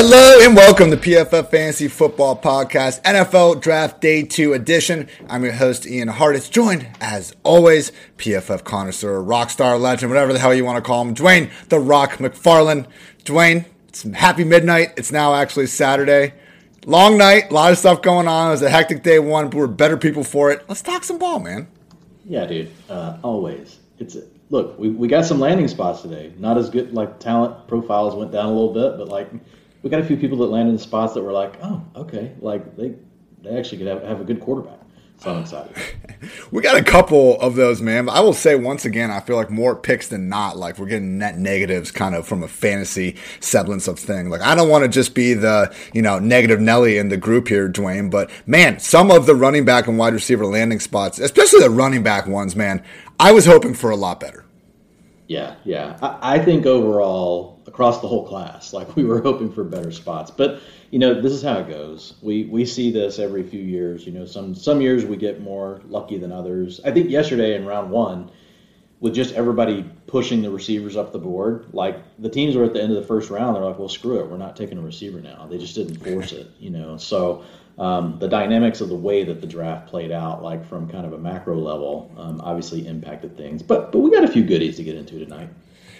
Hello and welcome to PFF Fantasy Football Podcast, NFL Draft Day 2 edition. I'm your host, Ian Hartitz, joined, as always, PFF connoisseur, rockstar legend, whatever the hell you want to call him, Dwain The Rock McFarland. Dwain, it's happy midnight. It's now actually Saturday. Long night, a lot of stuff going on. It was a hectic day one, but we're better people for it. Let's talk some ball, man. Yeah, dude. Uh, always. It's look, we, we got some landing spots today. Not as good like talent profiles went down a little bit, but like we got a few people that landed in spots that were like, oh, okay, like they they actually could have, have a good quarterback. So I'm excited. we got a couple of those, man. I will say once again, I feel like more picks than not. Like we're getting net negatives, kind of from a fantasy semblance of thing. Like I don't want to just be the you know negative Nelly in the group here, Dwain, But man, some of the running back and wide receiver landing spots, especially the running back ones, man, I was hoping for a lot better. Yeah, yeah. I, I think overall across the whole class, like we were hoping for better spots, but you know, this is how it goes. We we see this every few years. You know, some some years we get more lucky than others. I think yesterday in round one, with just everybody pushing the receivers up the board, like the teams were at the end of the first round, they're like, well, screw it, we're not taking a receiver now. They just didn't force it. You know, so. Um, the dynamics of the way that the draft played out, like from kind of a macro level, um, obviously impacted things. But but we got a few goodies to get into tonight.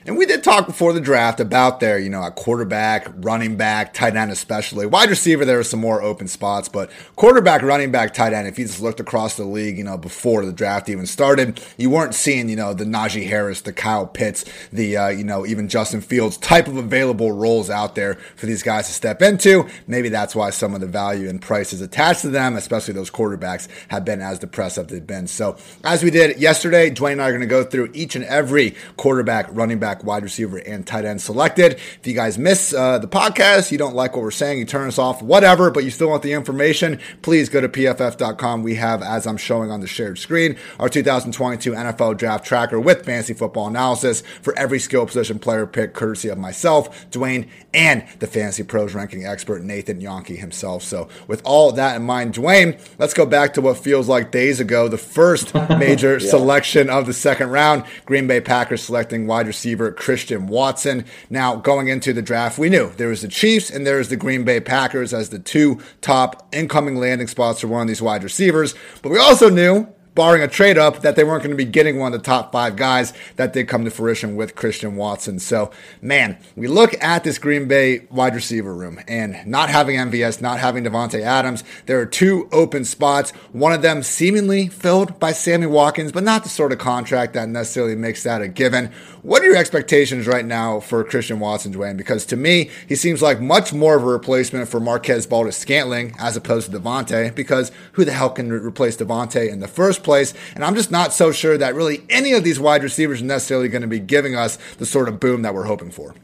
And we did talk before the draft about their, you know, a quarterback, running back, tight end especially. Wide receiver, there are some more open spots, but quarterback, running back, tight end, if you just looked across the league, you know, before the draft even started, you weren't seeing, you know, the Najee Harris, the Kyle Pitts, the, uh, you know, even Justin Fields type of available roles out there for these guys to step into. Maybe that's why some of the value and prices attached to them, especially those quarterbacks, have been as depressed as they've been. So, as we did yesterday, Dwain and I are going to go through each and every quarterback, running back, wide receiver, and tight end selected. If you guys miss uh, the podcast, you don't like what we're saying, you turn us off, whatever, but you still want the information, please go to pff.com. We have, as I'm showing on the shared screen, our 2022 NFL draft tracker with fantasy football analysis for every skill position player pick, courtesy of myself, Dwain, and the Fantasy Pros ranking expert, Nathan Jahnke himself. So, with all that in mind, Dwain, let's go back to what feels like days ago, the first major yeah. selection of the second round. Green Bay Packers selecting wide receiver Christian Watson. Now, going into the draft, we knew there was the Chiefs and there was the Green Bay Packers as the two top incoming landing spots for one of these wide receivers. But we also knew barring a trade up, that they weren't going to be getting one of the top five guys that did come to fruition with Christian Watson. So, man, we look at this Green Bay wide receiver room and not having MVS, not having Davante Adams, there are two open spots. One of them seemingly filled by Sammy Watkins, but not the sort of contract that necessarily makes that a given. What are your expectations right now for Christian Watson, Dwain? Because to me, he seems like much more of a replacement for Marquez Valdes-Scantling as opposed to Davante, because who the hell can re- replace Davante in the first place. And I'm just not so sure that really any of these wide receivers are necessarily going to be giving us the sort of boom that we're hoping for.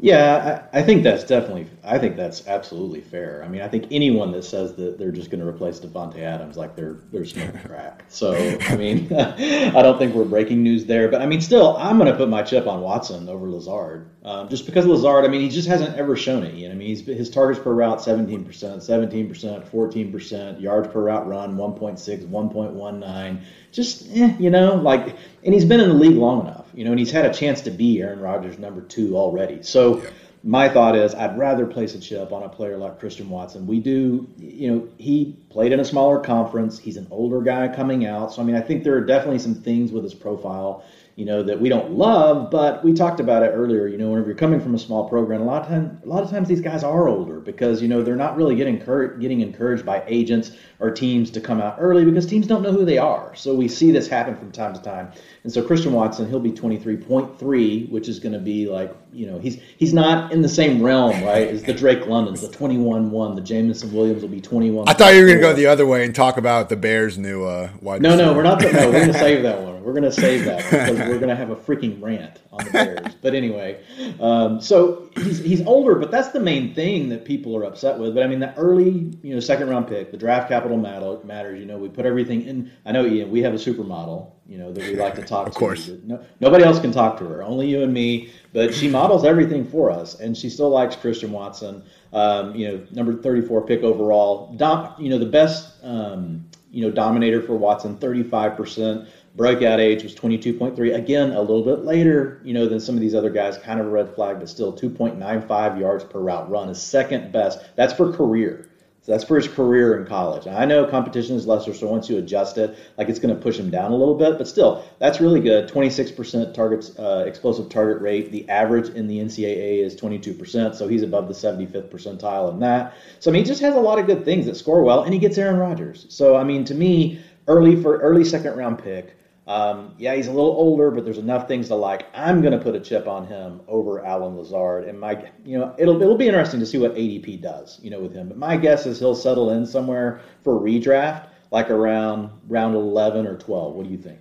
Yeah, I, I, think that's definitely. I think that's absolutely fair. I mean, I think anyone that says that they're just going to replace Davante Adams, like they're they're smoking crack. So, I mean, I don't think we're breaking news there. But I mean, still, I'm going to put my chip on Watson over Lazard, um, just because Lazard. I mean, he just hasn't ever shown it. You know, I mean, his targets per route 17 percent, 17 percent, 14 percent, yards per route run 1.6, 1.19 just eh, you know like and he's been in the league long enough you know and he's had a chance to be aaron rodgers number two already. So yeah. my thought is i'd rather place a chip on a player like christian watson. We do you know he played in a smaller conference. He's an older guy coming out. So i mean i think there are definitely some things with his profile you know, that we don't love, but we talked about it earlier. You know, whenever you're coming from a small program, a lot of time, a lot of times these guys are older because you know they're not really getting encouraged, getting encouraged by agents or teams to come out early because teams don't know who they are. So we see this happen from time to time. And so Christian Watson, he'll be 23.3, which is going to be like, you know, he's he's not in the same realm, right, as the Drake Londons, the 21-1. The Jameson Williams will be 21. I thought you were going to go the other way and talk about the Bears' new uh, wide. No, no, we're not. No, we're going to save that one. We're going to save that because we're going to have a freaking rant on the Bears. but anyway, um, so he's he's older, but that's the main thing that people are upset with. But I mean, the early, you know, second round pick, the draft capital matters. You know, we put everything in. I know, Ian, we have a supermodel you know, that we like to talk of to. Of course. No, nobody else can talk to her, only you and me. But she models everything for us, and she still likes Christian Watson. Um, you know, number 34 pick overall. Dom, you know, the best um, you know, dominator for Watson, 35%. Breakout age was 22.3. Again, a little bit later, you know, than some of these other guys. Kind of a red flag, but still 2.95 yards per route run is second best. That's for career. So that's for his career in college. I know competition is lesser, so once you adjust it, like it's going to push him down a little bit, but still, that's really good. 26% targets, uh, explosive target rate. The average in the NCAA is 22%, so he's above the 75th percentile in that. So I mean, he just has a lot of good things that score well, and he gets Aaron Rodgers. So I mean, to me, early for early second round pick. Um, yeah, he's a little older, but there's enough things to like. I'm going to put a chip on him over Allen Lazard, and my, you know, it'll it'll be interesting to see what ADP does, you know, with him. But my guess is he'll settle in somewhere for redraft, like around round 11 or 12. What do you think?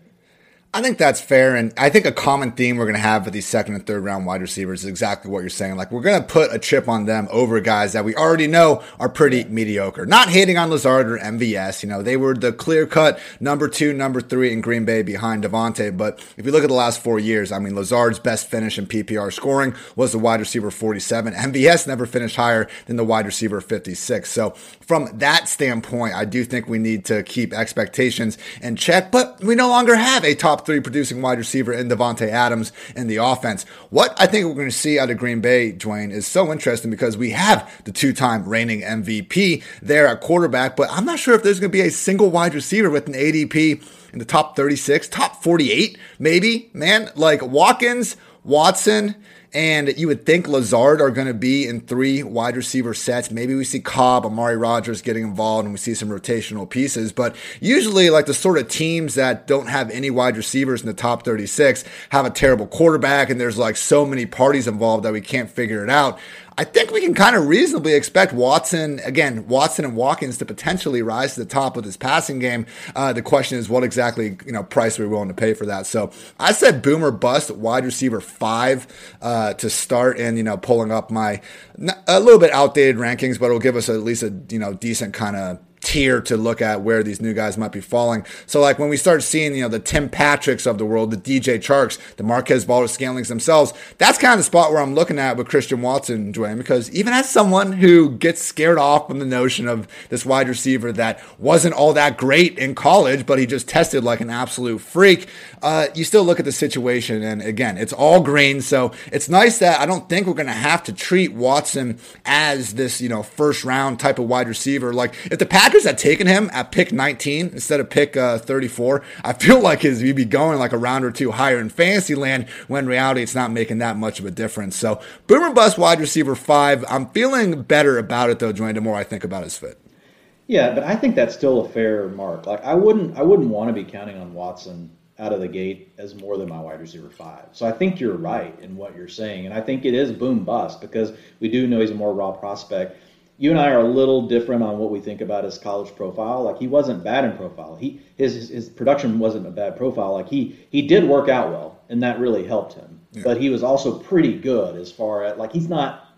I think that's fair. And I think a common theme we're going to have with these second and third round wide receivers is exactly what you're saying. Like, we're going to put a chip on them over guys that we already know are pretty mediocre. Not hating on Lazard or MVS. You know, they were the clear cut number two, number three in Green Bay behind Davante. But if you look at the last four years, I mean, Lazard's best finish in PPR scoring was the wide receiver 47. MVS never finished higher than the wide receiver 56. So from that standpoint, I do think we need to keep expectations in check, but we no longer have a top three producing wide receiver in Davante Adams in the offense. What I think we're going to see out of Green Bay, Dwain, is so interesting because we have the two-time reigning MVP there at quarterback, but I'm not sure if there's going to be a single wide receiver with an ADP in the top 36, top 48, maybe. Man, like Watkins, Watson, and you would think Lazard are going to be in three wide receiver sets. Maybe we see Cobb, Amari Rogers getting involved, and we see some rotational pieces. But usually, like the sort of teams that don't have any wide receivers in the top 36 have a terrible quarterback, and there's like so many parties involved that we can't figure it out. I think we can kind of reasonably expect Watson, again, Watson and Watkins to potentially rise to the top of this passing game. Uh, the question is, what exactly, you know, price are we willing to pay for that? So I said boomer bust, wide receiver five uh, to start and, you know, pulling up my a little bit outdated rankings, but it'll give us at least a, you know, decent kind of tier to look at where these new guys might be falling. So like when we start seeing, you know, the Tim Patricks of the world, the DJ Charks, the Marquez Valdes-Scantlings themselves, that's kind of the spot where I'm looking at with Christian Watson, Dwain, because even as someone who gets scared off from the notion of this wide receiver that wasn't all that great in college, but he just tested like an absolute freak, uh, you still look at the situation and again, it's all green. So it's nice that I don't think we're going to have to treat Watson as this, you know, first round type of wide receiver. Like if the Packers Packers had taken him at pick 19 instead of pick uh, 34, I feel like his he'd be going like a round or two higher in fantasy land. When reality, it's not making that much of a difference. So boomer bust wide receiver five. I'm feeling better about it though, Dwain. The more I think about his fit. Yeah, but I think that's still a fair mark. Like I wouldn't, I wouldn't want to be counting on Watson out of the gate as more than my wide receiver five. So I think you're right in what you're saying, and I think it is boom bust because we do know he's a more raw prospect you and I are a little different on what we think about his college profile. Like he wasn't bad in profile. He his his production wasn't a bad profile. Like he he did work out well, and that really helped him. Yeah. But he was also pretty good as far as like he's not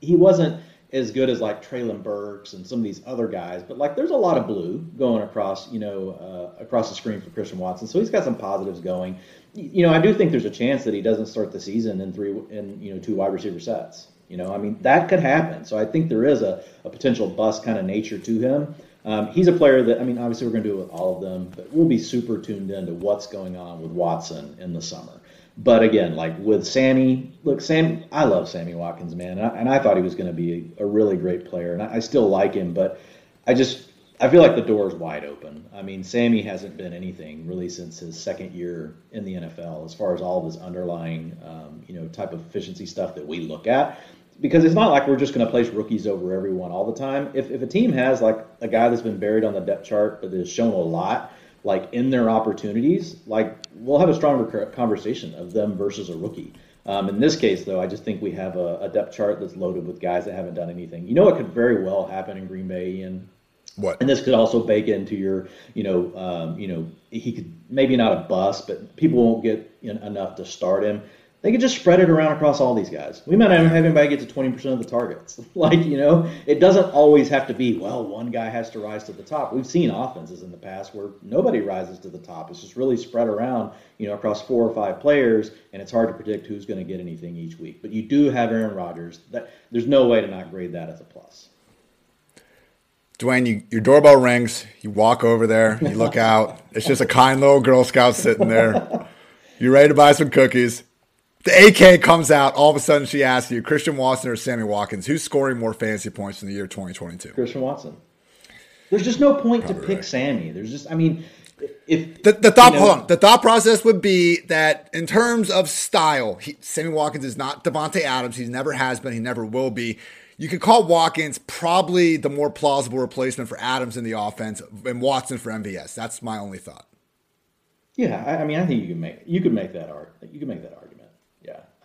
he wasn't as good as like Treylon Burks and some of these other guys. But like there's a lot of blue going across you know uh, across the screen for Christian Watson. So he's got some positives going. You know I do think there's a chance that he doesn't start the season in three in you know two wide receiver sets. You know, I mean, that could happen. So I think there is a, a potential bust kind of nature to him. Um, he's a player that, I mean, obviously we're going to do it with all of them, but we'll be super tuned into what's going on with Watson in the summer. But again, like with Sammy, look, Sam, I love Sammy Watkins, man, and I, and I thought he was going to be a, a, really great player, and I, I still like him, but I just I feel like the door is wide open. I mean, Sammy hasn't been anything really since his second year in the NFL, as far as all of his underlying, um, you know, type of efficiency stuff that we look at because it's not like we're just going to place rookies over everyone all the time. If, if a team has like a guy that's been buried on the depth chart but has shown a lot, like in their opportunities, like we'll have a stronger conversation of them versus a rookie. Um, in this case, though, I just think we have a, a, depth chart that's loaded with guys that haven't done anything. You know, what could very well happen in Green Bay, and what? And this could also bake into your, you know, um, you know, he could maybe not a bust, but people won't get enough to start him they could just spread it around across all these guys. We might not have anybody get to 20% of the targets. like, you know, it doesn't always have to be, well, one guy has to rise to the top. We've seen offenses in the past where nobody rises to the top. It's just really spread around, you know, across four or five players, and it's hard to predict who's going to get anything each week. But you do have Aaron Rodgers. That, there's no way to not grade that as a plus. Dwain, you, your doorbell rings. You walk over there. You look out. It's just a kind little Girl Scout sitting there. You ready to buy some cookies? The AK comes out. All of a sudden, she asks you, Christian Watson or Sammy Watkins, who's scoring more fantasy points in the year 2022? Christian Watson. There's just no point Probably to pick right. Sammy. There's just, I mean, if the, the thought, you know, hold on, the thought process would be that in terms of style, he, Sammy Watkins is not Davante Adams. He never has been. He never will be. You could call Watkins probably the more plausible replacement for Adams in the offense, and Watson for MVS. That's my only thought. Yeah, I, I mean, I think you can make you can make that argument. You can make that argument.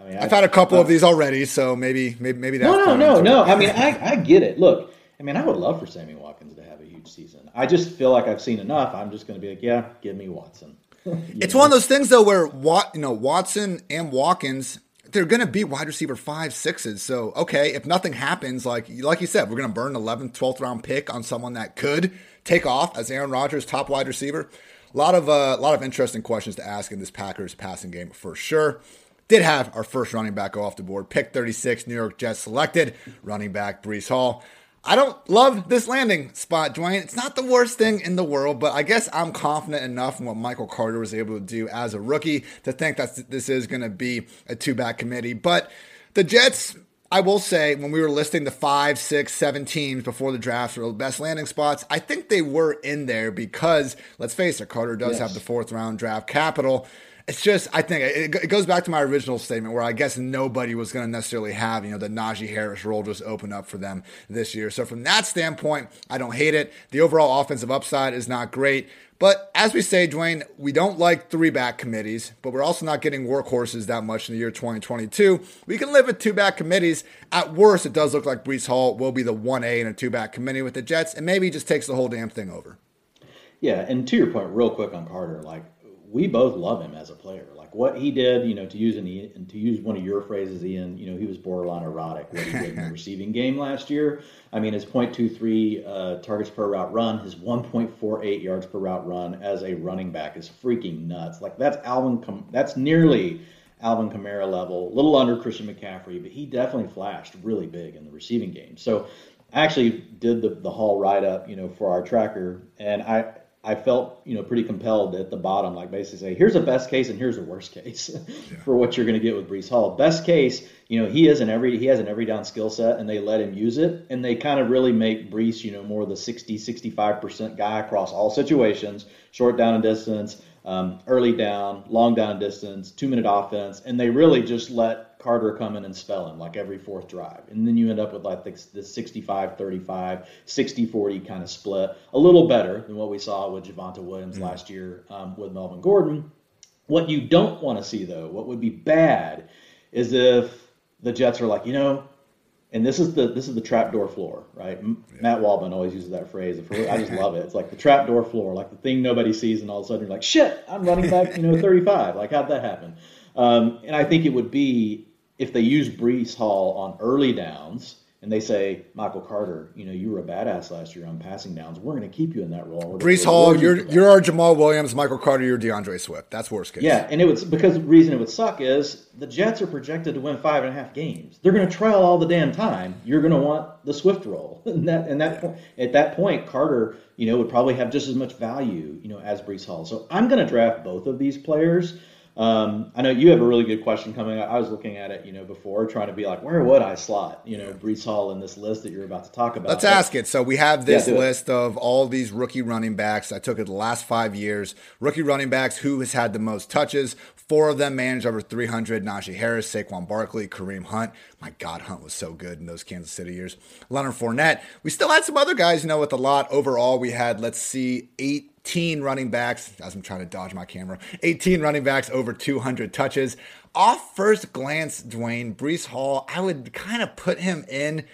I mean, I've I, had a couple uh, of these already, so maybe maybe maybe that's no, no, no, no. I mean, I I get it. Look, I mean, I would love for Sammy Watkins to have a huge season. I just feel like I've seen enough. I'm just going to be like, yeah, give me Watson. it's know? one of those things though, where Wat, you know, Watson and Watkins they're going to be wide receiver five, sixes. So, okay, if nothing happens, like like you said, we're going to burn an 11th, 12th round pick on someone that could take off as Aaron Rodgers' top wide receiver. A lot of uh, a lot of interesting questions to ask in this Packers passing game for sure. Did have our first running back go off the board. Pick 36, New York Jets selected running back Breece Hall. I don't love this landing spot, Dwain. It's not the worst thing in the world, but I guess I'm confident enough in what Michael Carter was able to do as a rookie to think that this is going to be a two back committee. But the Jets, I will say, when we were listing the five, six, seven teams before the draft for the best landing spots, I think they were in there because, let's face it, Carter does yes. have the fourth round draft capital it's just I think it, it, goes back to my original statement where I guess nobody was going to necessarily have you know the Najee Harris role just open up for them this year. So from that standpoint, I don't hate it. The overall offensive upside is not great. But as we say, Dwain, we don't like three back committees, but we're also not getting workhorses that much in the year 2022. We can live with two back committees. At worst, it does look like Breece Hall will be the 1A in a two back committee with the Jets, and maybe just takes the whole damn thing over. Yeah, and to your point, real quick on Carter, like we both love him as a player. Like what he did, you know, to use an to use one of your phrases, Ian, you know, he was borderline erotic. What he did in the receiving game last year. I mean, his .23 uh, targets per route run, his 1.48 yards per route run as a running back is freaking nuts. Like that's Alvin. That's nearly Alvin Kamara level, a little under Christian McCaffrey, but he definitely flashed really big in the receiving game. So I actually did the the Hall write up, you know, for our tracker, and I I felt, you know, pretty compelled at the bottom, like basically say, here's a best case and here's a worst case yeah. for what you're going to get with Breece Hall. Best case, you know, he is an every he has an every down skill set and they let him use it and they kind of really make Breece, you know, more of the 60, 65% guy across all situations, short down and distance, um, early down, long down and distance, two minute offense, and they really just let Carter coming and spelling like every fourth drive. And then you end up with like the 65 35, 60 40 kind of split. A little better than what we saw with Javonte Williams mm-hmm. last year um, with Melvin Gordon. What you don't want to see, though, what would be bad, is if the Jets are like, you know, and this is the this is the trapdoor floor, right? Yeah. Matt Waldman always uses that phrase. I just love it. It's like the trapdoor floor, like the thing nobody sees, and all of a sudden you're like, shit, I'm running back, you know, 35. Like how'd that happen? Um, and I think it would be if they use Breece Hall on early downs and they say, Michael Carter, you know, you were a badass last year on passing downs. We're going to keep you in that role. Breece Hall, you're you're our Jamaal Williams. Michael Carter, you're D'Andre Swift. That's worst case. Yeah, and it was because the reason it would suck is the Jets are projected to win five and a half games. They're going to trial all the damn time. You're going to want the Swift role, and that and that yeah. at that point, Carter, you know, would probably have just as much value, you know, as Breece Hall. So I'm going to draft both of these players. Um, I know you have a really good question coming. I was looking at it, you know, before trying to be like, where would I slot, you know, Breece Hall in this list that you're about to talk about? Let's but, ask it. So we have this yeah, list it. of all these rookie running backs. I took it the last five years. Rookie running backs who has had the most touches. Four of them managed over 300. Najee Harris, Saquon Barkley, Kareem Hunt. My God, Hunt was so good in those Kansas City years. Leonard Fournette. We still had some other guys, you know, with a lot. Overall, we had, let's see, eight 18 running backs, as I'm trying to dodge my camera, 18 running backs over 200 touches. Off first glance, Dwain, Breece Hall, I would kind of put him in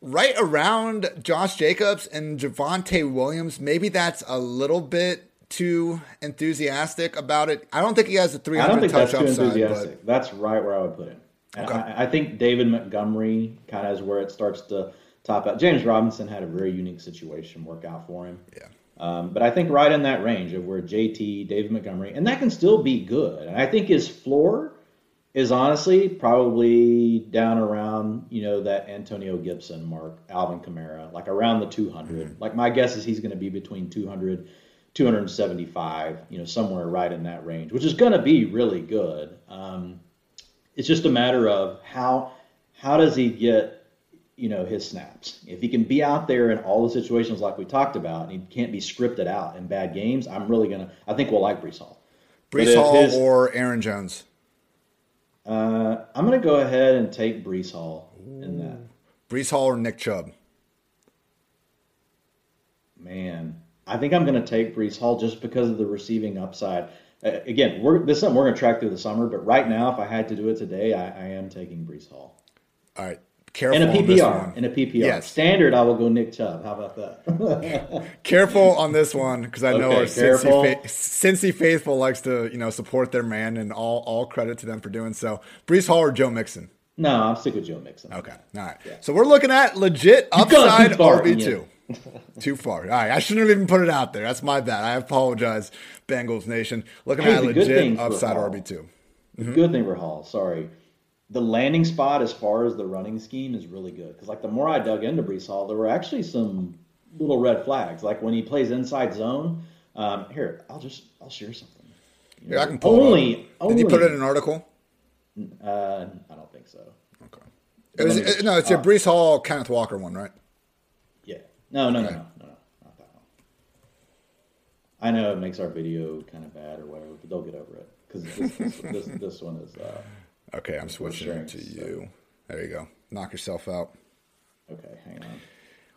right around Josh Jacobs and Javonte Williams. Maybe that's a little bit too enthusiastic about it. I don't think he has a 300 I don't think touch that's too enthusiastic. But... That's right where I would put him. Okay. I, I think David Montgomery kind of is where it starts to top out. James Robinson had a very unique situation work out for him. Yeah. Um, but I think right in that range of where JT, David Montgomery, and that can still be good. And I think his floor is honestly probably down around you know that Antonio Gibson mark, Alvin Kamara, like around the 200. Mm-hmm. Like my guess is he's going to be between 200, 275, you know, somewhere right in that range, which is going to be really good. Um, it's just a matter of how how does he get you know his snaps. If he can be out there in all the situations like we talked about, and he can't be scripted out in bad games, I'm really gonna. I think we'll like Breece Hall. Breece Hall his, or Aaron Jones. Uh, I'm gonna go ahead and take Breece Hall Ooh. in that. Breece Hall or Nick Chubb. Man, I think I'm going to take Breece Hall just because of the receiving upside. Uh, again, this is something we're going to track through the summer, but right now, if I had to do it today, I, I am taking Breece Hall. All right. Careful in a PPR. In a PPR. Yes. Standard, I will go Nick Chubb. How about that? careful on this one because I know okay, our Cincy, fa- Cincy, faithful likes to you know support their man, and all all credit to them for doing so. Breece Hall or Joe Mixon? No, I'm sick with Joe Mixon. Okay, all right. Yeah. So we're looking at legit upside RB two. Too far. All right, I shouldn't have even put it out there. That's my bad. I apologize, Bengals Nation. Looking hey, at legit upside RB 2 mm-hmm. Good thing for Hall. Sorry the landing spot as far as the running scheme is really good because like the more I dug into Breece Hall, there were actually some little red flags. Like when he plays inside zone. Um, here, I'll just I'll share something. You know, yeah, I can pull only, up. Did you put it in an article? Uh, I don't think so. Okay. It was, it, no, it's uh, a Breece Hall, Kenneth Walker one, right? Yeah. No, no, okay. no, no, no, no, not that one. I know it makes our video kind of bad or whatever, but they'll get over it because this, this, this, this, one is. Uh, Okay, I'm switching it to you. There you go. Knock yourself out. Okay, hang on.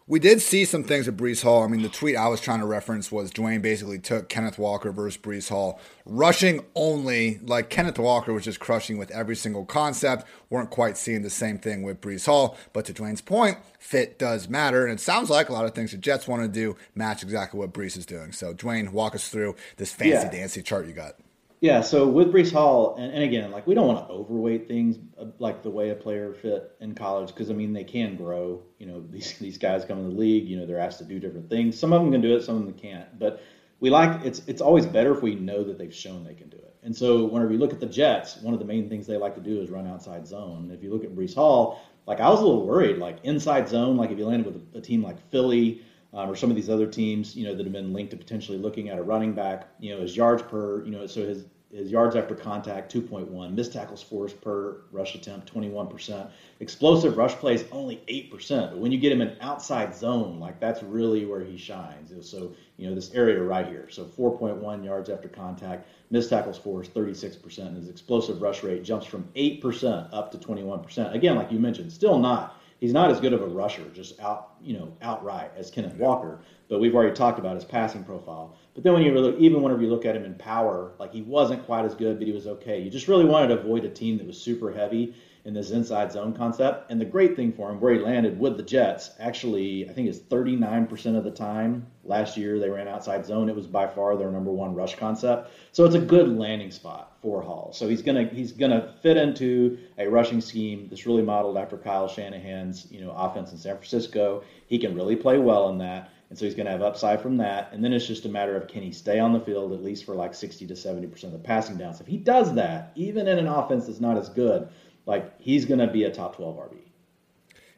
We did see some things at Breece Hall. I mean, the tweet I was trying to reference was Dwain basically took Kenneth Walker versus Breece Hall, rushing only. Like Kenneth Walker was just crushing with every single concept. weren't quite seeing the same thing with Breece Hall. But to Dwain's point, fit does matter. And it sounds like a lot of things the Jets want to do match exactly what Breece is doing. So, Dwain, walk us through this fancy yeah. dancy chart you got. Yeah, so with Breece Hall, and, and again, like we don't want to overweight things uh, like the way a player fit in college because I mean they can grow. You know, these these guys come in the league. You know, they're asked to do different things. Some of them can do it, some of them can't. But we like it's it's always better if we know that they've shown they can do it. And so whenever you look at the Jets, one of the main things they like to do is run outside zone. If you look at Breece Hall, like I was a little worried, like inside zone, like if you landed with a, a team like Philly um, or some of these other teams, you know, that have been linked to potentially looking at a running back, you know, his yards per, you know, so his his yards after contact 2.1, missed tackles forced per rush attempt 21%, explosive rush plays only 8%. But when you get him in outside zone, like that's really where he shines. So you know this area right here. So 4.1 yards after contact, missed tackles forced 36%, and his explosive rush rate jumps from 8% up to 21%. Again, like you mentioned, still not he's not as good of a rusher, just out, you know, outright as Kenneth Walker. But we've already talked about his passing profile. But then when you even whenever you look at him in power, like he wasn't quite as good, but he was okay. You just really wanted to avoid a team that was super heavy in this inside zone concept. And the great thing for him, where he landed with the Jets, actually, I think it's 39% of the time last year they ran outside zone. It was by far their number one rush concept. So it's a good landing spot for Hall. So he's gonna he's gonna fit into a rushing scheme that's really modeled after Kyle Shanahan's you know offense in San Francisco. He can really play well in that. And so he's going to have upside from that. And then it's just a matter of can he stay on the field at least for like 60 to 70% of the passing downs. If he does that, even in an offense that's not as good, like he's going to be a top 12 RB.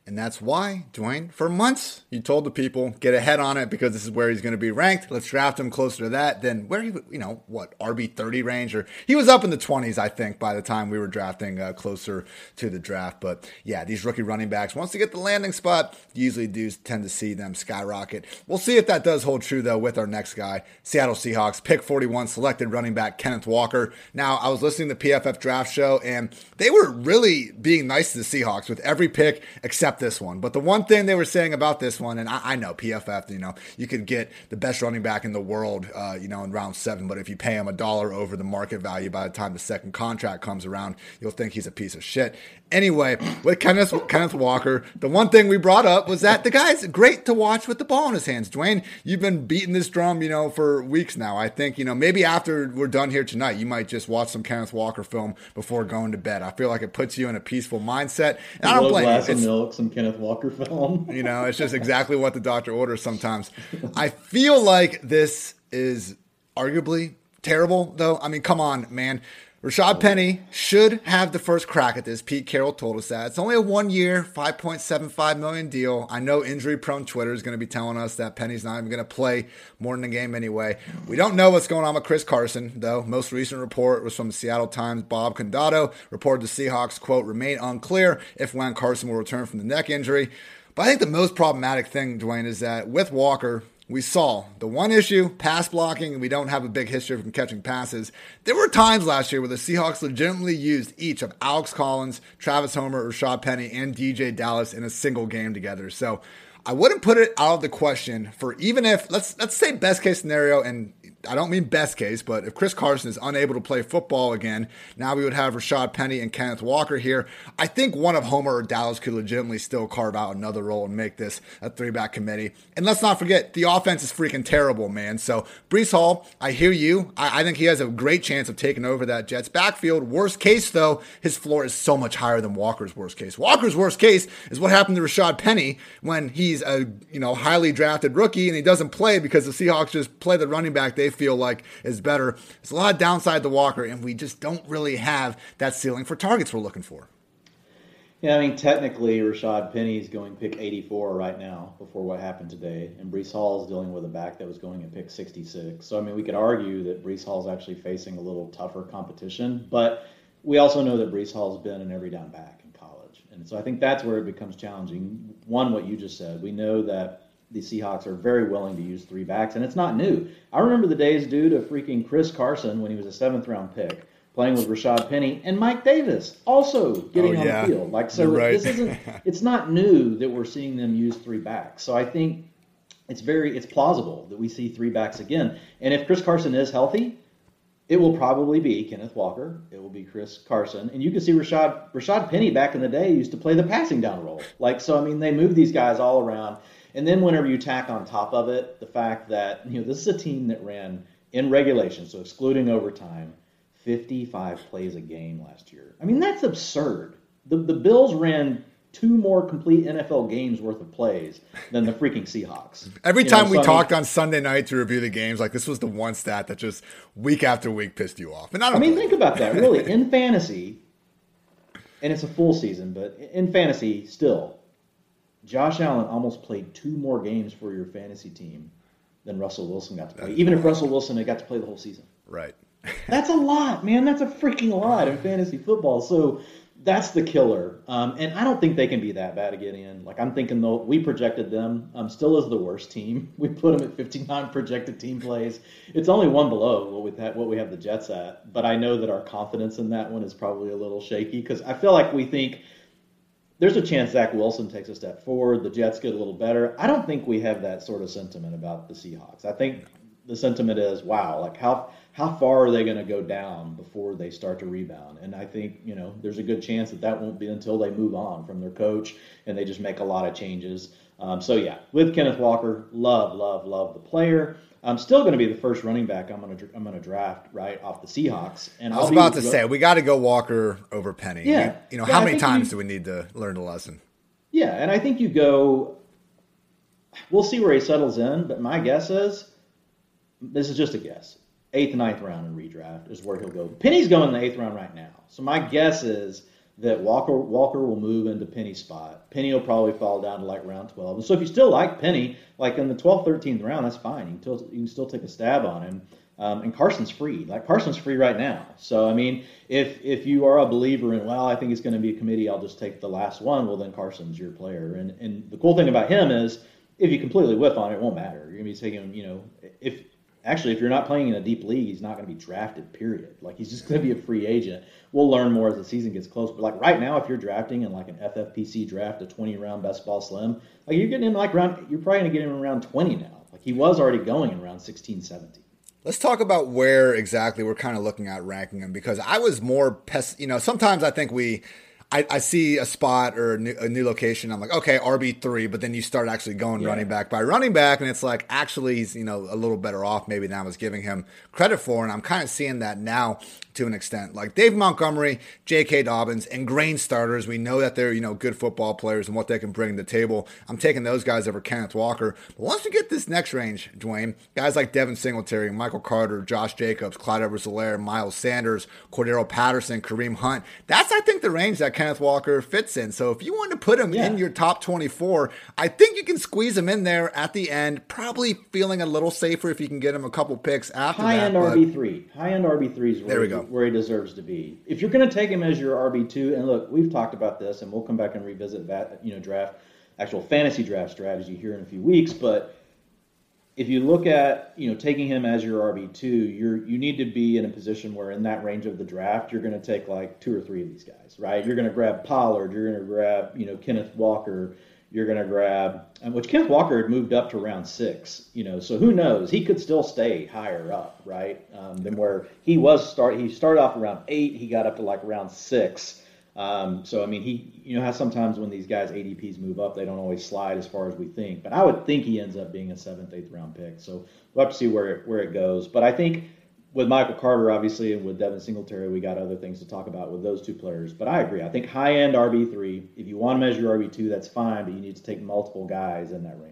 And that's why, Dwain, for months, you told the people, get ahead on it because this is where he's going to be ranked. Let's draft him closer to that than where he, you know, what, RB 30 range? Or he was up in the 20s, I think, by the time we were drafting uh, closer to the draft. But yeah, these rookie running backs, once they get the landing spot, usually do tend to see them skyrocket. We'll see if that does hold true, though, with our next guy, Seattle Seahawks, pick 41, selected running back Kenneth Walker. Now, I was listening to the PFF draft show, and they were really being nice to the Seahawks with every pick except except this one. But the one thing they were saying about this one, and I, I know PFF, you know, you could get the best running back in the world, uh, you know, in round seven, but if you pay him a dollar over the market value by the time the second contract comes around, you'll think he's a piece of shit. Anyway, with Kenneth, Kenneth Walker, the one thing we brought up was that the guy's great to watch with the ball in his hands. Dwain, you've been beating this drum, you know, for weeks now. I think, you know, maybe after we're done here tonight, you might just watch some Kenneth Walker film before going to bed. I feel like it puts you in a peaceful mindset. And I don't blame you. Milk, some Kenneth Walker film. you know, it's just exactly what the doctor orders sometimes. I feel like this is arguably terrible, though. I mean, come on, man Rashad Penny should have the first crack at this. Pete Carroll told us that. It's only a one year, 5.75 million deal. I know injury prone Twitter is going to be telling us that Penny's not even going to play more than a game anyway. We don't know what's going on with Chris Carson, though. Most recent report was from the Seattle Times. Bob Condotta reported the Seahawks, quote, remain unclear if when Carson will return from the neck injury. But I think the most problematic thing, Dwain, is that with Walker, we saw the one issue pass blocking, and we don't have a big history from catching passes. There were times last year where the Seahawks legitimately used each of Alex Collins, Travis Homer, Rashad Penny, and DeeJay Dallas in a single game together. So I wouldn't put it out of the question for even if let's let's say best case scenario and I don't mean best case, but if Chris Carson is unable to play football again, now we would have Rashad Penny and Kenneth Walker here. I think one of Homer or Dallas could legitimately still carve out another role and make this a three back committee. And let's not forget, the offense is freaking terrible, man. So, Breece Hall, I hear you. I, I think he has a great chance of taking over that Jets backfield. Worst case, though, his floor is so much higher than Walker's worst case. Walker's worst case is what happened to Rashad Penny when he's a you know highly drafted rookie and he doesn't play because the Seahawks just play the running back they feel like is better. There's a lot of downside to Walker, and we just don't really have that ceiling for targets we're looking for. Yeah, I mean, technically, Rashad Penny is going pick 84 right now before what happened today, and Breece Hall is dealing with a back that was going at pick 66. So, I mean, we could argue that Breece Hall is actually facing a little tougher competition, but we also know that Breece Hall has been an every down back in college. And so I think that's where it becomes challenging. One, what you just said, we know that the Seahawks are very willing to use three backs, and it's not new. I remember the days, dude, of freaking Chris Carson when he was a seventh round pick, playing with Rashad Penny and Mike Davis also getting oh, yeah. on the field. Like so, right. this isn't. It's not new that we're seeing them use three backs. So I think it's very it's plausible that we see three backs again. And if Chris Carson is healthy, it will probably be Kenneth Walker. It will be Chris Carson, and you can see Rashad Rashad Penny back in the day used to play the passing down role. Like so, I mean, they move these guys all around. And then whenever you tack on top of it the fact that you know this is a team that ran in regulation, so excluding overtime, 55 plays a game last year. I mean that's absurd. The the Bills ran two more complete NFL games worth of plays than the freaking Seahawks. Every you time know, we so talked I mean, on Sunday night to review the games, like this was the one stat that just week after week pissed you off. And I, I mean, think about that. Really, in fantasy, and it's a full season, but in fantasy, still, Josh Allen almost played two more games for your fantasy team than Russell Wilson got to play, even if Russell Wilson had got to play the whole season. Right. that's a lot, man. That's a freaking lot in fantasy football. So that's the killer. Um, and I don't think they can be that bad to get in. Like I'm thinking though, we projected them um, still as the worst team. We put them at 59 projected team plays. It's only one below what we what we have the Jets at. But I know that our confidence in that one is probably a little shaky because I feel like we think there's a chance Zach Wilson takes a step forward. The Jets get a little better. I don't think we have that sort of sentiment about the Seahawks. I think the sentiment is, wow, like how how far are they going to go down before they start to rebound? And I think you know there's a good chance that that won't be until they move on from their coach and they just make a lot of changes. Um, so yeah, with Kenneth Walker, love, love, love the player. I'm still going to be the first running back I'm going to I'm going to draft right off the Seahawks. And I was I'll about to say we got to go Walker over Penny. Yeah, you, you know yeah, how many times you, do we need to learn the lesson? Yeah, and I think you go. We'll see where he settles in, but my guess is this is just a guess. Eighth, ninth round in redraft is where he'll go. Penny's going in the eighth round right now, so my guess is that Walker Walker will move into Penny's spot. Penny will probably fall down to like round 12. And so if you still like Penny, like in the 12th, 13th round, that's fine. You can still, you can still take a stab on him. Um, and Carson's free. Like Carson's free right now. So I mean, if if you are a believer in, well, I think it's going to be a committee, I'll just take the last one. Well, then Carson's your player. And and the cool thing about him is, if you completely whiff on it, it won't matter. You're gonna be taking, you know, if actually, if you're not playing in a deep league, he's not going to be drafted. Period. Like he's just going to be a free agent. We'll learn more as the season gets close. But like right now, if you're drafting in like an FFPC draft, a 20 round best ball slim, like you're getting him like around. You're probably going to get him around 20 now. Like he was already going in around 16, 17. Let's talk about where exactly we're kind of looking at ranking him because I was more pes. You know, sometimes I think we I, I, see a spot or a new, a new, location. I'm like, okay, RB three, but then you start actually going yeah. running back by running back, and it's like actually he's you know a little better off maybe than I was giving him credit for, and I'm kind of seeing that now to an extent. Like Dave Montgomery, J.K. Dobbins, and grain starters. We know that they're, you know, good football players and what they can bring to the table. I'm taking those guys over Kenneth Walker. But once we get this next range, Dwain, guys like Devin Singletary, Michael Carter, Josh Jacobs, Clyde Edwards Helaire, Miles Sanders, Cordarrelle Patterson, Kareem Hunt. That's, I think, the range that Kenneth Walker fits in. So if you want to put him yeah. in your top 24, I think you can squeeze him in there at the end, probably feeling a little safer if you can get him a couple picks after High that. High end RB3. High end RB3 is where, there we go. Where he deserves to be. If you're going to take him as your RB2, and look, we've talked about this, and we'll come back and revisit that, you know, draft, actual fantasy draft strategy here in a few weeks, but if you look at you know taking him as your RB two, you're you need to be in a position where in that range of the draft, you're going to take like two or three of these guys, right? You're going to grab Pollard, you're going to grab you know Kenneth Walker, you're going to grab which Kenneth Walker had moved up to round six, you know, so who knows? He could still stay higher up, right? Um, than where he was start. He started off around eight, he got up to like round six. Um, so I mean, he you know how sometimes when these guys ADPs move up, they don't always slide as far as we think. But I would think he ends up being a seventh, eighth round pick. So we'll have to see where where it goes. But I think with Michael Carter, obviously, and with Devin Singletary, we got other things to talk about with those two players. But I agree. I think high end RB three. If you want to measure RB two, that's fine. But you need to take multiple guys in that range.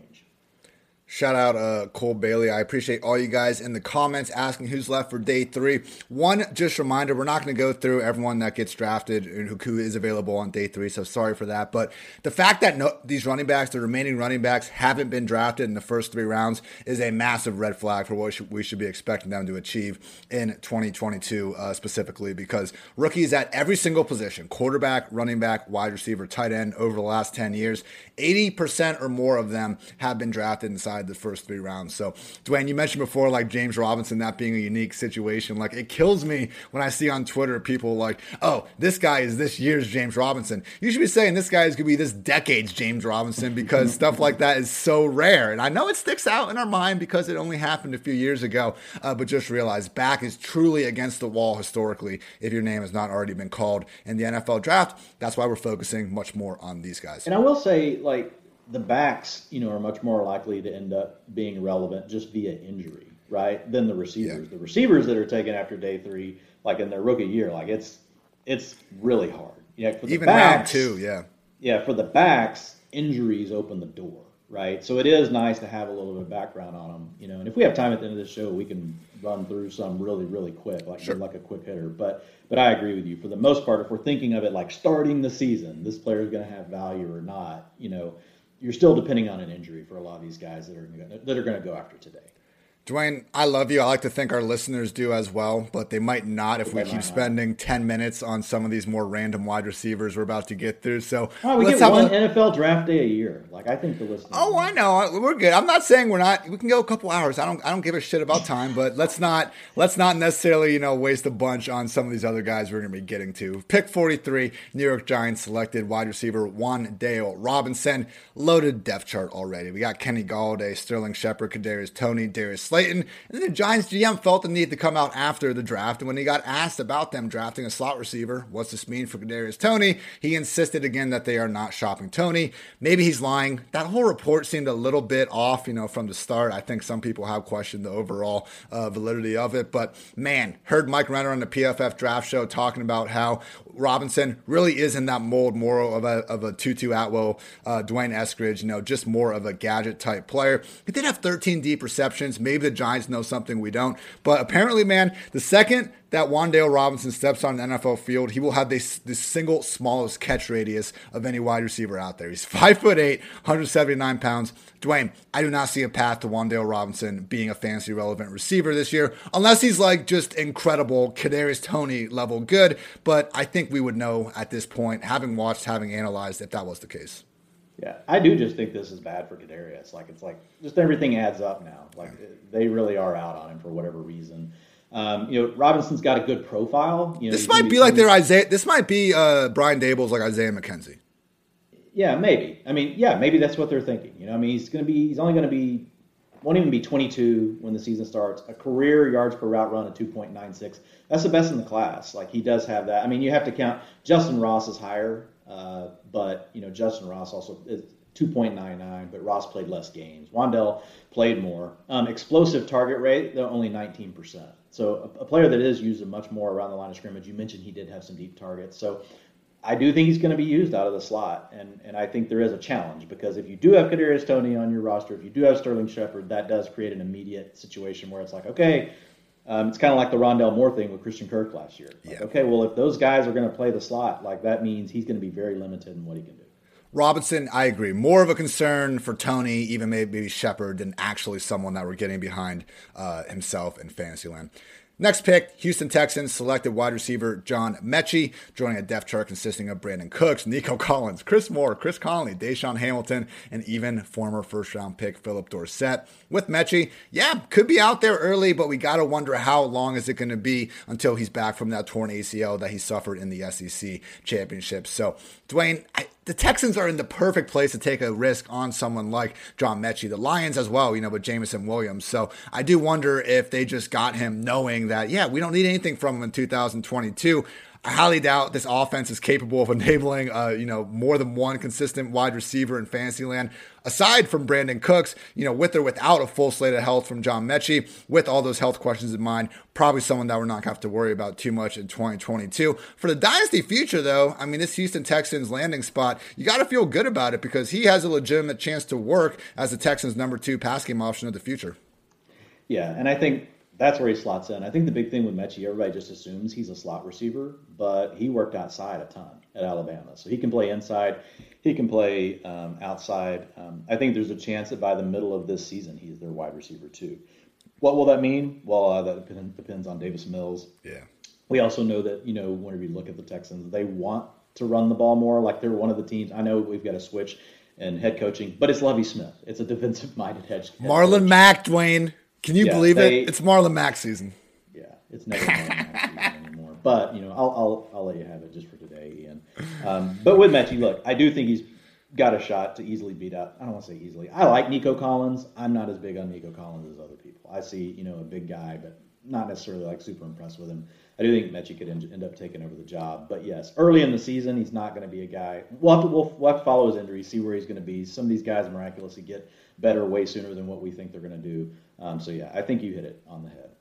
Shout out uh, Cole Bailey. I appreciate all you guys in the comments asking who's left for day three. One, just reminder, we're not going to go through everyone that gets drafted and who is available on day three, so sorry for that. But the fact that no, these running backs, the remaining running backs, haven't been drafted in the first three rounds is a massive red flag for what we should be expecting them to achieve in 2022 uh, specifically because rookies at every single position quarterback, running back, wide receiver, tight end over the last 10 years 80% or more of them have been drafted inside inside the first three rounds. So, Dwain, you mentioned before, like James Robinson, that being a unique situation. Like, it kills me when I see on Twitter people like, oh, this guy is this year's James Robinson. You should be saying this guy is going to be this decade's James Robinson because stuff like that is so rare. And I know it sticks out in our mind because it only happened a few years ago, uh, but just realize back is truly against the wall historically if your name has not already been called in the NFL draft. That's why we're focusing much more on these guys. And I will say, like, the backs, you know, are much more likely to end up being relevant just via injury, right? Than the receivers. Yeah. The receivers that are taken after day three, like in their rookie year, like it's it's really hard. Yeah, for the even backs, round two, yeah. Yeah, for the backs, injuries open the door, right? So it is nice to have a little bit of background on them, you know. And if we have time at the end of the show, we can run through some really, really quick, like sure. like a quick hitter. But but I agree with you. For the most part, if we're thinking of it like starting the season, this player is going to have value or not, you know you're still depending on an injury for a lot of these guys that are gonna, that are going to go after today. Dwain, I love you. I like to think our listeners do as well, but they might not if we keep spending 10 minutes on some of these more random wide receivers we're about to get through. So oh, we let's get one a... NFL draft day a year. Like I think the listeners. Oh, I know. We're good. I'm not saying we're not. We can go a couple hours. I don't. I don't give a shit about time, but let's not. Let's not necessarily you know waste a bunch on some of these other guys we're going to be getting to. Pick 43, New York Giants selected wide receiver Wan'Dale Robinson. Loaded depth chart already. We got Kenny Golladay, Sterling Shepard, Kadarius Toney, Darius Slay. Slayton. And then the Giants GM felt the need to come out after the draft. And when he got asked about them drafting a slot receiver, what's this mean for Kadarius Toney? He insisted again that they are not shopping Toney. Maybe he's lying. That whole report seemed a little bit off, you know, from the start. I think some people have questioned the overall uh, validity of it. But man, heard Mike Renner on the PFF draft show talking about how Robinson really is in that mold more of a, of a Tutu Atwell, uh, D'Wayne Eskridge, you know, just more of a gadget type player. He did have 13 deep receptions. Maybe the Giants know something we don't. But apparently, man, the second that Wan'Dale Robinson steps on an NFL field, he will have this, this single smallest catch radius of any wide receiver out there. He's five foot eight, 179 pounds. Dwain, I do not see a path to Wan'Dale Robinson being a fantasy relevant receiver this year, unless he's like just incredible Kadarius Toney level good. But I think we would know at this point, having watched, having analyzed, if that was the case. Yeah, I do just think this is bad for Kadarius. Like it's like just everything adds up now. Like they really are out on him for whatever reason. Um, you know, Robinson's got a good profile. You know, this might be like their Isaiah. This might be uh, Brian Daboll's like Isaiah McKenzie. Yeah, maybe. I mean, yeah, maybe that's what they're thinking. You know, I mean, he's going to be. He's only going to be. Won't even be 22 when the season starts. A career yards per route run of 2.96. That's the best in the class. Like he does have that. I mean, you have to count. Justyn Ross is higher, uh, but you know, Justyn Ross also is 2.99. But Ross played less games. Wan'Dale played more. Um, explosive target rate, they're only 19%. So a, a player that is used much more around the line of scrimmage. You mentioned he did have some deep targets. So I do think he's going to be used out of the slot, and and I think there is a challenge because if you do have Kadarius Toney on your roster, if you do have Sterling Shepard, that does create an immediate situation where it's like, okay, um, it's kind of like the Rondale Moore thing with Christian Kirk last year. Like, yeah. Okay, well if those guys are going to play the slot, like that means he's going to be very limited in what he can do. Robinson, I agree. More of a concern for Toney, even maybe Shepard, than actually someone that we're getting behind uh, himself in Fantasyland. Next pick, Houston Texans selected wide receiver John Metchie, joining a depth chart consisting of Brandin Cooks, Nico Collins, Chris Moore, Chris Conley, DaeSean Hamilton, and even former first round pick Phillip Dorsett. With Metchie, yeah, could be out there early, but we got to wonder how long is it going to be until he's back from that torn ACL that he suffered in the SEC championship. So, Dwain, I, the Texans are in the perfect place to take a risk on someone like John Metchie. The Lions as well, you know, with Jameson Williams. So I do wonder if they just got him knowing that, yeah, we don't need anything from him in 2022. I highly doubt this offense is capable of enabling, uh, you know, more than one consistent wide receiver in Fantasyland. Aside from Brandin Cooks, you know, with or without a full slate of health from John Metchie, with all those health questions in mind, probably someone that we're not going to have to worry about too much in 2022. For the dynasty future, though, I mean, this Houston Texans landing spot, you got to feel good about it because he has a legitimate chance to work as the Texans' number two pass game option of the future. Yeah, and I think that's where he slots in. I think the big thing with Metchie, everybody just assumes he's a slot receiver, but he worked outside a ton at Alabama, so he can play inside, he can play um, outside. Um, I think there's a chance that by the middle of this season, he's their wide receiver too. What will that mean? Well, uh, that depends on Davis Mills. Yeah. We also know that you know whenever you look at the Texans, they want to run the ball more. Like they're one of the teams. I know we've got to switch and head coaching, but it's Lovie Smith. It's a defensive minded head. head Marlon coach. Mack, Dwain. Can you yeah, believe they, it? It's Marlon Mack season. Yeah, it's never Marlon Mack season anymore. But you know, I'll, I'll I'll let you have it just for today, Ian. Um, but with Metchie, look, I do think he's got a shot to easily beat out. I don't want to say easily. I like Nico Collins. I'm not as big on Nico Collins as other people. I see, you know, a big guy, but not necessarily like super impressed with him. I do think Metchie could end, up taking over the job. But yes, early in the season, he's not going to be a guy. We'll have, to, we'll, we'll have to follow his injury, see where he's going to be. Some of these guys miraculously get better way sooner than what we think they're going to do. Um, so yeah, I think you hit it on the head.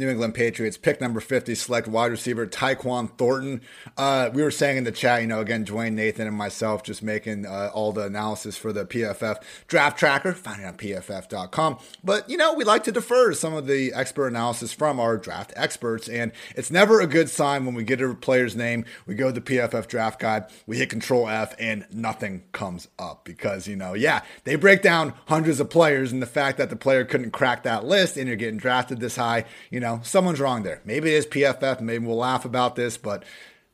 New England Patriots pick number 50 select wide receiver Tyquan Thornton. Uh, we were saying in the chat, you know, again, Dwain, Nathan, and myself just making uh, all the analysis for the PFF draft tracker, find it on pff.com. But, you know, we like to defer some of the expert analysis from our draft experts. And it's never a good sign when we get a player's name, we go to the PFF draft guide, we hit control F, and nothing comes up because, you know, yeah, they break down hundreds of players, and the fact that the player couldn't crack that list and you're getting drafted this high, you know, know, someone's wrong there. Maybe it is PFF. Maybe we'll laugh about this, but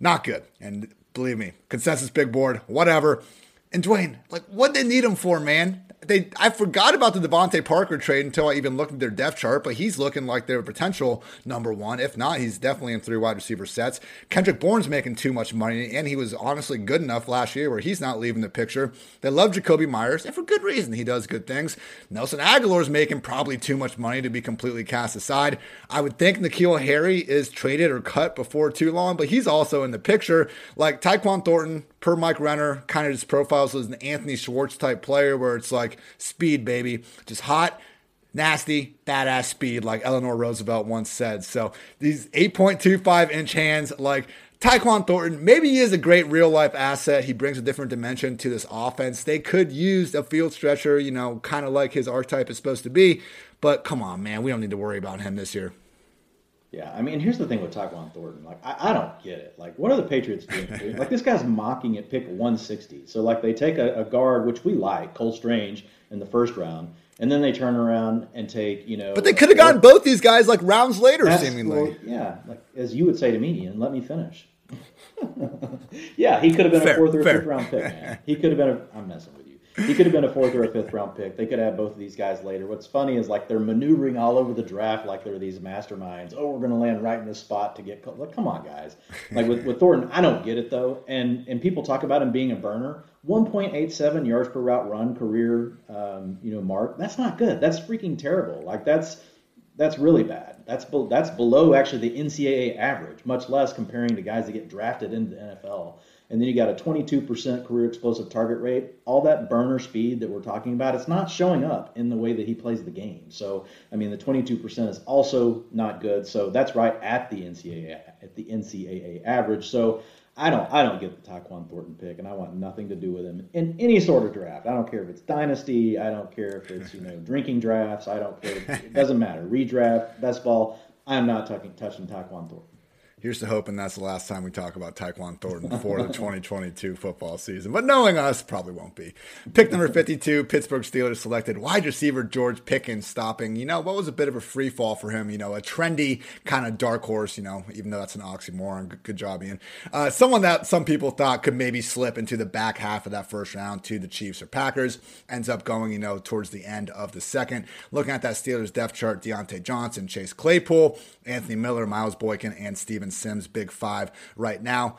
not good. And believe me, consensus big board, whatever. And Dwain, like, what they need him for, man? They I forgot about the DeVante Parker trade until I even looked at their depth chart, but he's looking like their potential number one. If not, he's definitely in three wide receiver sets. Kendrick Bourne's making too much money, and he was honestly good enough last year where he's not leaving the picture. They love Jakobi Meyers, and for good reason. He does good things. Nelson Agholor's making probably too much money to be completely cast aside. I would think N'Keal Harry is traded or cut before too long, but he's also in the picture. Like Tyquan Thornton, per Mike Renner, kind of just profiles as an Anthony Schwartz type player where it's like speed, baby. Just hot, nasty, badass speed, like Eleanor Roosevelt once said. So these 8.25 inch hands, like Tyquan Thornton, maybe he is a great real life asset. He brings a different dimension to this offense. They could use a field stretcher, you know, kind of like his archetype is supposed to be. But come on, man, we don't need to worry about him this year. Yeah, I mean, here's the thing with Tyquan Thornton. Like, I, I don't get it. Like, what are the Patriots doing? like, this guy's mocking at pick 160. So, like, they take a, a, guard, which we like, Cole Strange, in the first round, and then they turn around and take, you know. But they could have gotten both these guys like rounds later, seemingly. Well, yeah, like as you would say to me, and let me finish. yeah, he could have been fair, a fourth or fair. fifth round pick. Man. He could have been. A, I'm messing with he could have been a fourth or a fifth round pick. They could have both of these guys later. What's funny is like they're maneuvering all over the draft like they're these masterminds. Oh, we're going to land right in this spot to get. Like, come on, guys. Like with, with Thornton, I don't get it though. And and people talk about him being a burner. 1.87 yards per route run career, um, you know, mark. That's not good. That's freaking terrible. Like that's that's really bad. That's be, that's below actually the NCAA average, much less comparing to guys that get drafted into the NFL and then you got a 22% career explosive target rate. All that burner speed that we're talking about, it's not showing up in the way that he plays the game. So, I mean, the 22% is also not good. So that's right at the NCAA at the NCAA average. So I don't I don't get the Tyquan Thornton pick, and I want nothing to do with him in any sort of draft. I don't care if it's dynasty. I don't care if it's you know drinking drafts. I don't care. It doesn't matter. Redraft, best ball. I am not touching touching Tyquan Thornton. Here's to hoping that's the last time we talk about Tyquan Thornton for the 2022 football season. But knowing us, probably won't be. Pick number 52, Pittsburgh Steelers selected wide receiver George Pickens, stopping, you know, what was a bit of a free fall for him, you know, a trendy kind of dark horse, you know, even though that's an oxymoron. Good, good job, Ian. Uh, someone that some people thought could maybe slip into the back half of that first round to the Chiefs or Packers, ends up going, you know, towards the end of the second. Looking at that Steelers depth chart, Diontae Johnson, Chase Claypool, Anthony Miller, Miles Boykin, and Steven Sims, big five right now.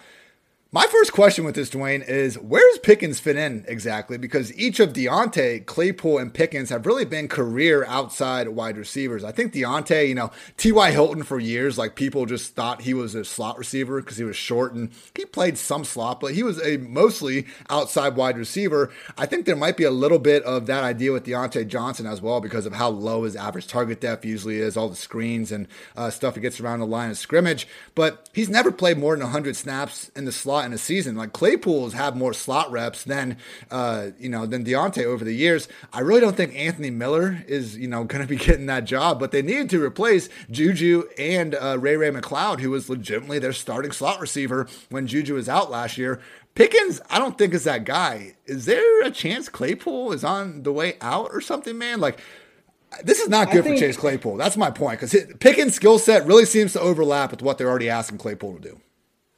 My first question with this, Dwain, is where does Pickens fit in exactly? Because each of Diontae, Claypool, and Pickens have really been career outside wide receivers. I think Diontae, you know, T.Y. Hilton for years, like people just thought he was a slot receiver because he was short and he played some slot, but he was a mostly outside wide receiver. I think there might be a little bit of that idea with Diontae Johnson as well because of how low his average target depth usually is, all the screens and uh, stuff he gets around the line of scrimmage. But he's never played more than 100 snaps in the slot slot in a season. Like Claypool's had more slot reps than uh, you know than Diontae over the years. I really don't think Anthony Miller is you know going to be getting that job, but they needed to replace Juju and uh, Ray Ray McCloud, who was legitimately their starting slot receiver when Juju was out last year. Pickens, I don't think is that guy. Is there a chance Claypool is on the way out or something, man? Like this is not good think, for Chase Claypool. That's my point because Pickens' skill set really seems to overlap with what they're already asking Claypool to do.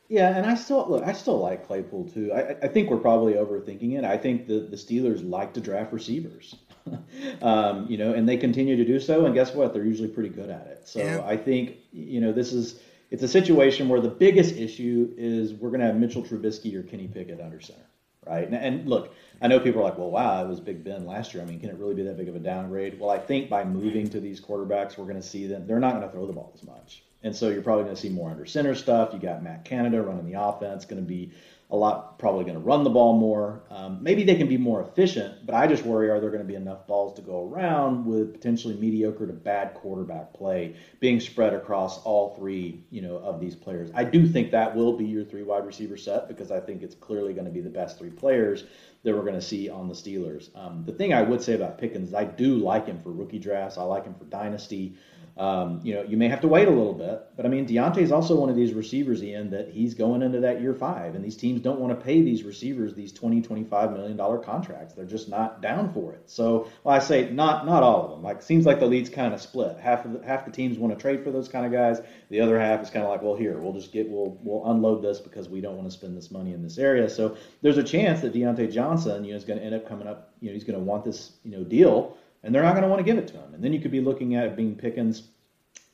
Yeah, and I still look. I still like Claypool too. I, I think we're probably overthinking it. I think the the Steelers like to draft receivers, um, you know, and they continue to do so. And guess what? They're usually pretty good at it. So yeah. I think you know this is it's a situation where the biggest issue is we're going to have Mitchell Trubisky or Kenny Pickett under center, right? And, and look, I know people are like, well, wow, it was Big Ben last year. I mean, can it really be that big of a downgrade? Well, I think by moving to these quarterbacks, we're going to see them. They're not going to throw the ball as much. And so you're probably going to see more under center stuff. You got Matt Canada running the offense, going to be a lot, probably going to run the ball more. Um, maybe they can be more efficient, but I just worry are there going to be enough balls to go around with potentially mediocre to bad quarterback play being spread across all three, you know, of these players. I do think that will be your three wide receiver set because I think it's clearly going to be the best three players that we're going to see on the Steelers. Um, the thing I would say about Pickens, I do like him for rookie drafts. I like him for dynasty. Um, you know, you may have to wait a little bit, but I mean, Diontae is also one of these receivers, Ian, that he's going into that year five, and these teams don't want to pay these receivers these 20, 25 million dollar contracts. They're just not down for it. So, well, I say not not all of them. Like, seems like the leads kind of split. Half of the, half the teams want to trade for those kind of guys. The other half is kind of like, well, here we'll just get we'll we'll unload this because we don't want to spend this money in this area. So, there's a chance that Diontae Johnson, you know, is going to end up coming up. You know, he's going to want this you know deal and they're not going to want to give it to him. And then you could be looking at it being Pickens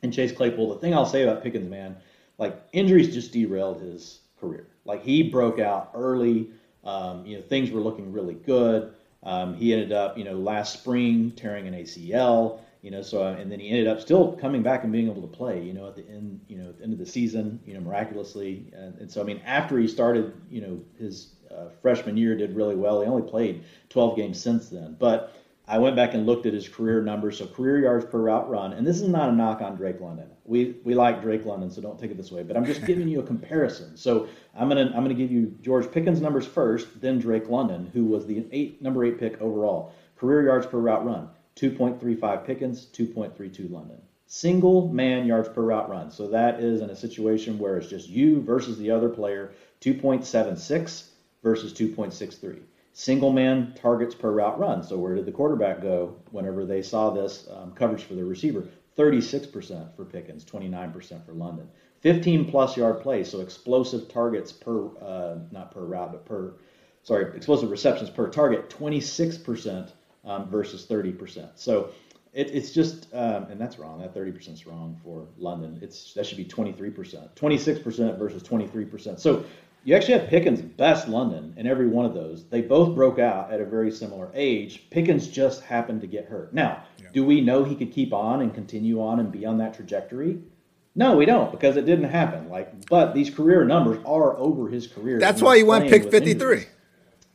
and Chase Claypool. The thing I'll say about Pickens, man, like injuries just derailed his career. Like he broke out early. Um, you know, things were looking really good. Um, he ended up, you know, last spring tearing an ACL. You know, so and then he ended up still coming back and being able to play. You know, at the end, you know, at the end of the season, you know, miraculously. And, and so, I mean, after he started, you know, his uh, freshman year, did really well. He only played 12 games since then, but I went back and looked at his career numbers, so career yards per route run, and this is not a knock on Drake London. We we like Drake London, so don't take it this way. But I'm just giving you a comparison. So I'm gonna I'm gonna give you George Pickens numbers first, then Drake London, who was the eight number eight pick overall. Career yards per route run, 2.35 Pickens, 2.32 London. Single man yards per route run. So that is in a situation where it's just you versus the other player, 2.76 versus 2.63 single man targets per route run. So where did the quarterback go whenever they saw this um, coverage for the receiver? 36% for Pickens, 29% for London. 15 plus yard plays, so explosive targets per, uh, not per route, but per, sorry, explosive receptions per target, 26% um, versus 30%. So it, it's just, um, and that's wrong. That 30% is wrong for London. It's that should be 23%, 26% versus 23%. So you actually have Pickens best London in every one of those. They both broke out at a very similar age. Pickens just happened to get hurt. Now, yeah. do we know he could keep on and continue on and be on that trajectory? No, we don't because it didn't happen. Like, but these career numbers are over his career. That's why he went pick 53.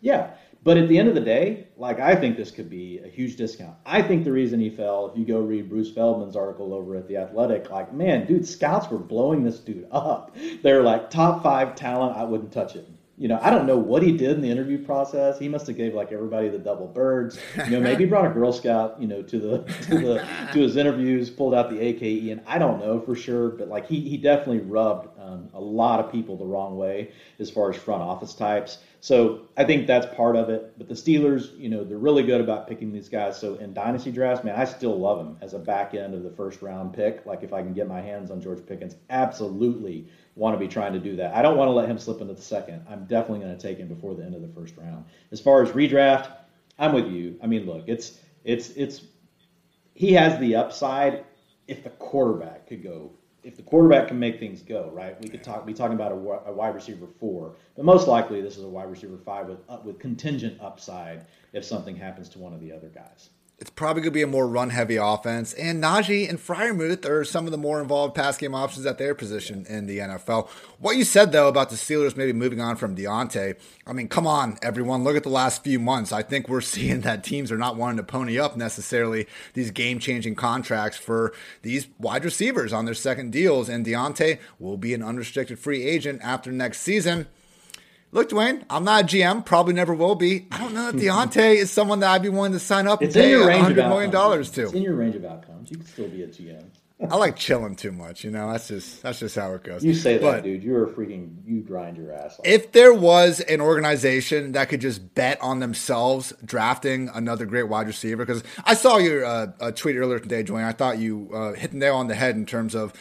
Yeah. But at the end of the day, like I think this could be a huge discount. I think the reason he fell, if you go read Bruce Feldman's article over at the Athletic, like man, dude, scouts were blowing this dude up. They're like top five talent. I wouldn't touch it you know, I don't know what he did in the interview process. He must have gave like everybody the double birds. You know, maybe brought a Girl Scout, you know, to the to the to his interviews, pulled out the AKE, and I don't know for sure, but like he he definitely rubbed um, a lot of people the wrong way as far as front office types. So I think that's part of it. But the Steelers, you know, they're really good about picking these guys. So in dynasty drafts, man, I still love him as a back end of the first round pick. Like if I can get my hands on George Pickens, absolutely want to be trying to do that. I don't want to let him slip into the second. I'm definitely going to take him before the end of the first round. As far as redraft, I'm with you. I mean, look, it's it's it's he has the upside if the quarterback could go. If the quarterback can make things go, right? We could talk be talking about a, a wide receiver four, but most likely this is a wide receiver five with uh, with contingent upside if something happens to one of the other guys it's probably going to be a more run heavy offense. And Najee and Freiermuth are some of the more involved pass game options at their position in the NFL. What you said, though, about the Steelers maybe moving on from Diontae, I mean, come on, everyone. Look at the last few months. I think we're seeing that teams are not wanting to pony up necessarily these game changing contracts for these wide receivers on their second deals. And Diontae will be an unrestricted free agent after next season. Look, Dwayne, I'm not a GM, probably never will be. I don't know that Diontae is someone that I'd be willing to sign up it's and pay $100 million to. It's in your range of outcomes. You can still be a GM. I like chilling too much, you know. That's just that's just how it goes. You say that, but dude. You're a freaking you grind your ass. Off. If there was an organization that could just bet on themselves drafting another great wide receiver, because I saw your uh, tweet earlier today, Dwayne. I thought you uh, hit the nail on the head in terms of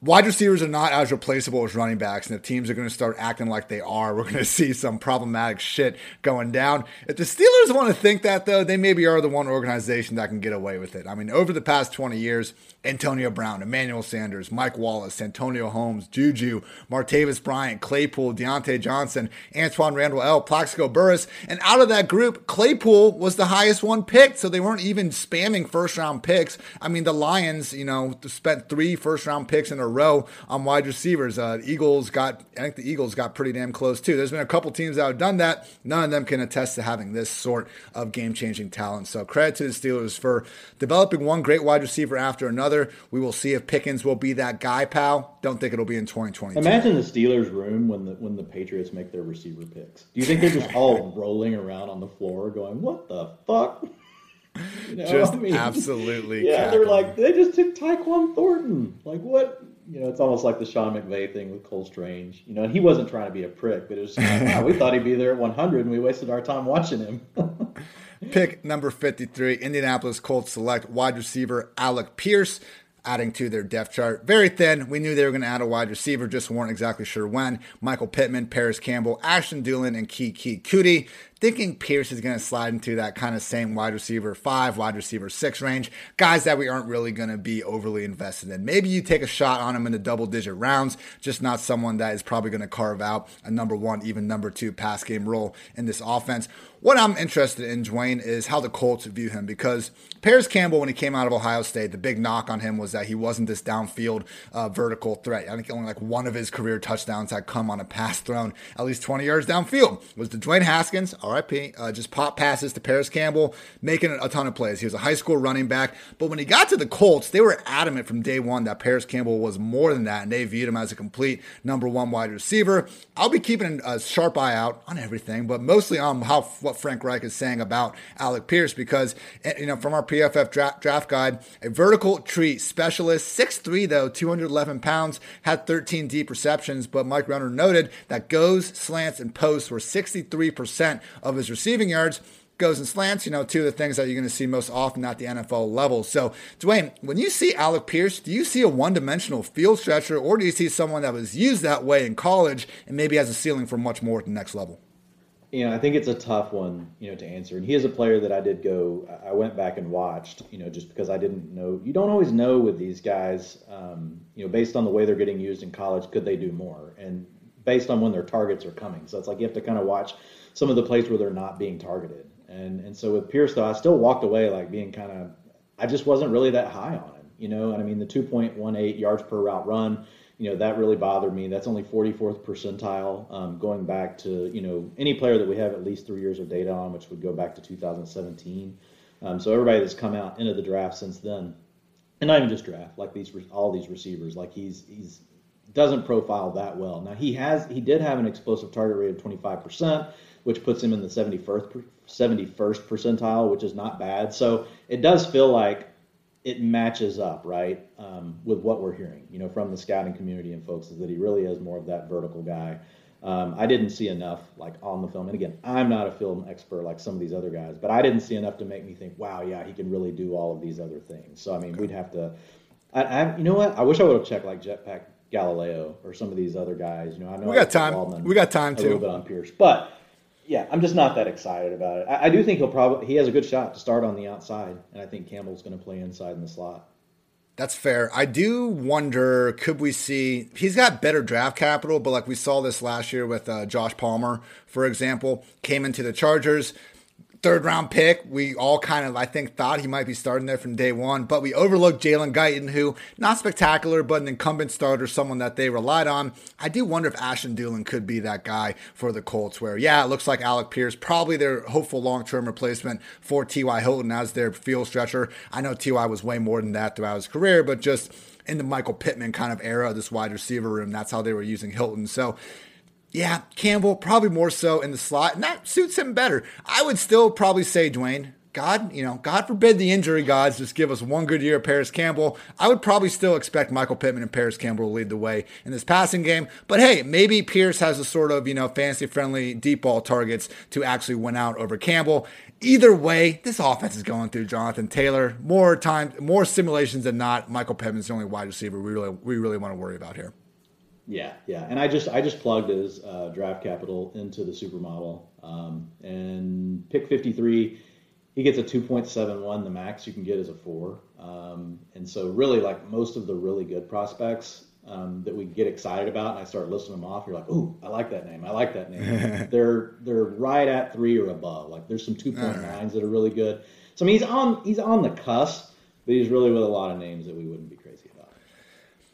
wide receivers are not as replaceable as running backs. And if teams are going to start acting like they are, we're going to see some problematic shit going down. If the Steelers want to think that, though, they maybe are the one organization that can get away with it. I mean, over the past 20 years, Antonio Brown, Emmanuel Sanders, Mike Wallace, Antonio Holmes, Juju, Martavis Bryant, Claypool, Diontae Johnson, Antwaan Randle El, Plaxico Burress. And out of that group, Claypool was the highest one picked. So they weren't even spamming first round picks. I mean, the Lions, you know, spent three first round picks in a row on wide receivers. Uh, Eagles got, I think the Eagles got pretty damn close too. There's been a couple teams that have done that. None of them can attest to having this sort of game changing talent. So credit to the Steelers for developing one great wide receiver after another. We will see if Pickens will be that guy, pal. Don't think it'll be in 2020. Imagine the Steelers room when the when the Patriots make their receiver picks. Do you think they're just all rolling around on the floor going, "What the fuck"? You know, just I mean, absolutely. Yeah, cackling. they're like they just took Tyquan Thornton. Like what? you know, it's almost like the Sean McVay thing with Cole Strange. You know, and he wasn't trying to be a prick, but it was like, wow, we thought he'd be there at 100, and we wasted our time watching him. Pick number 53, Indianapolis Colts select wide receiver Alec Pierce adding to their depth chart. Very thin. We knew they were going to add a wide receiver, just weren't exactly sure when. Michael Pittman, Parris Campbell, Ashton Dulin, and Keke Coutee thinking Pierce is going to slide into that kind of same wide receiver five, wide receiver six range. Guys that we aren't really going to be overly invested in. Maybe you take a shot on him in the double digit rounds, just not someone that is probably going to carve out a number one, even number two pass game role in this offense. What I'm interested in, Dwain, is how the Colts view him because Parris Campbell, when he came out of Ohio State, the big knock on him was that he wasn't this downfield uh, vertical threat. I think only like one of his career touchdowns had come on a pass thrown at least 20 yards downfield. It was the Dwayne Haskins, RIP, uh, just pop passes to Parris Campbell, making a ton of plays. He was a high school running back. But when he got to the Colts, they were adamant from day one that Parris Campbell was more than that, and they viewed him as a complete number one wide receiver. I'll be keeping a sharp eye out on everything, but mostly on how what Frank Reich is saying about Alec Pierce because, eh, you know, from our PFF draft, draft guide, a vertical tree specialist, 6'3, though, 211 pounds, had 13 deep receptions. But Mike Renner noted that goes, slants, and posts were 63% of his receiving yards goes and slants, you know, two of the things that you're going to see most often at the NFL level. So, Dwain, when you see Alec Pierce, do you see a one dimensional field stretcher or do you see someone that was used that way in college and maybe has a ceiling for much more at the next level? you know, I think it's a tough one, you know, to answer. And he is a player that I did go. I went back and watched, you know, just because I didn't know. You don't always know with these guys, um, you know, based on the way they're getting used in college, could they do more? And based on when their targets are coming, so it's like you have to kind of watch some of the plays where they're not being targeted. And and so with Pierce, though, I still walked away like being kind of. I just wasn't really that high on him. You know, and I mean the 2.18 yards per route run. You know that really bothered me. That's only 44th percentile, um, going back to you know any player that we have at least three years of data on, which would go back to 2017. Um, so everybody that's come out into the draft since then, and not even just draft, like these all these receivers, like he's he's doesn't profile that well. Now he has he did have an explosive target rate of 25 percent which puts him in the 71st 71st percentile, which is not bad. So it does feel like it matches up, right, um, with what we're hearing, you know, from the scouting community and folks, is that he really is more of that vertical guy. Um, I didn't see enough like on the film, and again, I'm not a film expert like some of these other guys, but I didn't see enough to make me think, wow, yeah, he can really do all of these other things. So I mean, we'd have to. I, I you know what? I wish I would have checked like Jetpack Galileo or some of these other guys. You know, I know we got time. we got time too. A little bit on Pierce, but yeah, I'm just not that excited about it. I, I, do think he'll probably he has a good shot to start on the outside, and I think Campbell's going to play inside in the slot. That's fair. I do wonder, could we see? He's got better draft capital, but like we saw this last year with uh, Josh Palmer, for example, came into the Chargers third round pick. We all kind of, I think, thought he might be starting there from day one, but we overlooked Jalen Guyton, who not spectacular, but an incumbent starter, someone that they relied on. I do wonder if Ashton Dulin could be that guy for the Colts, where yeah, it looks like Alec Pierce probably their hopeful long term replacement for T.Y. Hilton as their field stretcher. I know T.Y. was way more than that throughout his career, but just in the Michael Pittman kind of era, this wide receiver room, that's how they were using Hilton. So yeah, Campbell probably more so in the slot, and that suits him better. I would still probably say Dwain. God, you know, God forbid the injury gods just give us one good year of Parris Campbell. I would probably still expect Michael Pittman and Parris Campbell to lead the way in this passing game. But hey, maybe Pierce has a sort of, you know, fantasy friendly deep ball targets to actually win out over Campbell. Either way, this offense is going through Jonathan Taylor. More time, more simulations than not. Michael Pittman's the only wide receiver we really, we really want to worry about here. Yeah, yeah, and I just I just plugged his uh, draft capital into the supermodel, um, and pick fifty three, he gets a two point seven one. The max you can get is a four, um, and so really like most of the really good prospects um, that we get excited about, and I start listing them off. You're like, ooh, I like that name. I like that name. they're they're right at three or above. Like there's some two point nines that are really good. So I mean, he's on he's on the cusp, but he's really with a lot of names that we wouldn't be.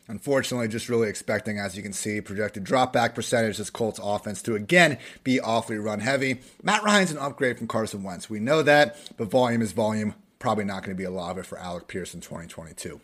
Unfortunately, just really expecting, as you can see, projected drop back percentage this Colts offense to again be awfully run heavy. Matt Ryan's an upgrade from Carson Wentz. We know that, but volume is volume. Probably not going to be a lot of it for Alec Pierce in 2022.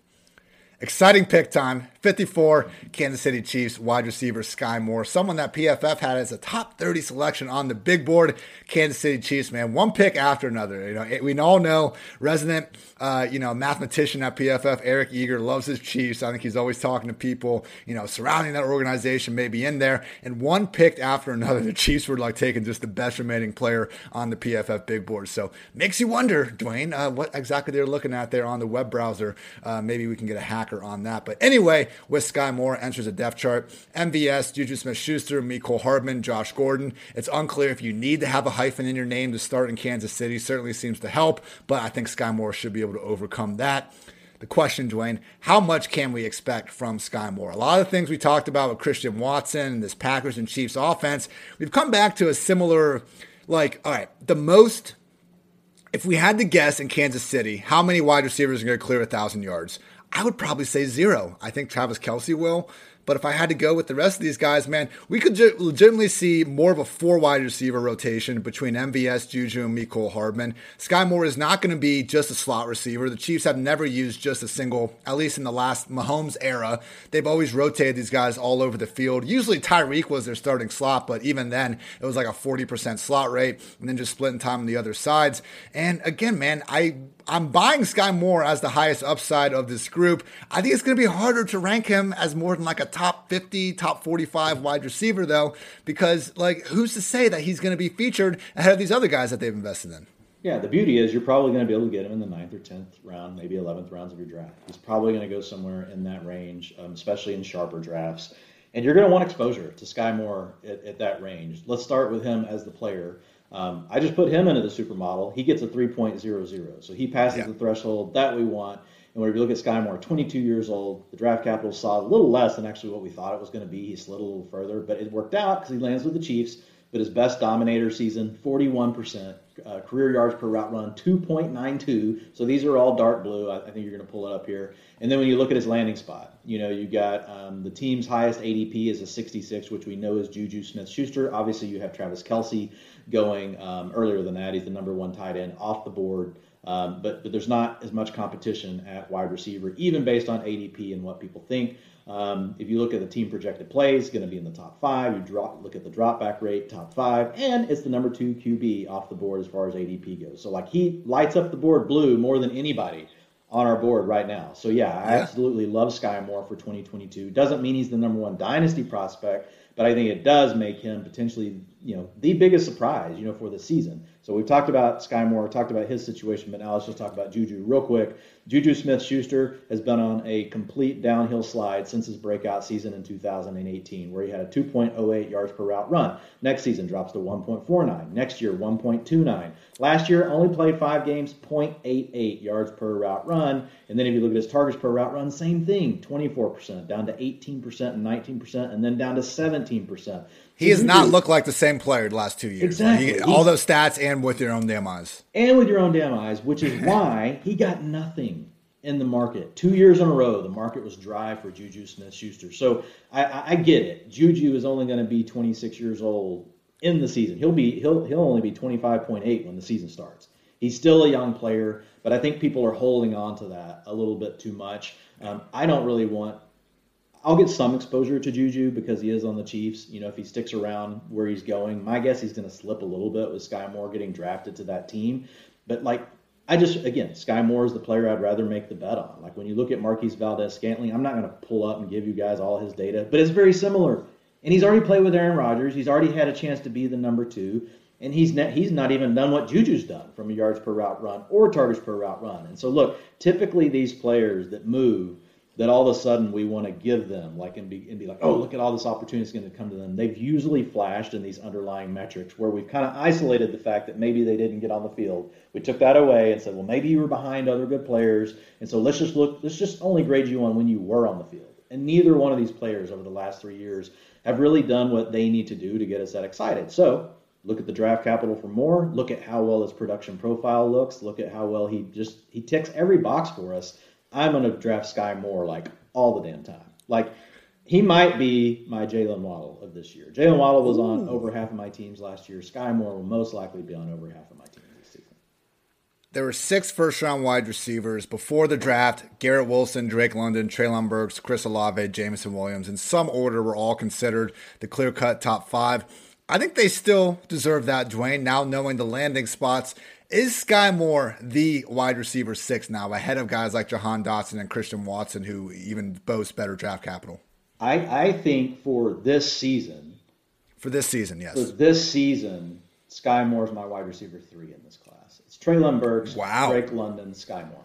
Exciting pick time. 54, Kansas City Chiefs wide receiver Skyy Moore, someone that PFF had as a top 30 selection on the big board. Kansas City Chiefs, man, one pick after another. You know, we all know resident, uh, you know, mathematician at PFF, Eric Eager loves his Chiefs. I think he's always talking to people, you know, surrounding that organization, maybe in there. And one pick after another, the Chiefs were like taking just the best remaining player on the PFF big board. So makes you wonder, Dwain, uh, what exactly they're looking at there on the web browser. Uh, maybe we can get a on that. But anyway, with Skyy Moore enters a depth chart. MVS, Juju Smith Schuster, Mecole Hardman, Josh Gordon. It's unclear if you need to have a hyphen in your name to start in Kansas City. Certainly seems to help, but I think Skyy Moore should be able to overcome that. The question, Dwain, how much can we expect from Skyy Moore? A lot of things we talked about with Christian Watson and this Packers and Chiefs offense, we've come back to a similar, like, all right, the most if we had to guess in Kansas City, how many wide receivers are going to clear a thousand yards? I would probably say zero. I think Travis Kelce will. But if I had to go with the rest of these guys, man, we could legitimately see more of a four wide receiver rotation between MVS, Juju, and Mecole Hardman. Skyy Moore is not going to be just a slot receiver. The Chiefs have never used just a single, at least in the last Mahomes era. They've always rotated these guys all over the field. Usually Tyreek was their starting slot, but even then, it was like a 40% slot rate and then just splitting time on the other sides. And again, man, I I'm buying Skyy Moore as the highest upside of this group. I think it's going to be harder to rank him as more than like a top 50, top 45 wide receiver, though, because like who's to say that he's going to be featured ahead of these other guys that they've invested in? Yeah, the beauty is you're probably going to be able to get him in the ninth or tenth round, maybe eleventh rounds of your draft. He's probably going to go somewhere in that range, um, especially in sharper drafts. And you're going to want exposure to Skyy Moore at, at that range. Let's start with him as the player. Um, I just put him into the supermodel. He gets a 3.00. So he passes yeah. the threshold that we want. And when we look at Skyy Moore, 22 years old, the draft capital saw a little less than actually what we thought it was going to be. He slid a little further, but it worked out because he lands with the Chiefs. but his best dominator season, 41%. Uh, career yards per route run, 2.92. So these are all dark blue. I, I think you're going to pull it up here. And then when you look at his landing spot, you know, you got um, the team's highest ADP is a 66, which we know is Juju Smith Schuster. Obviously, you have Travis Kelce going um, earlier than that. He's the number one tight end off the board. Um, but, but there's not as much competition at wide receiver, even based on ADP and what people think. Um, if you look at the team projected plays, going to be in the top five. You drop, look at the dropback rate, top five, and it's the number two QB off the board as far as ADP goes. So like he lights up the board blue more than anybody on our board right now. So yeah, I yeah. absolutely love Skyy Moore for 2022. Doesn't mean he's the number one dynasty prospect, but I think it does make him potentially, you know, the biggest surprise, you know, for the season. So we've talked about Skyy Moore, talked about his situation, but now let's just talk about Juju real quick. Juju Smith Schuster has been on a complete downhill slide since his breakout season in 2018, where he had a 2.08 yards per route run. Next season drops to 1.49. Next year, 1.29. Last year, only played five games, 0.88 yards per route run. And then if you look at his targets per route run, same thing 24%, down to 18% and 19%, and then down to 17%. He has not looked like the same player the last two years. Exactly. All those stats and with your own damn eyes. And with your own damn eyes, which is why he got nothing in the market. Two years in a row, the market was dry for Juju Smith Schuster. So I, I, get it. Juju is only going to be 26 years old in the season. He'll be he'll he'll only be 25.8 when the season starts. He's still a young player, but I think people are holding on to that a little bit too much. Um, I don't really want I'll get some exposure to Juju because he is on the Chiefs. You know, if he sticks around where he's going, my guess he's going to slip a little bit with Skyy Moore getting drafted to that team. But like, I just again, Skyy Moore is the player I'd rather make the bet on. Like when you look at Marquez Valdes Scantling, I'm not going to pull up and give you guys all his data, but it's very similar. And he's already played with Aaron Rodgers. He's already had a chance to be the number two, and he's not, he's not even done what Juju's done from a yards per route run or targets per route run. And so look, typically these players that move that all of a sudden we want to give them, like and be, and be like, oh, look at all this opportunity is going to come to them. They've usually flashed in these underlying metrics where we've kind of isolated the fact that maybe they didn't get on the field. We took that away and said, well, maybe you were behind other good players, and so let's just look, let's just only grade you on when you were on the field. And neither one of these players over the last three years have really done what they need to do to get us that excited. So look at the draft capital for more. Look at how well his production profile looks. Look at how well he just he ticks every box for us I'm going to draft Skyy Moore like all the damn time. Like he might be my Jaylen Waddle of this year. Jaylen Waddle was on over half of my teams last year. Skyy Moore will most likely be on over half of my teams this season. There were six first round wide receivers before the draft Garrett Wilson, Drake London, Treylon Burks, Chris Olave, Jameson Williams. In some order, were all considered the clear cut top five. I think they still deserve that, Dwain, now knowing the landing spots is Skyy Moore the wide receiver six now, ahead of guys like Jahan Dotson and Christian Watson, who even boast better draft capital? I, I think for this season, for this season, yes, for this season, Skyy Moore is my wide receiver three in this class. It's Treylon Burks, wow. Drake London, Skyy Moore.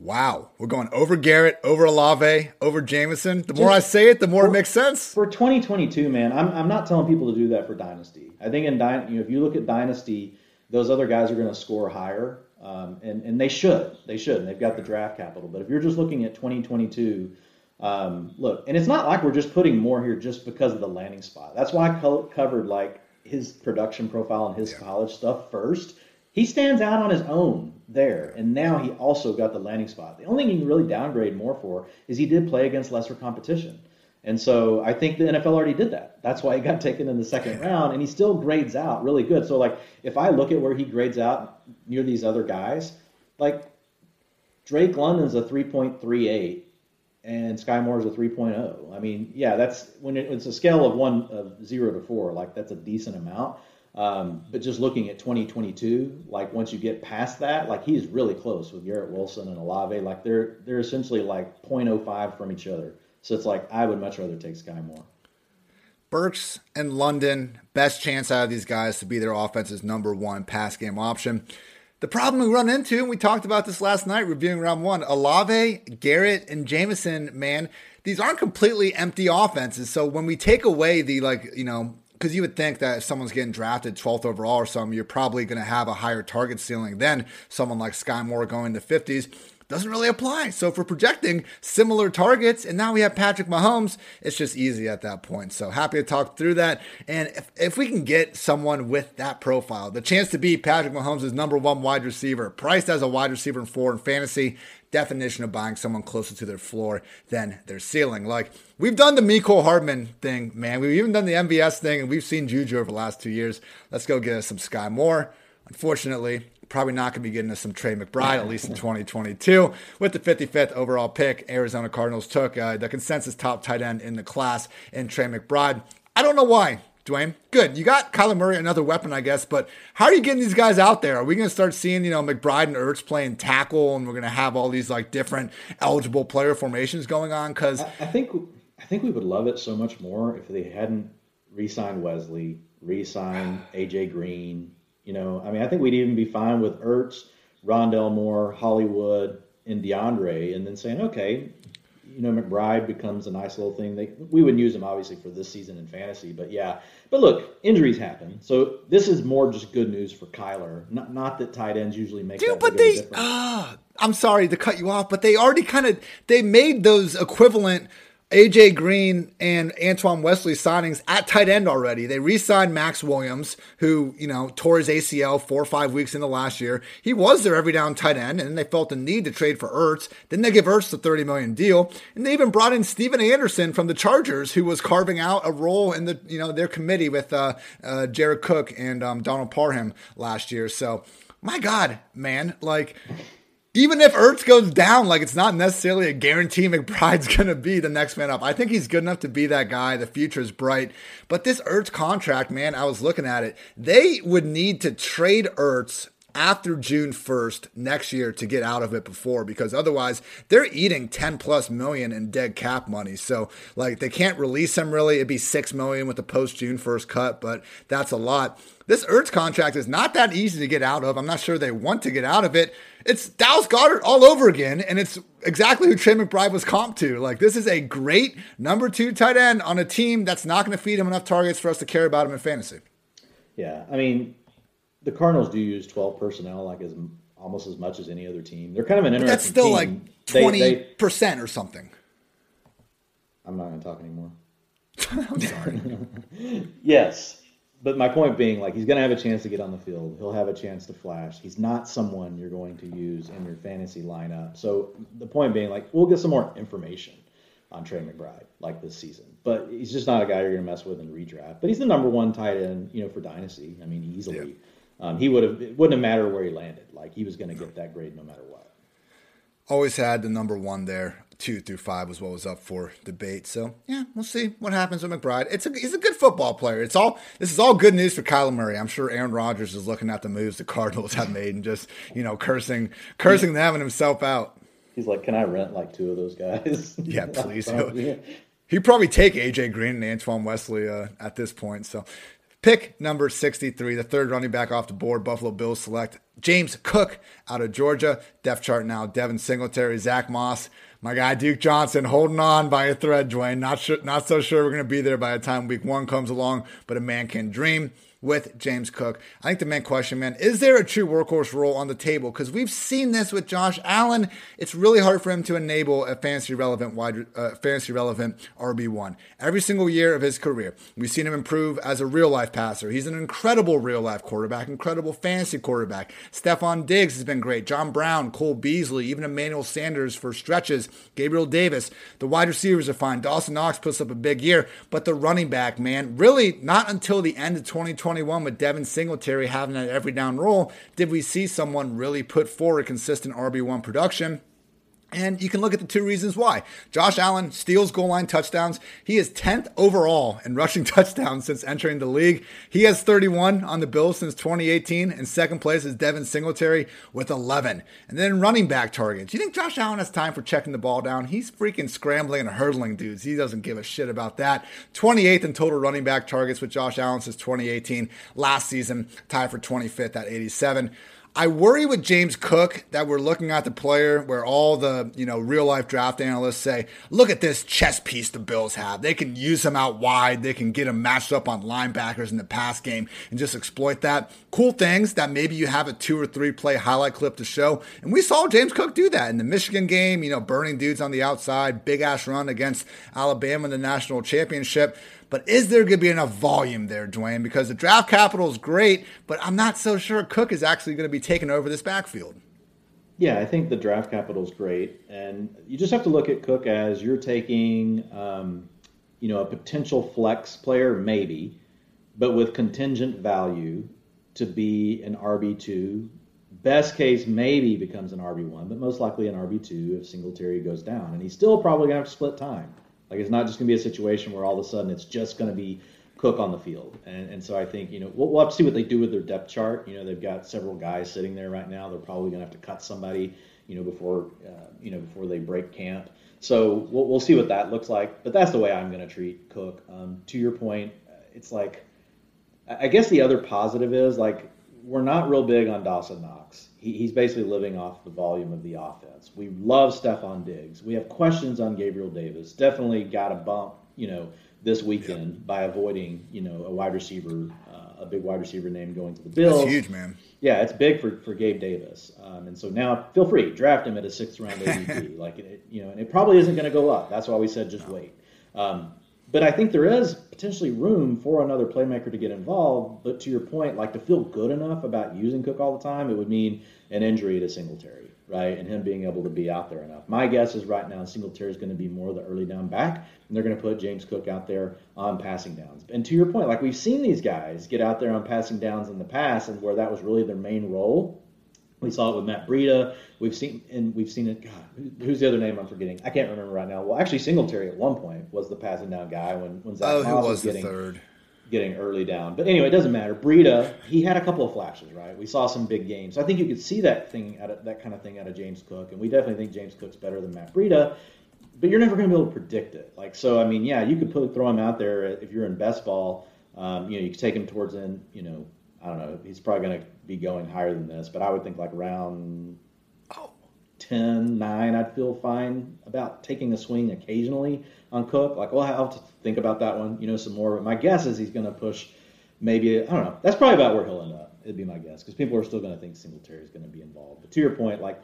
Wow, we're going over Garrett, over Olave, over Jameson. The more I say it, the more for, it makes sense. For 2022, man, I'm, I'm not telling people to do that for Dynasty. I think in Dynasty, you know, if you look at Dynasty, those other guys are going to score higher, um, and and they should. They should. And they've got the draft capital. But if you're just looking at 2022, um, look, and it's not like we're just putting more here just because of the landing spot. That's why I co- covered like his production profile and his yeah. college stuff first. He stands out on his own there, and now he also got the landing spot. The only thing he can really downgrade more for is he did play against lesser competition. And so I think the NFL already did that. That's why he got taken in the second round, and he still grades out really good. So like if I look at where he grades out near these other guys, like Drake London's a 3.38 and Skyy Moore is a 3.0. I mean, yeah, that's when it, it's a scale of one of zero to four. Like that's a decent amount. Um, but just looking at 2022, like once you get past that, like he's really close with Garrett Wilson and Olave. Like they're they're essentially like 0.05 from each other. So it's like I would much rather take Skyy Moore. Burks and London, best chance out of these guys to be their offense's number one pass game option. The problem we run into, and we talked about this last night reviewing round one, Olave, Garrett, and Jameson, man, these aren't completely empty offenses. So when we take away the like, you know, because you would think that if someone's getting drafted 12th overall or something, you're probably going to have a higher target ceiling than someone like Skyy Moore going to 50s doesn't really apply. So for projecting similar targets and now we have Patrick Mahomes, it's just easy at that point. So happy to talk through that. And if, if we can get someone with that profile, the chance to be Patrick Mahomes' number one wide receiver, priced as a wide receiver in four in fantasy, definition of buying someone closer to their floor than their ceiling. Like we've done the Mecole Hardman thing, man. We've even done the MVS thing, and we've seen Juju over the last two years. Let's go get us some Skyy Moore. Unfortunately, probably not going to be getting us some Trey McBride, at least in 2022. With the 55th overall pick, Arizona Cardinals took uh, the consensus top tight end in the class in Trey McBride. I don't know why. Dwain, good. You got Kyler Murray, another weapon, I guess. But how are you getting these guys out there? Are we going to start seeing, you know, McBride and Ertz playing tackle, and we're going to have all these like different eligible player formations going on? Because I, I think I think we would love it so much more if they hadn't re-signed Wesley, re-signed AJ Green, you know, I mean, I think we'd even be fine with Ertz, Rondale Moore, Hollywood, and DeAndre, and then saying, okay, you know, McBride becomes a nice little thing. They, we wouldn't use him obviously for this season in fantasy, but yeah. But look, injuries happen, so this is more just good news for Kyler. Not, not that tight ends usually make. Dude, but they. Uh, I'm sorry to cut you off, but they already kind of they made those equivalent AJ Green and Antoine Wesley signings at tight end already. They re-signed Maxx Williams, who, you know, tore his ACL four or five weeks into last year. He was their every down tight end, and then they felt the need to trade for Ertz. Then they give Ertz the 30 million deal. And they even brought in Stephen Anderson from the Chargers, who was carving out a role in the, you know, their committee with uh, uh, Jared Cook and um, Donald Parham last year. So my God, man, like even if Ertz goes down, like it's not necessarily a guarantee McBride's going to be the next man up. I think he's good enough to be that guy. The future is bright. But this Ertz contract, man, I was looking at it. They would need to trade Ertz after June 1st next year to get out of it before because otherwise they're eating 10 plus million in dead cap money. So like they can't release him really. It'd be 6 million with the post June 1st cut, but that's a lot. This Ertz contract is not that easy to get out of. I'm not sure they want to get out of it. It's Dallas Goedert all over again, and it's exactly who Trey McBride was comped to. Like, this is a great number two tight end on a team that's not going to feed him enough targets for us to care about him in fantasy. Yeah, I mean, the Cardinals do use 12 personnel like as almost as much as any other team. They're kind of an interesting. That's still team. like 20 percent or something. I'm not going to talk anymore. I'm sorry. yes, but my point being, like, he's going to have a chance to get on the field. He'll have a chance to flash. He's not someone you're going to use in your fantasy lineup. So the point being, like, we'll get some more information on Trey McBride, like this season. But he's just not a guy you're going to mess with in redraft. But he's the number one tight end, you know, for dynasty. I mean, easily. Yeah. Um, he would have. It wouldn't have mattered where he landed. Like he was going to get that grade no matter what. Always had the number one there two through five was what was up for debate. So yeah, we'll see what happens with McBride. It's a he's a good football player. It's all this is all good news for Kyler Murray. I'm sure Aaron Rodgers is looking at the moves the Cardinals have made and just you know cursing cursing them and himself out. He's like, can I rent like two of those guys? yeah, please. He'd probably take AJ Green and Antoine Wesley uh, at this point. So Pick number 63, the third running back off the board, Buffalo Bills select James Cook out of Georgia. Depth chart now Devin Singletary, Zack Moss, my guy Duke Johnson holding on by a thread, Dwain. Not sure, not so sure we're going to be there by the time week one comes along, but a man can dream with James Cook. I think the main question, man, is there a true workhorse role on the table? Because we've seen this with Josh Allen. It's really hard for him to enable a fantasy relevant wide, uh, fantasy relevant RB one every single year of his career. We've seen him improve as a real life passer. He's an incredible real life quarterback, incredible fantasy quarterback. Stefon Diggs has been great. John Brown, Cole Beasley, even Emmanuel Sanders for stretches. Gabriel Davis. The wide receivers are fine. Dawson Knox puts up a big year, but the running back, man, really not until the end of 2020. 2021 with Devin Singletary having an every down role, did we see someone really put forward consistent RB1 production? And you can look at the two reasons why. Josh Allen steals goal line touchdowns. He is 10th overall in rushing touchdowns since entering the league. He has 31 on the Bills since 2018. And second place is Devin Singletary with 11. And then running back targets. You think Josh Allen has time for checking the ball down? He's freaking scrambling and hurdling dudes. He doesn't give a shit about that. 28th in total running back targets with Josh Allen since 2018. Last season, tied for 25th at 87. I worry with James Cook that we're looking at the player where all the, you know, real life draft analysts say, look at this chess piece the Bills have. They can use him out wide. They can get him matched up on linebackers in the pass game and just exploit that. Cool things that maybe you have a two or three play highlight clip to show. And we saw James Cook do that in the Michigan game, you know, burning dudes on the outside, big ass run against Alabama in the national championship. But is there going to be enough volume there, Dwain? Because the draft capital is great, but I'm not so sure Cook is actually going to be taking over this backfield. Yeah, I think the draft capital is great, and you just have to look at Cook as you're taking, um, you know, a potential flex player, maybe, but with contingent value to be an RB two. Best case, maybe becomes an RB one, but most likely an RB two if Singletary goes down, and he's still probably going to have to split time. Like it's not just going to be a situation where all of a sudden it's just going to be Cook on the field. And, and so I think, you know, we'll, we'll have to see what they do with their depth chart. You know, they've got several guys sitting there right now. They're probably going to have to cut somebody, you know, before, uh, you know, before they break camp. So we'll, we'll see what that looks like. But that's the way I'm going to treat Cook. Um, to your point, it's like, I guess the other positive is like, we're not real big on Dawson Knox. He, he's basically living off the volume of the offense. We love Stefon Diggs. We have questions on Gabriel Davis. Definitely got a bump, you know, this weekend yeah. by avoiding, you know, a wide receiver, uh, a big wide receiver name going to the Bills. That's huge, man. Yeah, it's big for, for Gabe Davis. Um, and so now feel free, draft him at a sixth round ADP. like, it, you know, and it probably isn't going to go up. That's why we said just wait. Um, but I think there is potentially room for another playmaker to get involved. But to your point, like to feel good enough about using Cook all the time, it would mean an injury to Singletary, right? And him being able to be out there enough. My guess is right now Singletary is going to be more of the early down back, and they're going to put James Cook out there on passing downs. And to your point, like we've seen these guys get out there on passing downs in the past, and where that was really their main role. We saw it with Matt Breida. We've seen and we've seen it. God, who's the other name I'm forgetting? I can't remember right now. Well, actually, Singletary at one point was the passing down guy when when Zack oh, Moss was, was getting third. getting early down. But anyway, it doesn't matter. Breida, he had a couple of flashes, right? We saw some big games. So I think you could see that thing out of that kind of thing out of James Cook, and we definitely think James Cook's better than Matt Breida. But you're never going to be able to predict it. Like so, I mean, yeah, you could put throw him out there if you're in best ball. Um, you know, you could take him towards in, you know, I don't know. He's probably going to be going higher than this, but I would think like around oh, 10, 9, I'd feel fine about taking a swing occasionally on Cook. Like, well, I'll have to think about that one, you know, some more. But my guess is he's going to push maybe, I don't know. That's probably about where he'll end up. It'd be my guess because people are still going to think Singletary is going to be involved. But to your point, like,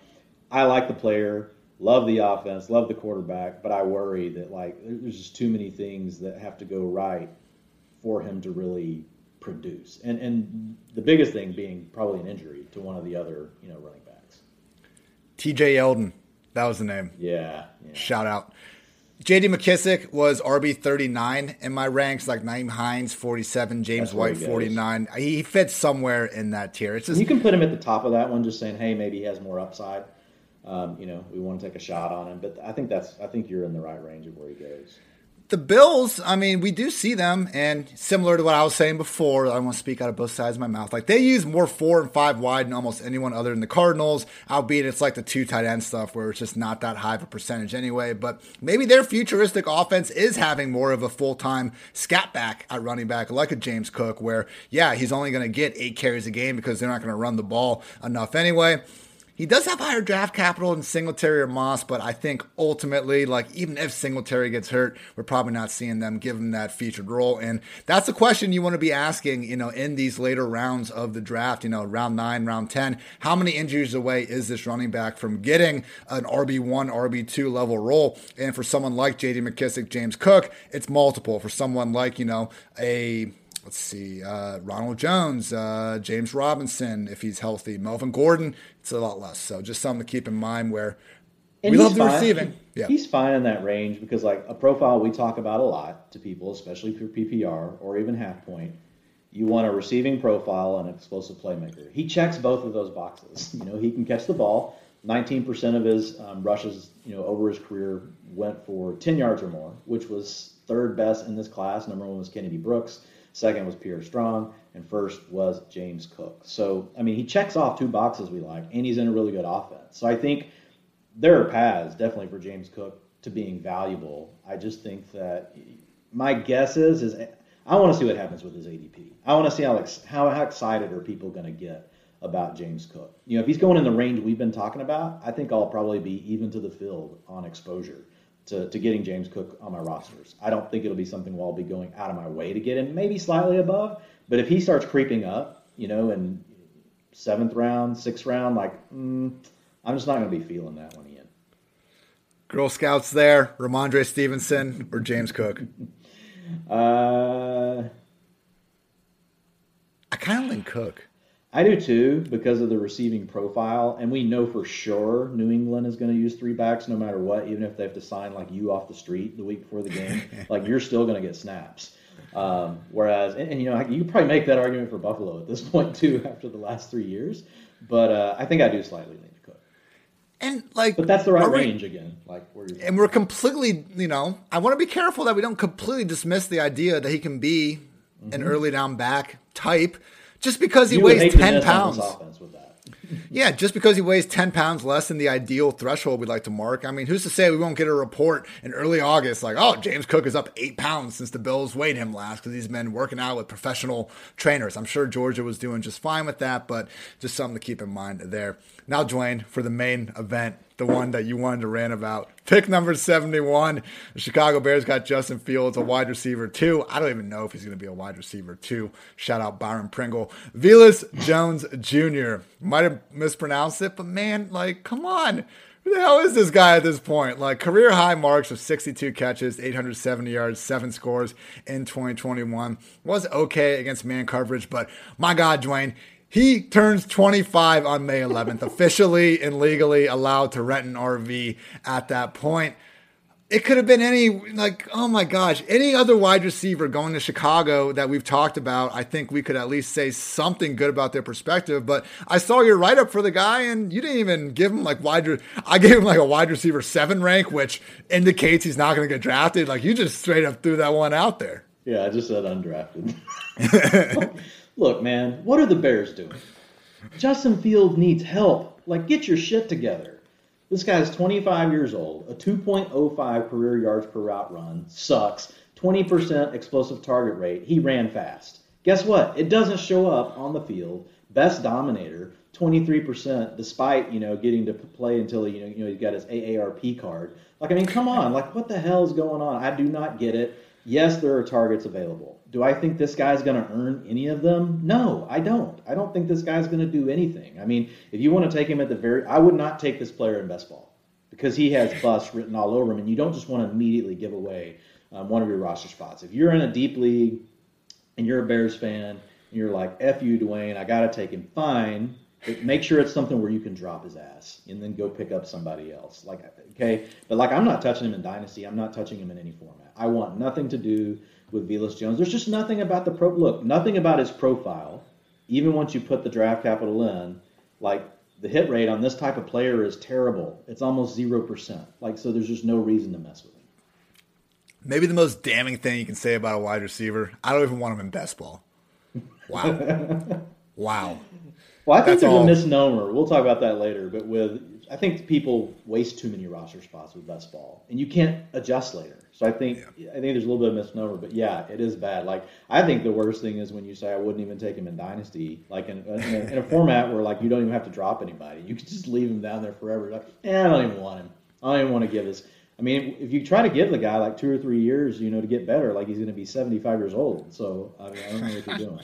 I like the player, love the offense, love the quarterback, but I worry that, like, there's just too many things that have to go right for him to really produce. And and the biggest thing being probably an injury to one of the other you know running backs. T.J. Yeldon, that was the name. Yeah, yeah. Shout out. J.D. McKissic was RB thirty nine in my ranks, like Nyheim Hines forty seven, James That's White forty nine. He fits somewhere in that tier. It's just You can put him at the top of that one, just saying, hey, maybe he has more upside. Um, you know, we want to take a shot on him, but I think that's I think you're in the right range of where he goes. The Bills, I mean, we do see them, and similar to what I was saying before, I want to speak out of both sides of my mouth. Like they use more four and five wide than almost anyone other than the Cardinals, albeit it's like the two tight end stuff where it's just not that high of a percentage anyway. But maybe their futuristic offense is having more of a full time scat back at running back, like a James Cook, where yeah, he's only going to get eight carries a game because they're not going to run the ball enough anyway. He does have higher draft capital than Singletary or Moss, but I think ultimately, like even if Singletary gets hurt, we're probably not seeing them give him that featured role. And that's the question you want to be asking, you know, in these later rounds of the draft, you know, round nine, round 10. How many injuries away is this running back from getting an RB1, RB2 level role? And for someone like JD McKissic, James Cook, it's multiple. For someone like, you know, a let's see, uh, Ronald Jones, uh, James Robinson, if he's healthy, Melvin Gordon, it's a lot less. So just something to keep in mind where And we love the fine. receiving. Yeah. He's fine in that range because, like, a profile we talk about a lot to people, especially for PPR or even half point. You want a receiving profile and an explosive playmaker. He checks both of those boxes. You know, he can catch the ball. 19% of his um, rushes, you know, over his career went for 10 yards or more, which was third best in this class. Number one was Kennedy Brooks. Second was Pierre Strong, and first was James Cook. So, I mean, he checks off two boxes we like, and he's in a really good offense. So, I think there are paths definitely for James Cook to being valuable. I just think that my guess is is I want to see what happens with his ADP. I want to see how how, how excited are people going to get about James Cook. You know, if he's going in the range we've been talking about, I think I'll probably be even to the field on exposure to, to getting James Cook on my rosters. I don't think it'll be something where I'll be going out of my way to get him, maybe slightly above. But if he starts creeping up, you know, in seventh round, sixth round, like, mm, I'm just not going to be feeling that one, Ian. Girl Scouts there, Rhamondre Stevenson or James Cook? Uh, I kind of think Cook. I do too because of the receiving profile, and we know for sure New England is going to use three backs no matter what, even if they have to sign like you off the street the week before the game. like you're still going to get snaps. Um, whereas, and, and, you know, you could probably make that argument for Buffalo at this point too after the last three years. But uh, I think I do slightly lean to Cook. And like, but that's the right range we, again. Like, and we're completely, you know, I want to be careful that we don't completely dismiss the idea that he can be mm-hmm. an early down back type just because he you weighs 10 pounds. yeah, just because he weighs 10 pounds less than the ideal threshold we'd like to mark. I mean, who's to say we won't get a report in early August like, oh, James Cook is up eight pounds since the Bills weighed him last because he's been working out with professional trainers. I'm sure Georgia was doing just fine with that, but just something to keep in mind there. Now, Dwain, for the main event, the one that you wanted to rant about. Pick number 71. The Chicago Bears got Justin Fields, a wide receiver, two. I don't even know if he's going to be a wide receiver, two. Shout out Byron Pringle. Velus Jones Jr. Might have mispronounced it, but man, like, come on. Who the hell is this guy at this point? Like career high marks of 62 catches, 870 yards, seven scores in 2021. Was okay against man coverage, but my God, Dwain, he turns 25 on May 11th, officially and legally allowed to rent an RV at that point. It could have been any, like, oh my gosh, any other wide receiver going to Chicago that we've talked about. I think we could at least say something good about their perspective. But I saw your write up for the guy, and you didn't even give him like wide. I gave him like a wide receiver seven rank, which indicates he's not going to get drafted. Like, you just straight up threw that one out there. Yeah, I just said undrafted. Look, man, what are the Bears doing? Justin Field needs help. Like, get your shit together. This guy's 25 years old, a 2.05 career yards per route run, sucks, 20% explosive target rate. He ran fast. Guess what? It doesn't show up on the field. Best dominator, 23%, despite you know getting to play until you know you know he got his AARP card. Like, I mean, come on, like what the hell is going on? I do not get it. Yes, there are targets available. Do I think this guy's going to earn any of them? No, I don't. I don't think this guy's going to do anything. I mean, if you want to take him at the very, I would not take this player in best ball because he has bust written all over him, and you don't just want to immediately give away um, one of your roster spots. If you're in a deep league and you're a Bears fan and you're like, "F you, Dwain, I got to take him," fine. But make sure it's something where you can drop his ass and then go pick up somebody else. Like, okay, but like I'm not touching him in Dynasty. I'm not touching him in any format. I want nothing to do with Velus Jones. There's just nothing about the pro. Look, nothing about his profile. Even once you put the draft capital in, like the hit rate on this type of player is terrible. It's almost zero percent. Like so, there's just no reason to mess with him. Maybe the most damning thing you can say about a wide receiver. I don't even want him in best ball. Wow. wow. Well, I think That's there's all. a misnomer. We'll talk about that later. But with, I think people waste too many roster spots with best ball, and you can't adjust later. So I think yeah. I think there's a little bit of misnomer, but yeah, it is bad. Like I think the worst thing is when you say I wouldn't even take him in dynasty, like in, in, a, in a format where like you don't even have to drop anybody, you can just leave him down there forever. Like, eh, I don't even want him. I don't even want to give this. I mean, if you try to give the guy like two or three years, you know, to get better, like he's going to be 75 years old. So I mean, I don't know what you're doing.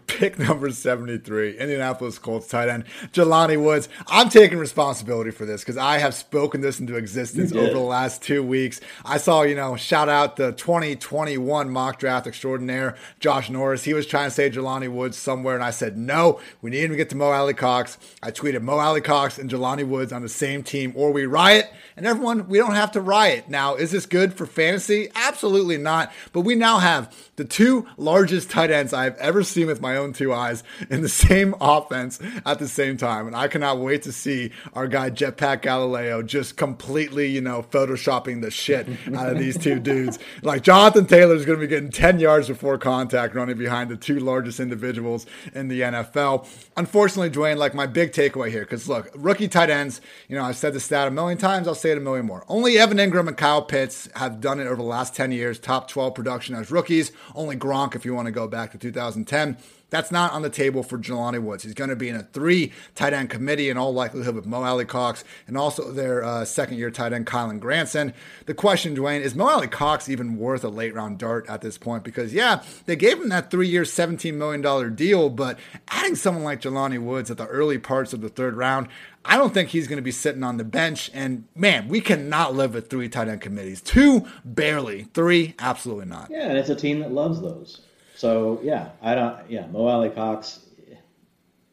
Pick number 73, Indianapolis Colts tight end, Jelani Woods. I'm taking responsibility for this because I have spoken this into existence over the last two weeks. I saw, you know, shout out the 2021 mock draft extraordinaire, Josh Norris. He was trying to say Jelani Woods somewhere, and I said, no, we need him to get to Mo Alie-Cox. I tweeted Mo Alie-Cox and Jelani Woods on the same team, or we riot. And everyone, we don't have to riot. Now, is this good for fantasy? Absolutely not. But we now have the two largest tight ends I've ever seen with my own two eyes in the same offense at the same time. And I cannot wait to see our guy Jetpack Galileo just completely, you know, photoshopping the shit out of these two dudes. Like Jonathan Taylor is going to be getting 10 yards before contact running behind the two largest individuals in the NFL. Unfortunately, Dwain, like my big takeaway here, because look, rookie tight ends, you know, I've said this stat a million times, I'll say it a million more. Only Evan Engram and Kyle Pitts have done it over the last 10 years, top 12 production as rookies. Only Gronk, if you want to go back to 2010. That's not on the table for Jelani Woods. He's going to be in a three tight end committee in all likelihood with Mo Alie-Cox and also their uh, second year tight end, Kylen Granson. The question, Dwain, is Mo Alie-Cox even worth a late round dart at this point? Because, yeah, they gave him that three year, $17 million deal, but adding someone like Jelani Woods at the early parts of the third round, I don't think he's going to be sitting on the bench. And man, we cannot live with three tight end committees. Two, barely. Three, absolutely not. Yeah, and it's a team that loves those. So yeah, I don't. Yeah, Mo Alie-Cox.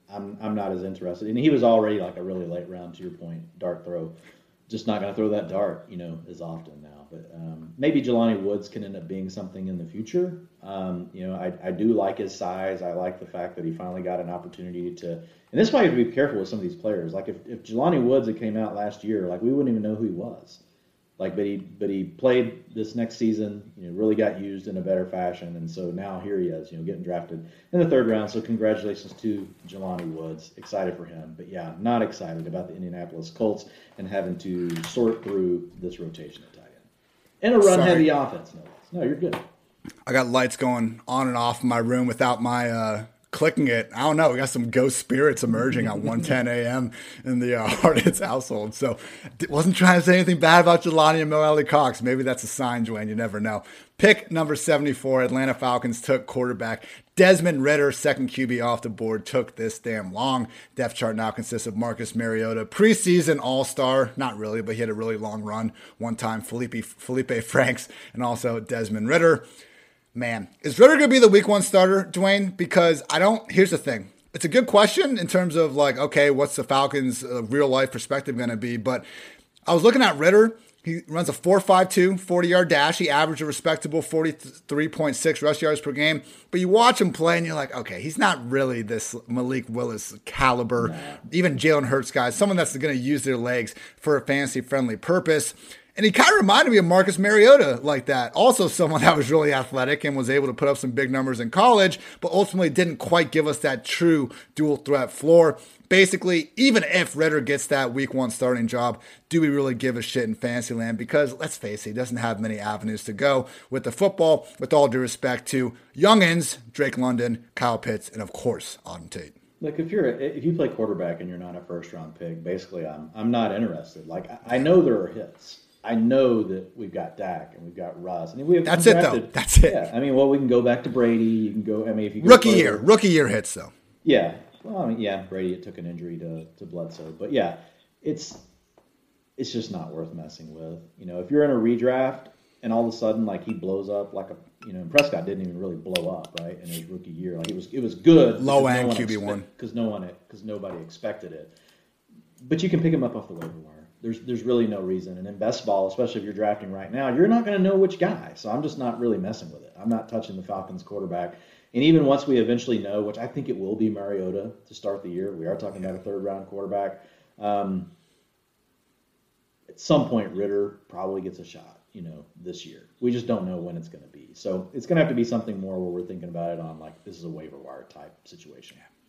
I'm I'm not as interested, and he was already like a really late round to your point dart throw. Just not going to throw that dart, you know, as often now. But um, maybe Jelani Woods can end up being something in the future. Um, you know, I, I do like his size. I like the fact that he finally got an opportunity to. And this is why you have to be careful with some of these players. Like if, if Jelani Woods had came out last year, like we wouldn't even know who he was. Like, but he but he played this next season. You know, really got used in a better fashion, and so now here he is. You know, getting drafted in the third round. So congratulations to Jelani Woods. Excited for him, but yeah, not excited about the Indianapolis Colts and having to sort through this rotation at tight end and a run-heavy offense. No, no, you're good. I got lights going on and off in my room without my uh, clicking it. I don't know. We got some ghost spirits emerging at 1:10 a.m. in the uh, household. So wasn't trying to say anything bad about Jelani and Mo Alie-Cox. Maybe that's a sign, Dwain. You never know. Pick number 74, Atlanta Falcons took quarterback Desmond Ridder, second QB off the board, took this damn long. Depth chart now consists of Marcus Mariota, preseason All Star, not really, but he had a really long run. One time, Feleipe Feleipe Franks, and also Desmond Ridder. Man, is Ridder going to be the week one starter, Dwain? Because I don't. Here's the thing. It's a good question in terms of like, okay, what's the Falcons' uh, real life perspective going to be? But I was looking at Ridder. He runs a 4.52 40 yard dash. He averaged a respectable 43.6 rush yards per game. But you watch him play and you're like, okay, he's not really this Malik Willis caliber, even Jalen Hurts guy, someone that's going to use their legs for a fantasy friendly purpose. And he kind of reminded me of Marcus Mariota like that. Also, someone that was really athletic and was able to put up some big numbers in college, but ultimately didn't quite give us that true dual threat floor. Basically, even if Ridder gets that week one starting job, do we really give a shit in Fantasyland? Because let's face it, he doesn't have many avenues to go with the football, with all due respect to youngins, Drake London, Kyle Pitts, and of course, Auden Tate. Like if you're if you play quarterback and you're not a first round pick, basically, I'm I'm not interested. Like I know there are hits. I know that we've got Dak and we've got Russ. and we have That's it though. That's it. Yeah. I mean, well, we can go back to Brady. You can go. I mean, if you rookie year, rookie year hits though. Yeah. Well, I mean, yeah, Brady it took an injury to to Bledsoe, but yeah, it's it's just not worth messing with. You know, if you're in a redraft and all of a sudden like he blows up like a you know Prescott didn't even really blow up right in his rookie year. Like it was it was good. Low end no QB one because no one because nobody expected it. But you can pick him up off the waiver wire there's there's really no reason. And in best ball, especially if you're drafting right now, you're not going to know which guy. So I'm just not really messing with it. I'm not touching the Falcons quarterback. And even once we eventually know, which I think it will be Mariota to start the year, we are talking about a third round quarterback. Um, at some point, Ridder probably gets a shot, you know, this year. We just don't know when it's going to be. So it's going to have to be something more where we're thinking about it on like this is a waiver wire type situation. Yeah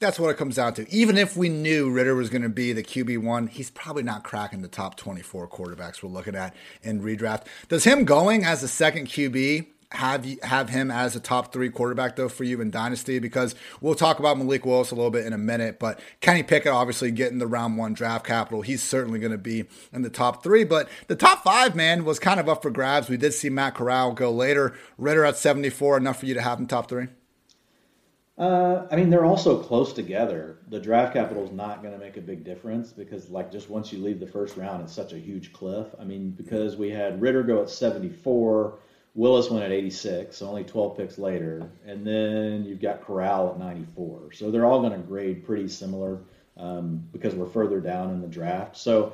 that's what it comes down to. Even if we knew Ridder was going to be the QB one, he's probably not cracking the top 24 quarterbacks we're looking at in redraft. Does him going as a second QB have you, have him as a top three quarterback though for you in dynasty? Because we'll talk about Malik Willis a little bit in a minute, but Kenny Pickett obviously getting the round one draft capital, he's certainly going to be in the top three. But the top five man was kind of up for grabs. We did see Matt Corral go later. Ridder at 74, enough for you to have him top three. Uh, I mean, they're also close together. The draft capital is not going to make a big difference because, like, just once you leave the first round, it's such a huge cliff. I mean, because we had Ridder go at 74, Willis went at 86, so only 12 picks later, and then you've got Corral at 94. So they're all going to grade pretty similar um, because we're further down in the draft. So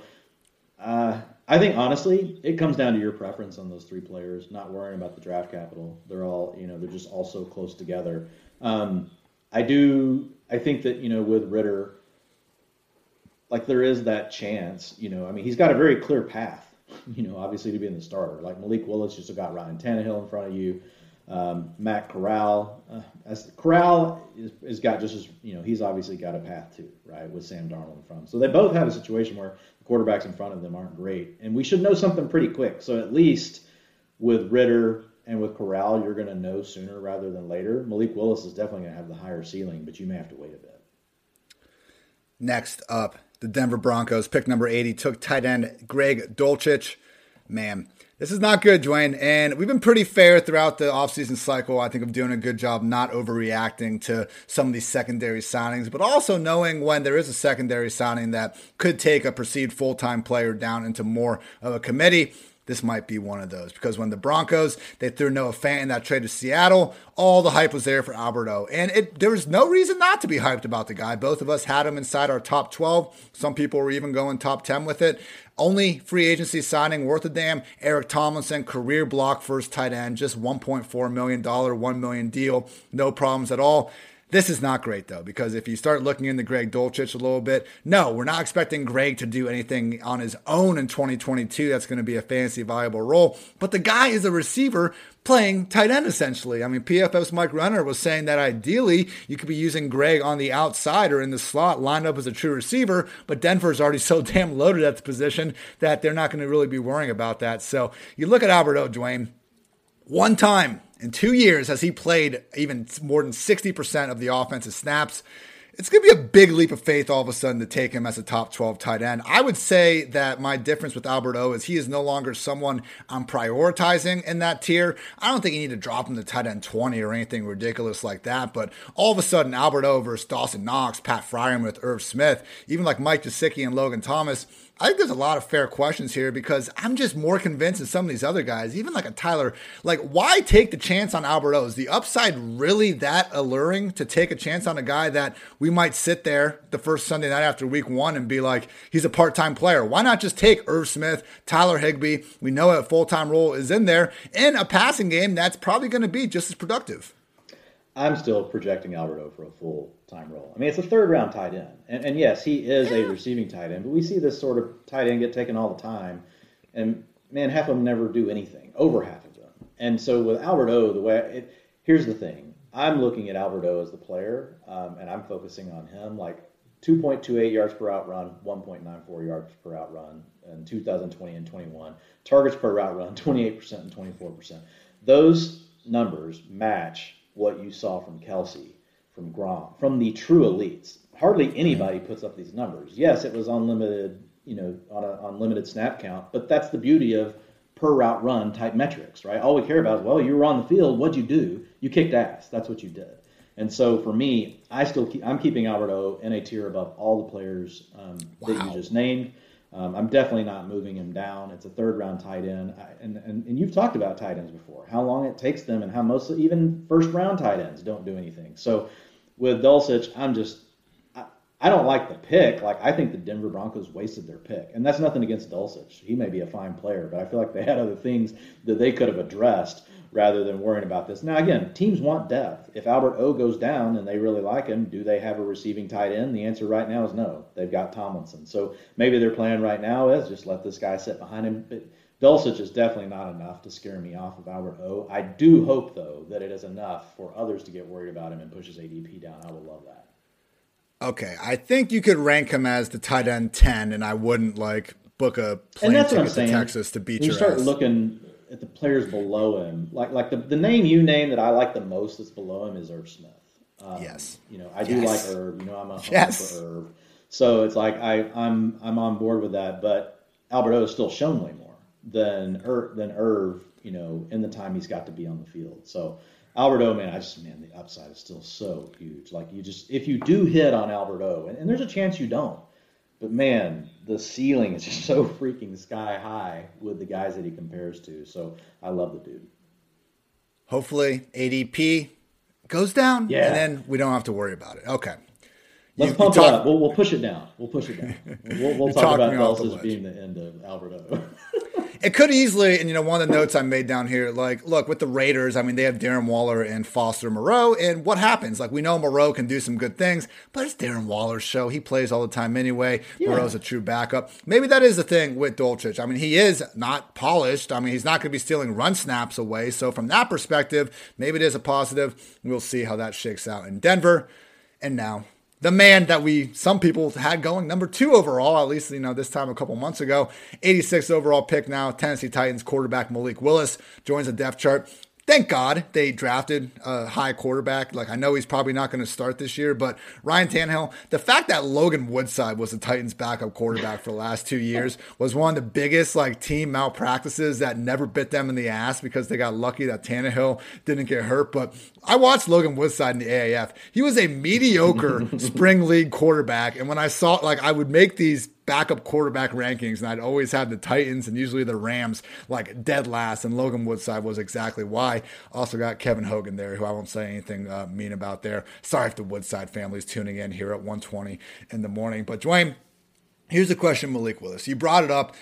uh, I think honestly, it comes down to your preference on those three players. Not worrying about the draft capital. They're all, you know, they're just all so close together. Um, I do. I think that you know with Ridder, like there is that chance. You know, I mean, he's got a very clear path. You know, obviously to be in the starter. Like Malik Willis just got Ryan Tannehill in front of you. Um, Matt Corral, uh, as Corral is, is got just as you know, he's obviously got a path too, right? With Sam Darnold in front. So they both have a situation where the quarterbacks in front of them aren't great, and we should know something pretty quick. So at least with Ridder And with Corral, you're going to know sooner rather than later. Malik Willis is definitely going to have the higher ceiling, but you may have to wait a bit. Next up, the Denver Broncos, pick number 80, took tight end Greg Dulcich. Man, this is not good, Dwain. And we've been pretty fair throughout the offseason cycle. I think of doing a good job not overreacting to some of these secondary signings, but also knowing when there is a secondary signing that could take a perceived full time player down into more of a committee this might be one of those because when the Broncos they threw Noah Fant in that trade to Seattle, all the hype was there for Albert O, and it there was no reason not to be hyped about the guy. Both of us had him inside our top twelve. Some people were even going top ten with it. Only free agency signing worth a damn. Eric Tomlinson, career block first tight end, just $1.4 million, 1 million deal. No problems at all. This is not great though, because if you start looking into Greg Dulcich a little bit, no, we're not expecting Greg to do anything on his own in 2022. That's going to be a fancy viable role. But the guy is a receiver playing tight end essentially. I mean, PFF's Mike Renner was saying that ideally you could be using Greg on the outside or in the slot, lined up as a true receiver, but Denver's already so damn loaded at the position that they're not going to really be worrying about that. So you look at Alberto, Dwain, one time in two years has he played even more than 60% of the offensive snaps. It's going to be a big leap of faith all of a sudden to take him as a top 12 tight end. I would say that my difference with Albert O is he is no longer someone I'm prioritizing in that tier. I don't think you need to drop him to tight end 20 or anything ridiculous like that. But all of a sudden, Albert O versus Dawson Knox, Pat Freiermuth, Irv Smith, even like Mike Gesicki and Logan Thomas, I think there's a lot of fair questions here because I'm just more convinced than some of these other guys, even like a Tyler. Like, why take the chance on Albert O? Is the upside really that alluring to take a chance on a guy that we might sit there the first Sunday night after week one and be like, he's a part time player? Why not just take Irv Smith, Tyler Higbee? We know a full time role is in there in a passing game that's probably going to be just as productive. I'm still projecting Albert O for a full time role. I mean, it's a third round tight end. And, and yes, he is a receiving tight end, but we see this sort of tight end get taken all the time. And man, half of them never do anything, over half of them. And so with Albert O, the way it, here's the thing I'm looking at Albert O as the player, um, and I'm focusing on him like 2.28 yards per out run, 1.94 yards per out run in 2020 and 21. Targets per route run, 28% and 24%. Those numbers match what you saw from Kelce, from Gronk, from the true elites. Hardly anybody puts up these numbers. Yes, it was unlimited, you know, on a unlimited snap count, but that's the beauty of per route run type metrics, right? All we care about is, well, you were on the field. What'd you do? You kicked ass. That's what you did. And so for me, I still keep, I'm keeping Albert O in a tier above all the players um, wow. that you just named. Um, I'm definitely not moving him down. It's a third round tight end, I, and, and and you've talked about tight ends before, how long it takes them, and how most even first round tight ends don't do anything. So with Dulcich, I'm just I, I don't like the pick. Like I think the Denver Broncos wasted their pick, and that's nothing against Dulcich. He may be a fine player, but I feel like they had other things that they could have addressed rather than worrying about this. Now, again, teams want depth. If Albert O goes down and they really like him, do they have a receiving tight end? The answer right now is no. They've got Tomlinson. So maybe their plan right now is just let this guy sit behind him. But Dulcich is definitely not enough to scare me off of Albert O. I do hope, though, that it is enough for others to get worried about him and push his ADP down. I would love that. Okay, I think you could rank him as the tight end 10, and I wouldn't like book a plane ticket to Texas to beat when you start ass. looking at the players below him, like like the, the name you name that I like the most that's below him is Irv Smith. Um, yes, you know I do yes. like Irv. You know I'm a yes. for Irv, so it's like I I'm I'm on board with that. But Albert O has still shown way more than Irv, than Irv. You know in the time he's got to be on the field. So Albert O, man, I just man the upside is still so huge. Like you just if you do hit on Albert O, and, and there's a chance you don't but man, the ceiling is just so freaking sky high with the guys that he compares to. So I love the dude. Hopefully, ADP goes down, yeah. and then we don't have to worry about it. Okay. Let's you, pump you talk- it up. We'll, we'll push it down. We'll push it down. We'll, we'll talk about Dulcich being the end of Albert O. it could easily, and you know, one of the notes I made down here, like, look, with the Raiders, I mean, they have Darren Waller and Foster Moreau, and what happens? Like, we know Moreau can do some good things, but it's Darren Waller's show. He plays all the time anyway. Yeah. Moreau's a true backup. Maybe that is the thing with Dulcich. I mean, he is not polished. I mean, he's not going to be stealing run snaps away. So, from that perspective, maybe it is a positive. We'll see how that shakes out in Denver. And now the man that we some people had going number two overall, at least you know this time a couple months ago. 86 overall pick now. Tennessee Titans quarterback Malik Willis joins the depth chart. Thank God they drafted a high quarterback. Like I know he's probably not going to start this year, but Ryan Tannehill, the fact that Logan Woodside was the Titans' backup quarterback for the last two years was one of the biggest like team malpractices that never bit them in the ass because they got lucky that Tannehill didn't get hurt. But I watched Logan Woodside in the AAF. He was a mediocre spring league quarterback, and when I saw like I would make these backup quarterback rankings, and I'd always had the Titans and usually the Rams like dead last, and Logan Woodside was exactly why. Also got Kevin Hogan there, who I won't say anything uh, mean about there. Sorry if the Woodside family is tuning in here at 1:20 in the morning. But Dwain, here's the question, Malik Willis. You brought it up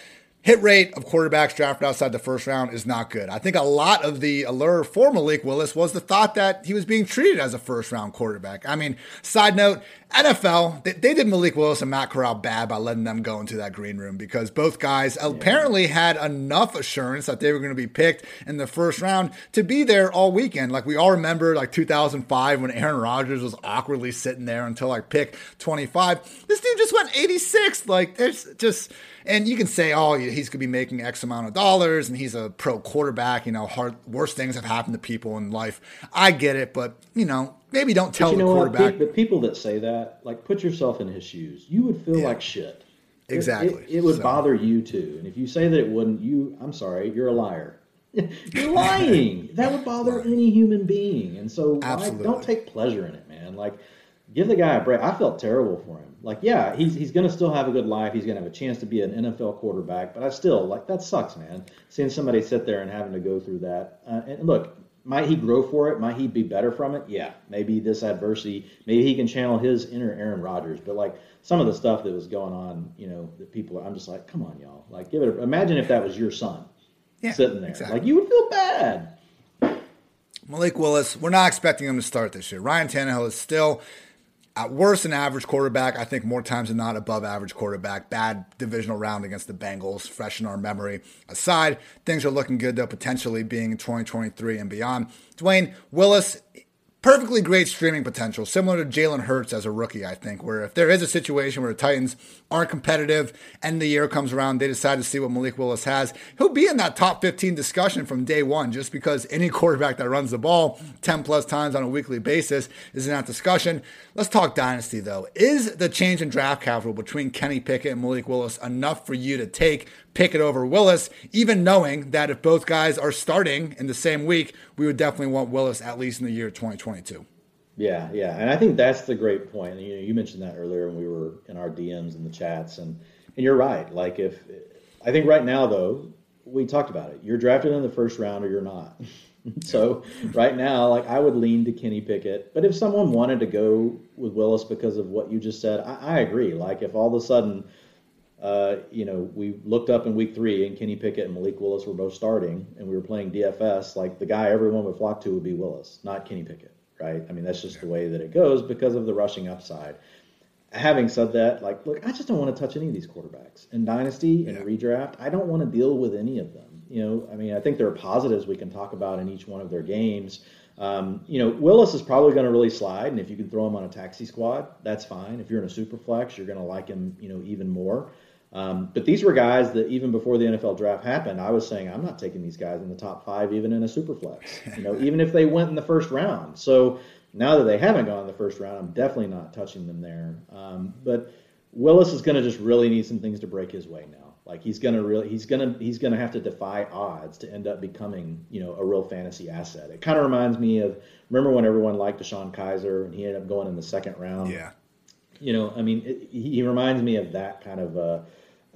hit rate of quarterbacks drafted outside the first round is not good. I think a lot of the allure for Malik Willis was the thought that he was being treated as a first round quarterback. I mean, side note, NFL, they, they, did Malik Willis and Matt Corral bad by letting them go into that green room because both guys yeah. apparently had enough assurance that they were going to be picked in the first round to be there all weekend. Like we all remember, like 2005 when Aaron Rodgers was awkwardly sitting there until like pick 25. This dude just went 86. Like there's just, and you can say, oh, he's going to be making X amount of dollars and he's a pro quarterback. You know, hard, worse things have happened to people in life. I get it, but you know, maybe don't tell the quarterback. What? But people that say that, like, put yourself in his shoes. You would feel yeah. like shit. Exactly. It, it, it would so. bother you too. And if you say that it wouldn't, you, I'm sorry, you're a liar. you're lying. that would bother any human being. And so, like, don't take pleasure in it, man. Like, give the guy a break. I felt terrible for him. Like, yeah, he's he's going to still have a good life. He's going to have a chance to be an NFL quarterback. But I still like that sucks, man. Seeing somebody sit there and having to go through that. Uh, and look, might he grow for it? Might he be better from it? Yeah, maybe this adversity, maybe he can channel his inner Aaron Rodgers. But like some of the stuff that was going on, you know, that people, I'm just like, come on, y'all. Like, give it. A, imagine if that was your son yeah, sitting there, exactly. like you would feel bad. Malik Willis, we're not expecting him to start this year. Ryan Tannehill is still at worst, an average quarterback. I think more times than not, above average quarterback. Bad divisional round against the Bengals, fresh in our memory. Aside, things are looking good, though, potentially being in 2023 and beyond. Dwain Willis, perfectly great streaming potential, similar to Jalen Hurts as a rookie, I think, where if there is a situation where the Titans aren't competitive and the year comes around, they decide to see what Malik Willis has, he'll be in that top 15 discussion from day one, just because any quarterback that runs the ball 10 plus times on a weekly basis is in that discussion. Let's talk dynasty, though. Is the change in draft capital between Kenny Pickett and Malik Willis enough for you to take Pickett over Willis, even knowing that if both guys are starting in the same week, we would definitely want Willis at least in the year 2022. Yeah, yeah, and I think that's the great point. You know, you mentioned that earlier when we were in our DMs and the chats, and and you're right. Like if I think right now though, we talked about it. You're drafted in the first round or you're not. so right now, like I would lean to Kenny Pickett. But if someone wanted to go with Willis because of what you just said, I, I agree. Like if all of a sudden uh, you know, we looked up in week three and Kenny Pickett and Malik Willis were both starting and we were playing DFS, like the guy everyone would flock to would be Willis, not Kenny Pickett, right? I mean, that's just the way that it goes because of the rushing upside. Having said that, like, look, I just don't want to touch any of these quarterbacks. In Dynasty and yeah. redraft, I don't want to deal with any of them. You know, I mean, I think there are positives we can talk about in each one of their games. Um, you know, Willis is probably going to really slide, and if you can throw him on a taxi squad, that's fine. If you're in a super flex, you're going to like him, you know, even more. Um, but these were guys that even before the NFL draft happened, I was saying I'm not taking these guys in the top five, even in a super flex. You know, even if they went in the first round. So now that they haven't gone in the first round, I'm definitely not touching them there. Um, but Willis is going to just really need some things to break his way now. Like he's going to really, he's going to, he's going to have to defy odds to end up becoming, you know, a real fantasy asset. It kind of reminds me of remember when everyone liked DeShone Kizer and he ended up going in the second round. Yeah. You know, I mean, it, he, he reminds me of that kind of. Uh,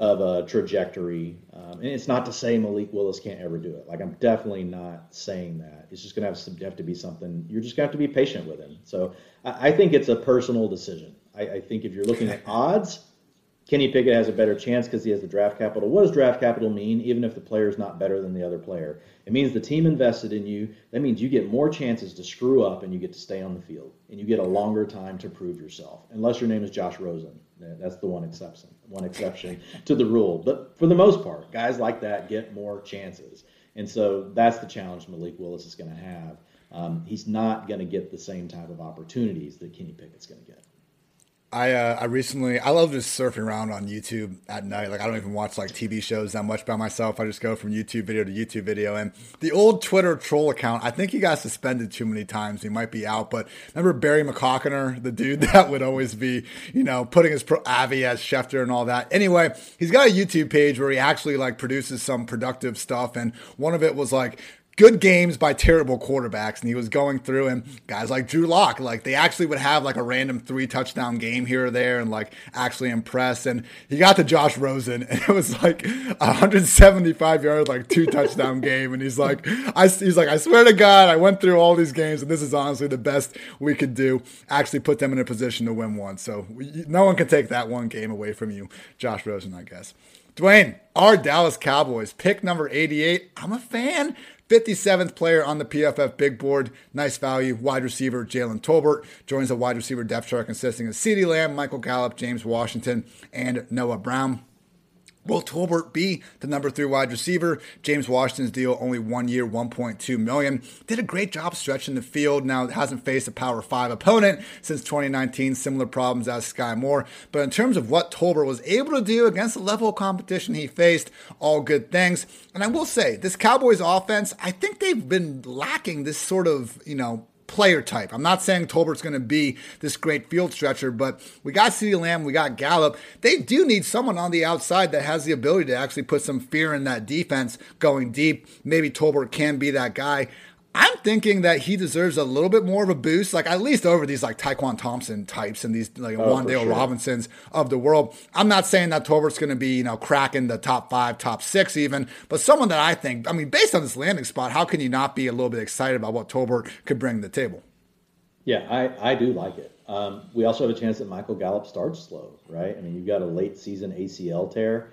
of a trajectory. Um, and it's not to say Malik Willis can't ever do it. Like I'm definitely not saying that. It's just going to have, have to be something. You're just going to have to be patient with him. So I, I think it's a personal decision. I, I, think if you're looking at odds, Kenny Pickett has a better chance because he has the draft capital. What does draft capital mean? Even if the player is not better than the other player, it means the team invested in you. That means you get more chances to screw up and you get to stay on the field and you get a longer time to prove yourself. Unless your name is Josh Rosen, that's the one exception. One exception to the rule. But for the most part, guys like that get more chances, and so that's the challenge Malik Willis is going to have. Um, he's not going to get the same type of opportunities that Kenny Pickett's going to get. I uh, I recently I love just surfing around on YouTube at night. Like I don't even watch like TV shows that much by myself. I just go from YouTube video to YouTube video. And the old Twitter troll account, I think he got suspended too many times. He might be out. But remember Barry McCockiner, the dude that would always be you know putting his pro Avi as Schefter and all that. Anyway, he's got a YouTube page where he actually like produces some productive stuff. And one of it was like good games by terrible quarterbacks. And he was going through and guys like Drew Lock, like they actually would have like a random three touchdown game here or there and like actually impress. And he got to Josh Rosen and it was like 175 yards, like two touchdown game. And he's like, I, he's like, I swear to God, I went through all these games and this is honestly the best we could do. Actually put them in a position to win one. So no one can take that one game away from you, Josh Rosen, I guess. Dwain, our Dallas Cowboys, pick number 88. I'm a fan. 57th player on the PFF big board. Nice value. Wide receiver Jalen Tolbert joins a wide receiver depth chart consisting of CeeDee Lamb, Michael Gallup, James Washington, and Noah Brown. Will Tolbert be the number three wide receiver? James Washington's deal only one year, 1.2 million. Did a great job stretching the field. Now hasn't faced a power five opponent since 2019. Similar problems as Skyy Moore. But in terms of what Tolbert was able to do against the level of competition he faced, all good things. And I will say, this Cowboys offense, I think they've been lacking this sort of, you know, player type. I'm not saying Tolbert's going to be this great field stretcher, but we got CeeDee Lamb, we got Gallup. They do need someone on the outside that has the ability to actually put some fear in that defense going deep. Maybe Tolbert can be that guy. I'm thinking that he deserves a little bit more of a boost, like at least over these like Tyquan Thornton types and these like oh, Wan'Dale sure. Robinsons of the world. I'm not saying that Tolbert's going to be you know cracking the top five, top six even, but someone that I think, I mean, based on this landing spot, how can you not be a little bit excited about what Tolbert could bring to the table? Yeah, I, I do like it. Um, we also have a chance that Michael Gallup starts slow, right? I mean, you've got a late season ACL tear,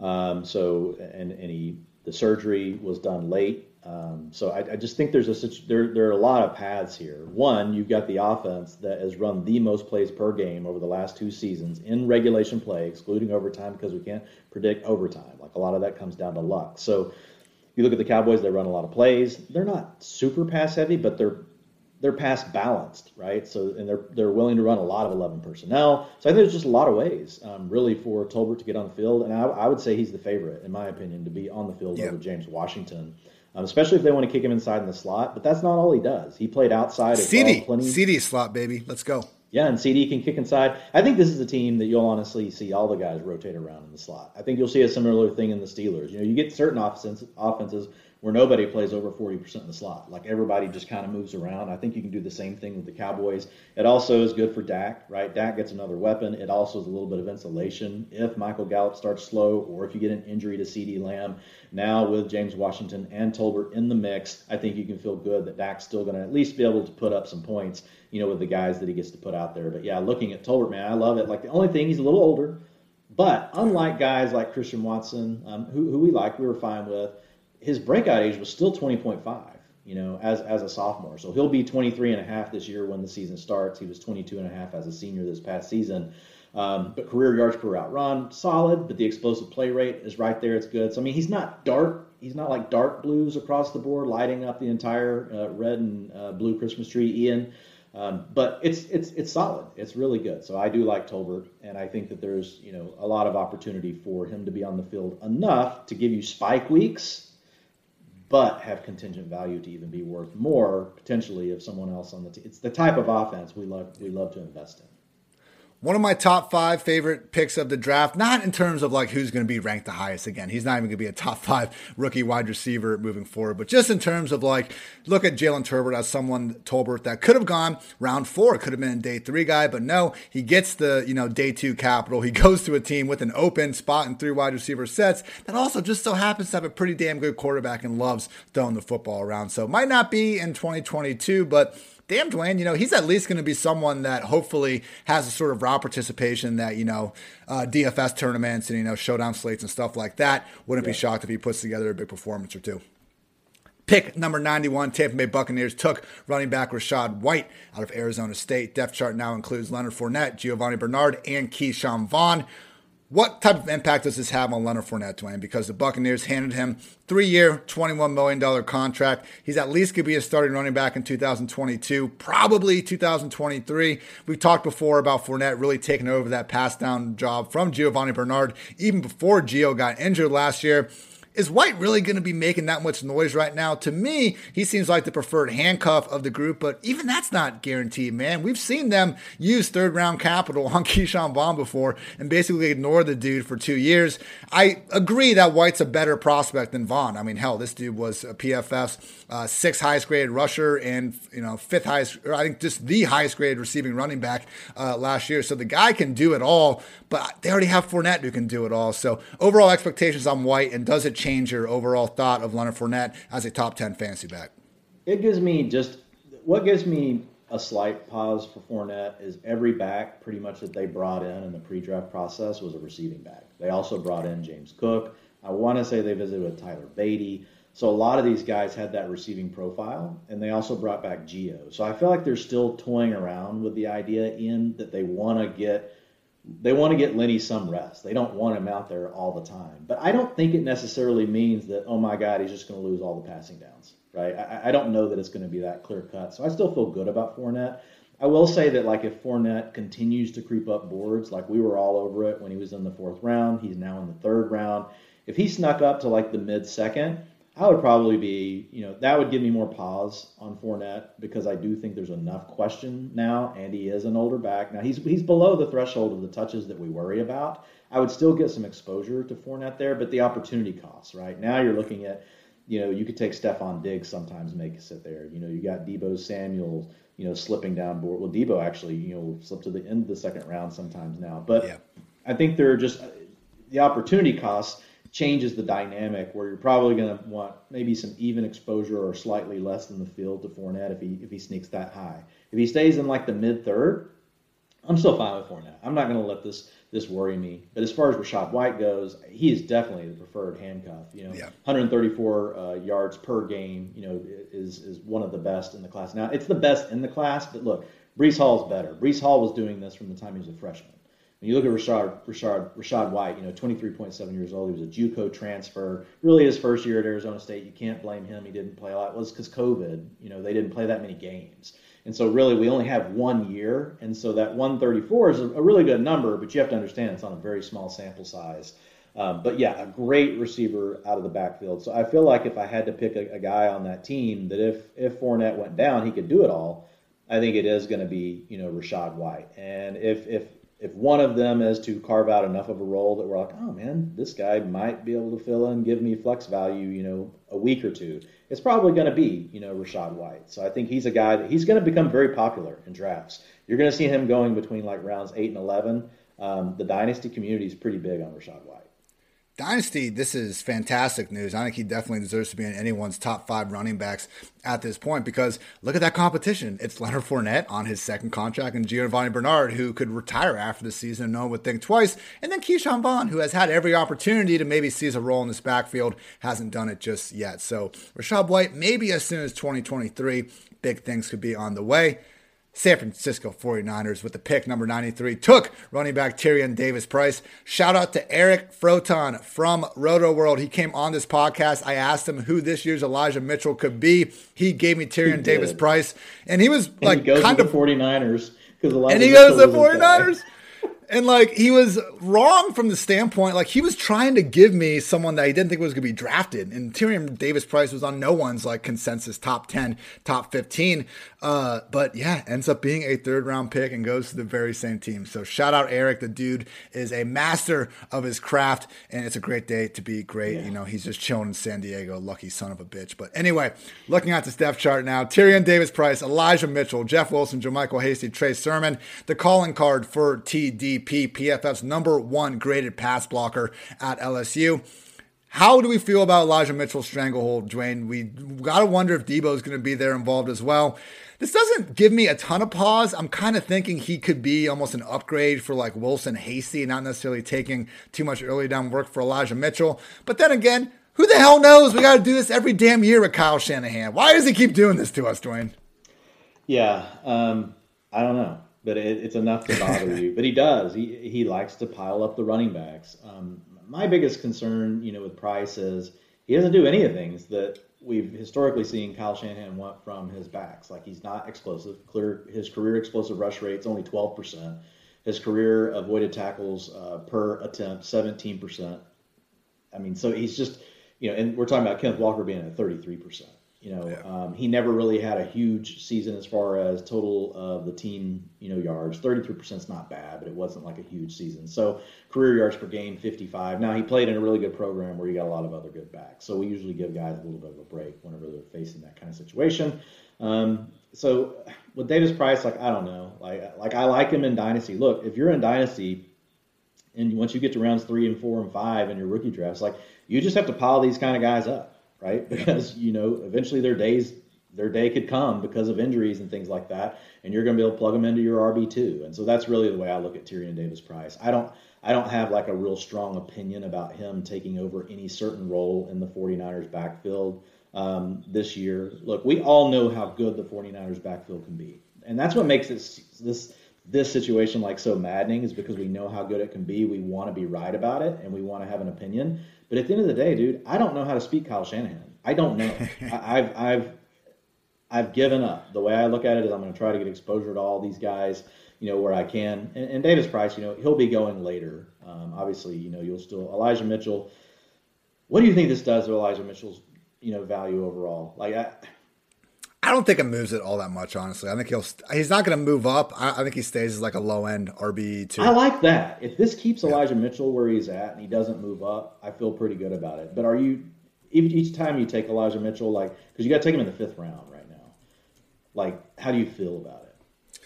um, so and and he the surgery was done late. Um, so I, I, just think there's a there there are a lot of paths here. One, you've got the offense that has run the most plays per game over the last two seasons in regulation play, excluding overtime because we can't predict overtime. Like a lot of that comes down to luck. So you look at the Cowboys; they run a lot of plays. They're not super pass heavy, but they're they're pass balanced, right? So and they're they're willing to run a lot of 11 personnel. So I think there's just a lot of ways, um, really, for Tolbert to get on the field, and I, I, would say he's the favorite, in my opinion, to be on the field over James Washington um, especially if they want to kick him inside in the slot. But that's not all he does. He played outside as CeeDee, well. CeeDee slot, baby. Let's go. Yeah, and CeeDee can kick inside. I think this is a team that you'll honestly see all the guys rotate around in the slot. I think you'll see a similar thing in the Steelers. You know, you get certain offenses, offenses where nobody plays over 40% in the slot. Like everybody just kind of moves around. I think you can do the same thing with the Cowboys. It also is good for Dak, right? Dak gets another weapon. It also is a little bit of insulation if Michael Gallup starts slow or if you get an injury to CeeDee Lamb. Now with James Washington and Tolbert in the mix, I think you can feel good that Dak's still going to at least be able to put up some points, you know, with the guys that he gets to put out there. But yeah, looking at Tolbert, man, I love it. Like the only thing, he's a little older. But unlike guys like Christian Watson, um, who, who we like, we were fine with, his breakout age was still 20.5 you know as as a sophomore. So he'll be 23 and a half this year when the season starts. He was 22 and a half as a senior this past season. Um, but career yards per route run solid but the explosive play rate is right there. It's good. So i mean he's not dark. He's not like dark blues across the board lighting up the entire uh, red and uh, blue christmas tree ian. Um, but it's it's it's solid. It's really good. So I do like Tolbert, and I think that there's you know a lot of opportunity for him to be on the field enough to give you spike weeks but have contingent value to even be worth more potentially if someone else on the team. It's the type of offense we love we love to invest in one of my top five favorite picks of the draft, not in terms of like who's going to be ranked the highest again. He's not even going to be a top five rookie wide receiver moving forward, but just in terms of like, look at Jalen Tolbert as someone, Tolbert, that could have gone round four, could have been a day three guy, but no, he gets the, you know, day two capital. He goes to a team with an open spot in three wide receiver sets that also just so happens to have a pretty damn good quarterback and loves throwing the football around. So might not be in 2022, but damn Dwain, you know, he's at least going to be someone that hopefully has a sort of raw participation that, you know, uh, DFS tournaments and, you know, showdown slates and stuff like that. Wouldn't yeah. be shocked if he puts together a big performance or two. Pick number 91, Tampa Bay Buccaneers took running back Rachaad White out of Arizona State. Depth chart now includes Leonard Fournette, Giovani Bernard, and Ke'Shawn Vaughn. What type of impact does this have on Leonard Fournette, Dwain? Because the Buccaneers handed him three-year, $21 million contract. He's at least going to be a starting running back in 2022, probably 2023. We've talked before about Fournette really taking over that pass down job from Giovani Bernard, even before Gio got injured last year. Is White really going to be making that much noise right now? To me, he seems like the preferred handcuff of the group, but even that's not guaranteed, man. We've seen them use third round capital on Ke'Shawn Vaughn before and basically ignore the dude for two years. I agree that White's a better prospect than Vaughn. I mean, hell, this dude was a PFF's uh, sixth highest graded rusher and you know fifth highest, I think just the highest graded receiving running back uh, last year. So the guy can do it all, but they already have Fournette who can do it all. So overall expectations on White, and does it change? Change your overall thought of Leonard Fournette as a top 10 fantasy back? It gives me just what gives me a slight pause for Fournette is every back pretty much that they brought in in the pre-draft process was a receiving back. They also brought in James Cook. I want to say they visited with Tyler Badie. So a lot of these guys had that receiving profile, and they also brought back Gio. So I feel like they're still toying around with the idea in that they want to get they want to get Lenny some rest. They don't want him out there all the time. But I don't think it necessarily means that, oh my God, he's just going to lose all the passing downs, right? I, I don't know that it's going to be that clear cut. So I still feel good about Fournette. I will say that, like, if Fournette continues to creep up boards, like we were all over it when he was in the fourth round, he's now in the third round. If he snuck up to like the mid second, I would probably be, you know, that would give me more pause on Fournette because I do think there's enough question now, and he is an older back. Now he's he's below the threshold of the touches that we worry about. I would still get some exposure to Fournette there, but the opportunity costs, right? Now you're looking at, you know, you could take Stefon Diggs sometimes make it sit there. You know, you got Deebo Samuel, you know, slipping down board. Well, Deebo actually, you know, slipped to the end of the second round sometimes now. But yeah. I think there are just uh, the opportunity costs changes the dynamic where you're probably going to want maybe some even exposure or slightly less than the field to Fournette if he if he sneaks that high. If he stays in like the mid third, I'm still fine with Fournette. I'm not going to let this this worry me. But as far as Rachaad White goes, he is definitely the preferred handcuff. You know, yeah. 134 uh, yards per game. You know, is is one of the best in the class. Now it's the best in the class, but look, Breece Hall's better. Breece Hall was doing this from the time he was a freshman. When you look at Rachaad, Rachaad, Rachaad White, you know, 23.7 years old. He was a JUCO transfer. Really, his first year at Arizona State, you can't blame him. He didn't play a lot. It was because COVID. You know, they didn't play that many games. And so, really, we only have one year. And so, that 134 is a, really good number, but you have to understand it's on a very small sample size. Um, but yeah, a great receiver out of the backfield. So I feel like if I had to pick a, a, guy on that team, that if if Fournette went down, he could do it all. I think it is going to be you know Rachaad White. And if if if one of them is to carve out enough of a role that we're like, oh man, this guy might be able to fill in, give me flex value, you know, a week or two, it's probably going to be, you know, Rachaad White. So I think he's a guy that he's going to become very popular in drafts. You're going to see him going between like rounds eight and eleven. Um, the dynasty community is pretty big on Rachaad White. Dynasty, this is fantastic news. I think he definitely deserves to be in anyone's top five running backs at this point because look at that competition. It's Leonard Fournette on his second contract and Giovani Bernard, who could retire after the season and no one would think twice. And then Ke'Shawn Vaughn, who has had every opportunity to maybe seize a role in this backfield, hasn't done it just yet. So Rachaad White, maybe as soon as 2023, big things could be on the way. San Francisco 49ers with the pick number 93 took running back Tyrion Davis Price. Shout out to Eric Froton from Roto World. He came on this podcast. I asked him who this year's Elijah Mitchell could be. He gave me Tyrion Davis Price. And he was and like he kind of 49ers because And he goes to the 49ers. And like he was wrong from the standpoint, like he was trying to give me someone that he didn't think was going to be drafted. And Tyrion Davis Price was on no one's like consensus top 10, top 15. Uh, but yeah, ends up being a third round pick and goes to the very same team. So shout out Eric. The dude is a master of his craft. And it's a great day to be great. Yeah. You know, he's just chilling in San Diego, lucky son of a bitch. But anyway, looking at the depth chart now Tyrion Davis Price, Elijah Mitchell, Jeff Wilson, JaMycal Hasty, Trey Sermon, the calling card for TD. PFF's number one graded pass blocker at LSU. How do we feel about Elijah Mitchell's stranglehold, Dwain? We got to wonder if Deebo is going to be there involved as well. This doesn't give me a ton of pause. I'm kind of thinking he could be almost an upgrade for like Wilson Hasty, not necessarily taking too much early down work for Elijah Mitchell. But then again, who the hell knows? We got to do this every damn year with Kyle Shanahan. Why does he keep doing this to us, Dwain? Yeah, um, I don't know but it, it's enough to bother you. But he does. He he likes to pile up the running backs. Um, my biggest concern, you know, with Price is he doesn't do any of the things that we've historically seen Kyle Shanahan want from his backs. Like he's not explosive. Clear his career explosive rush rate's only twelve percent. His career avoided tackles uh, per attempt seventeen percent. I mean, so he's just you know, and we're talking about Kenneth Walker being at thirty three percent. You know, yeah. um, he never really had a huge season as far as total of the team, you know, yards. 33% is not bad, but it wasn't like a huge season. So career yards per game, 55. Now he played in a really good program where you got a lot of other good backs. So we usually give guys a little bit of a break whenever they're facing that kind of situation. Um, so with Davis Price, like I don't know, like like I like him in dynasty. Look, if you're in dynasty, and once you get to rounds three and four and five in your rookie drafts, like you just have to pile these kind of guys up right? Because you know eventually their days their day could come because of injuries and things like that, and you're going to be able to plug them into your RB two. And so that's really the way I look at Tyrion Davis Price. I don't I don't have like a real strong opinion about him taking over any certain role in the 49ers backfield um, this year. Look, we all know how good the 49ers backfield can be, and that's what makes this this this situation like so maddening is because we know how good it can be. We want to be right about it, and we want to have an opinion. But at the end of the day, dude, I don't know how to speak Kyle Shanahan. I don't know. I, have I've I've given up. The way I look at it is I'm going to try to get exposure to all these guys, you know, where I can. And, and Davis Price, you know, he'll be going later. Um, obviously, you know, you'll still Elijah Mitchell. What do you think this does to Elijah Mitchell's, you know, value overall? Like, I, I don't think it moves it all that much, honestly. I think he'll he's not going to move up. I, I, think he stays as like a low end RB two. I like that. If this keeps Elijah. Mitchell where he's at and he doesn't move up, I feel pretty good about it. But are you each time you take Elijah Mitchell, like because you got to take him in the fifth round right now, like how do you feel about it?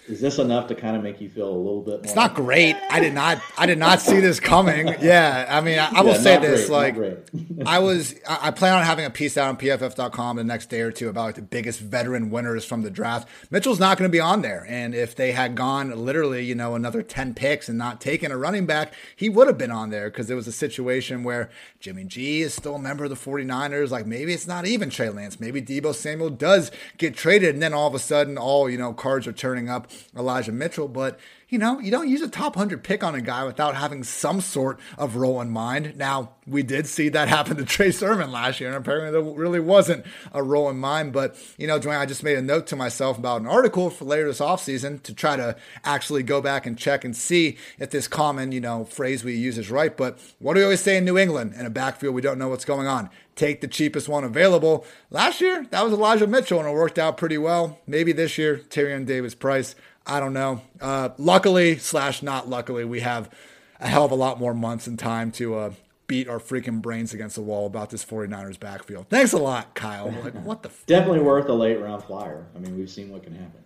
Is this enough to kind of make you feel a little bit? More it's not great. I did not. I did not see this coming. Yeah, I mean, I, I will say this: great, like, I was. I plan on having a piece out on PFF.com the next day or two about like the biggest veteran winners from the draft. Mitchell's not going to be on there, and if they had gone literally, you know, another ten picks and not taken a running back, he would have been on there because it was a situation where Jimmy G is still a member of the 49ers. Like maybe it's not even Trey Lance. Maybe Deebo Samuel does get traded, and then all of a sudden, all you know, cards are turning up Elijah Mitchell, but you know, you don't use a top 100 pick on a guy without having some sort of role in mind. Now, we did see that happen to Trey Sermon last year, and apparently there really wasn't a role in mind. But, you know, Dwain, I just made a note to myself about an article for later this offseason to try to actually go back and check and see if this common, you know, phrase we use is right. But what do we always say in New England? In a backfield, we don't know what's going on. Take the cheapest one available. Last year, that was Elijah Mitchell, and it worked out pretty well. Maybe this year, Tyrion Davis Price. I don't know. Uh, luckily, slash not luckily, we have a hell of a lot more months and time to uh, beat our freaking brains against the wall about this 49ers backfield. Thanks a lot, Kyle. Like, what the? Definitely worth a late round flyer. I mean, we've seen what can happen.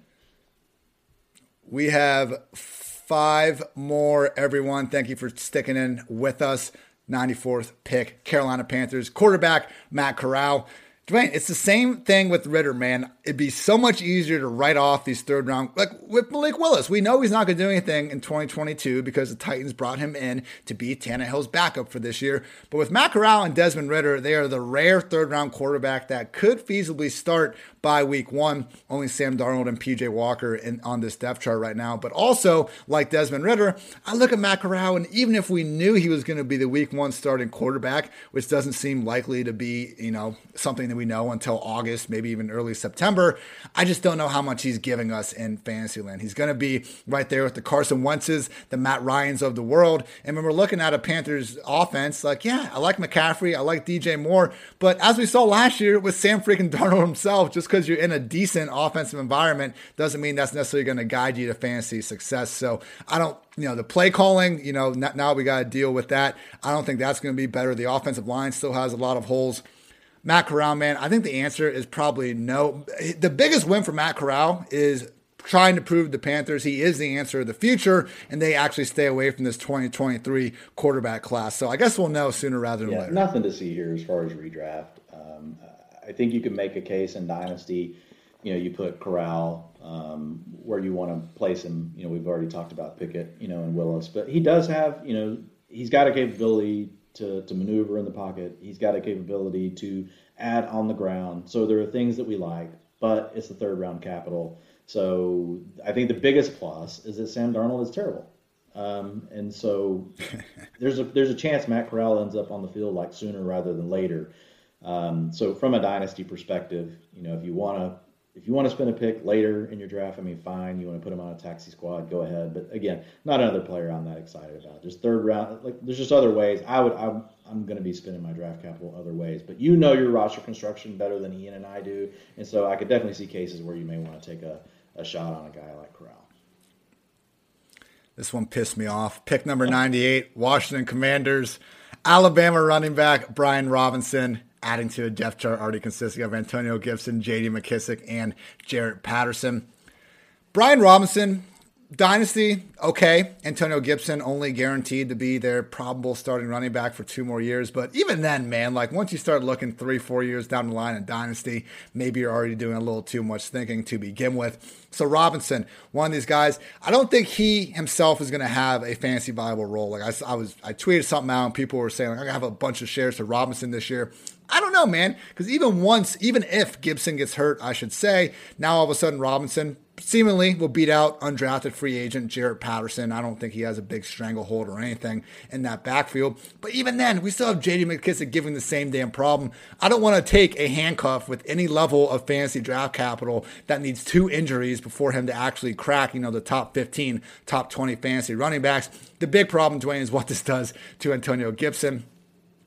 We have five more, everyone. Thank you for sticking in with us. 94th pick, Carolina Panthers quarterback Matt Corral. Dwain, it's the same thing with Ridder, man. It'd be so much easier to write off these third round, like with Malik Willis. We know he's not going to do anything in 2022 because the Titans brought him in to be Tannehill's backup for this year. But with Matt Corral and Desmond Ridder, they are the rare third round quarterback that could feasibly start by week one. Only Sam Darnold and PJ Walker in, on this depth chart right now. But also, like Desmond Ridder, I look at Matt Corral, and even if we knew he was going to be the week one starting quarterback, which doesn't seem likely to be, you know, something that we know until August, maybe even early September, I just don't know how much he's giving us in Fantasyland. He's going to be right there with the Carson Wentz's, the Matt Ryans of the world. And when we're looking at a Panthers offense, like, yeah, I like McCaffrey, I like DJ Moore, but as we saw last year with Sam freaking Darnold himself, just because you're in a decent offensive environment doesn't mean that's necessarily going to guide you to fantasy success. So I don't, you know, the play calling, you know, now we got to deal with that. I don't think that's going to be better. The offensive line still has a lot of holes. Matt Corral, man, I think the answer is probably no. The biggest win for Matt Corral is trying to prove the Panthers he is the answer of the future, and they actually stay away from this 2023 quarterback class. So I guess we'll know sooner rather than yeah, later. Nothing to see here as far as redraft. Um, I think you can make a case in Dynasty. You know, you put Corral um, where you want to place him. You know, we've already talked about Pickett, you know, and Willis, but he does have, you know, he's got a capability to, to maneuver in the pocket. He's got a capability to add on the ground. So there are things that we like, but it's the third round capital. So I think the biggest plus is that Sam Darnold is terrible. Um, and so there's a there's a chance Matt Corral ends up on the field like sooner rather than later. Um, so from a dynasty perspective, you know, if you want to if you want to spend a pick later in your draft, I mean, fine. You want to put him on a taxi squad, go ahead. But again, not another player I'm that excited about. There's third round, like there's just other ways. I would, I'm, I'm going to be spending my draft capital other ways. But you know your roster construction better than Ian and I do, and so I could definitely see cases where you may want to take a, a shot on a guy like Corral. This one pissed me off. Pick number 98, Washington Commanders. Alabama running back Brian Robinson, adding to a depth chart already consisting of Antonio Gibson, J.D. McKissic, and Jaret Patterson. Brian Robinson Dynasty, okay. Antonio Gibson only guaranteed to be their probable starting running back for two more years. But even then, man, like once you start looking three, four years down the line in Dynasty, maybe you're already doing a little too much thinking to begin with. So Robinson, one of these guys, I don't think he himself is going to have a fancy viable role. Like I, I was, I tweeted something out and people were saying, like, I have a bunch of shares to Robinson this year. I don't know, man, because even once, even if Gibson gets hurt, I should say, now all of a sudden Robinson seemingly will beat out undrafted free agent Jaret Patterson. I don't think he has a big stranglehold or anything in that backfield. But even then, we still have JD McKissic giving the same damn problem. I don't want to take a handcuff with any level of fantasy draft capital that needs two injuries before him to actually crack, you know, the top 15, top 20 fantasy running backs. The big problem, Dwain, is what this does to Antonio Gibson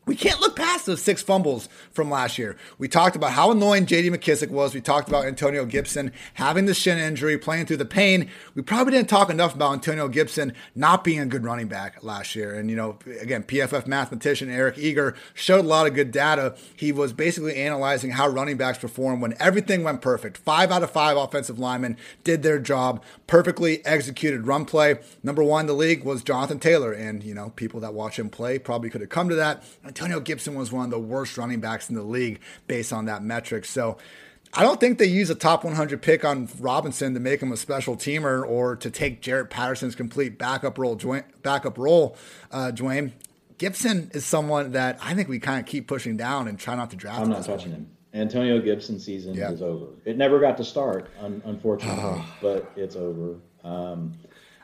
we can't look past those six fumbles from last year. We talked about how annoying JD McKissic was. We talked about Antonio Gibson having the shin injury, playing through the pain. We probably didn't talk enough about Antonio Gibson not being a good running back last year. And, you know, again, PFF mathematician Eric Eager showed a lot of good data. He was basically analyzing how running backs perform when everything went perfect. Five out of five offensive linemen did their job, perfectly executed run play. Number one in the league was Jonathan Taylor. And, you know, people that watch him play probably could have come to that. Antonio Gibson was one of the worst running backs in the league based on that metric. So I don't think they use a top 100 pick on Robinson to make him a special teamer or to take Jaret Patterson's complete backup role. Backup role, uh, Dwain. Gibson is someone that I think we kind of keep pushing down and try not to draft. I'm not touching point. him. Antonio Gibson season is over. It never got to start, un- unfortunately, but it's over. Um,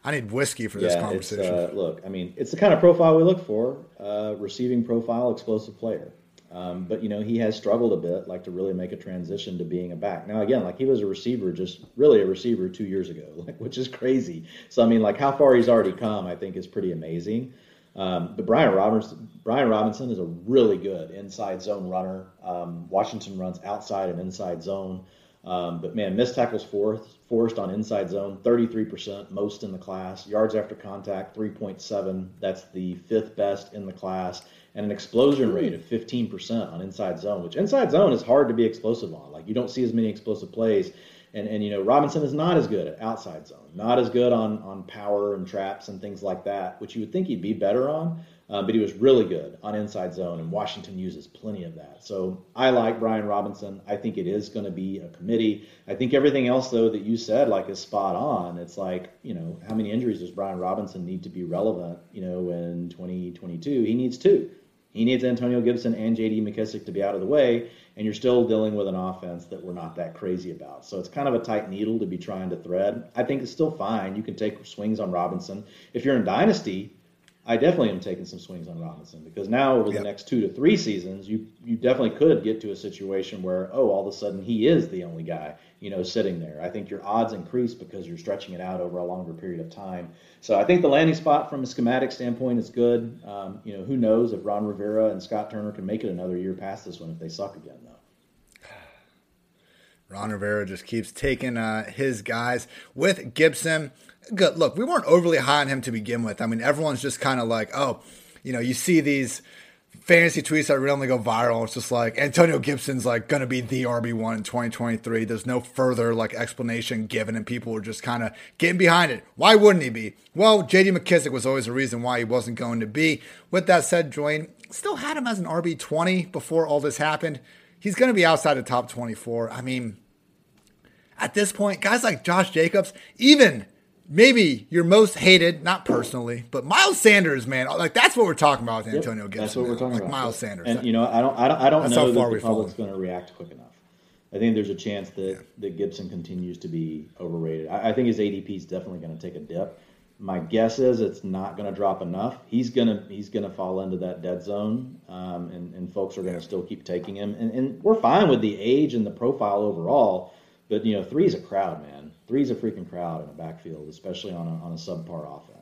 I need whiskey for yeah, this conversation. Uh, look, I mean, it's the kind of profile we look for: uh, receiving profile, explosive player. Um, but you know, he has struggled a bit, like to really make a transition to being a back. Now, again, like he was a receiver, just really a receiver two years ago, like which is crazy. So I mean, like how far he's already come, I think is pretty amazing. Um, but Brian Robinson, Brian Robinson is a really good inside zone runner. Um, Washington runs outside and inside zone. Um, but man, missed tackles fourth, forced on inside zone, 33%, most in the class. Yards after contact, 3.7. That's the fifth best in the class. And an explosion rate of 15% on inside zone, which inside zone is hard to be explosive on. Like you don't see as many explosive plays. And, and you know, Robinson is not as good at outside zone, not as good on, on power and traps and things like that, which you would think he'd be better on. Um, but he was really good on inside zone, and Washington uses plenty of that. So I like Brian Robinson. I think it is going to be a committee. I think everything else, though, that you said, like, is spot on. It's like, you know, how many injuries does Brian Robinson need to be relevant, you know, in 2022? He needs two. He needs Antonio Gibson and J.D. McKissick to be out of the way, and you're still dealing with an offense that we're not that crazy about. So it's kind of a tight needle to be trying to thread. I think it's still fine. You can take swings on Robinson. If you're in Dynasty, I definitely am taking some swings on Robinson because now over yep. the next two to three seasons, you you definitely could get to a situation where oh, all of a sudden he is the only guy you know sitting there. I think your odds increase because you're stretching it out over a longer period of time. So I think the landing spot from a schematic standpoint is good. Um, you know, who knows if Ron Rivera and Scott Turner can make it another year past this one if they suck again though. Ron Rivera just keeps taking uh, his guys with Gibson good. Look, we weren't overly high on him to begin with. I mean, everyone's just kind of like, oh, you know, you see these fantasy tweets that randomly go viral. It's just like Antonio Gibson's like going to be the RB one in 2023. There's no further like explanation given, and people were just kind of getting behind it. Why wouldn't he be? Well, J.D. McKissic was always a reason why he wasn't going to be. With that said, Dwain still had him as an RB 20 before all this happened. He's going to be outside the top 24. I mean, at this point, guys like Josh Jacobs, even maybe your most hated, not personally, but Miles Sanders, man. Like that's what we're talking about with Antonio yep, Gibson. That's what we're talking like about. Miles Sanders. And you know, I don't, I don't, I don't know that the public's going to react quick enough. I think there's a chance that, that Gibson continues to be overrated. I, I think his ADP is definitely going to take a dip. My guess is it's not going to drop enough. He's gonna he's gonna fall into that dead zone, um, and and folks are going to still keep taking him. And, and we're fine with the age and the profile overall, but you know three's a crowd, man. Three's a freaking crowd in a backfield, especially on a on a subpar offense.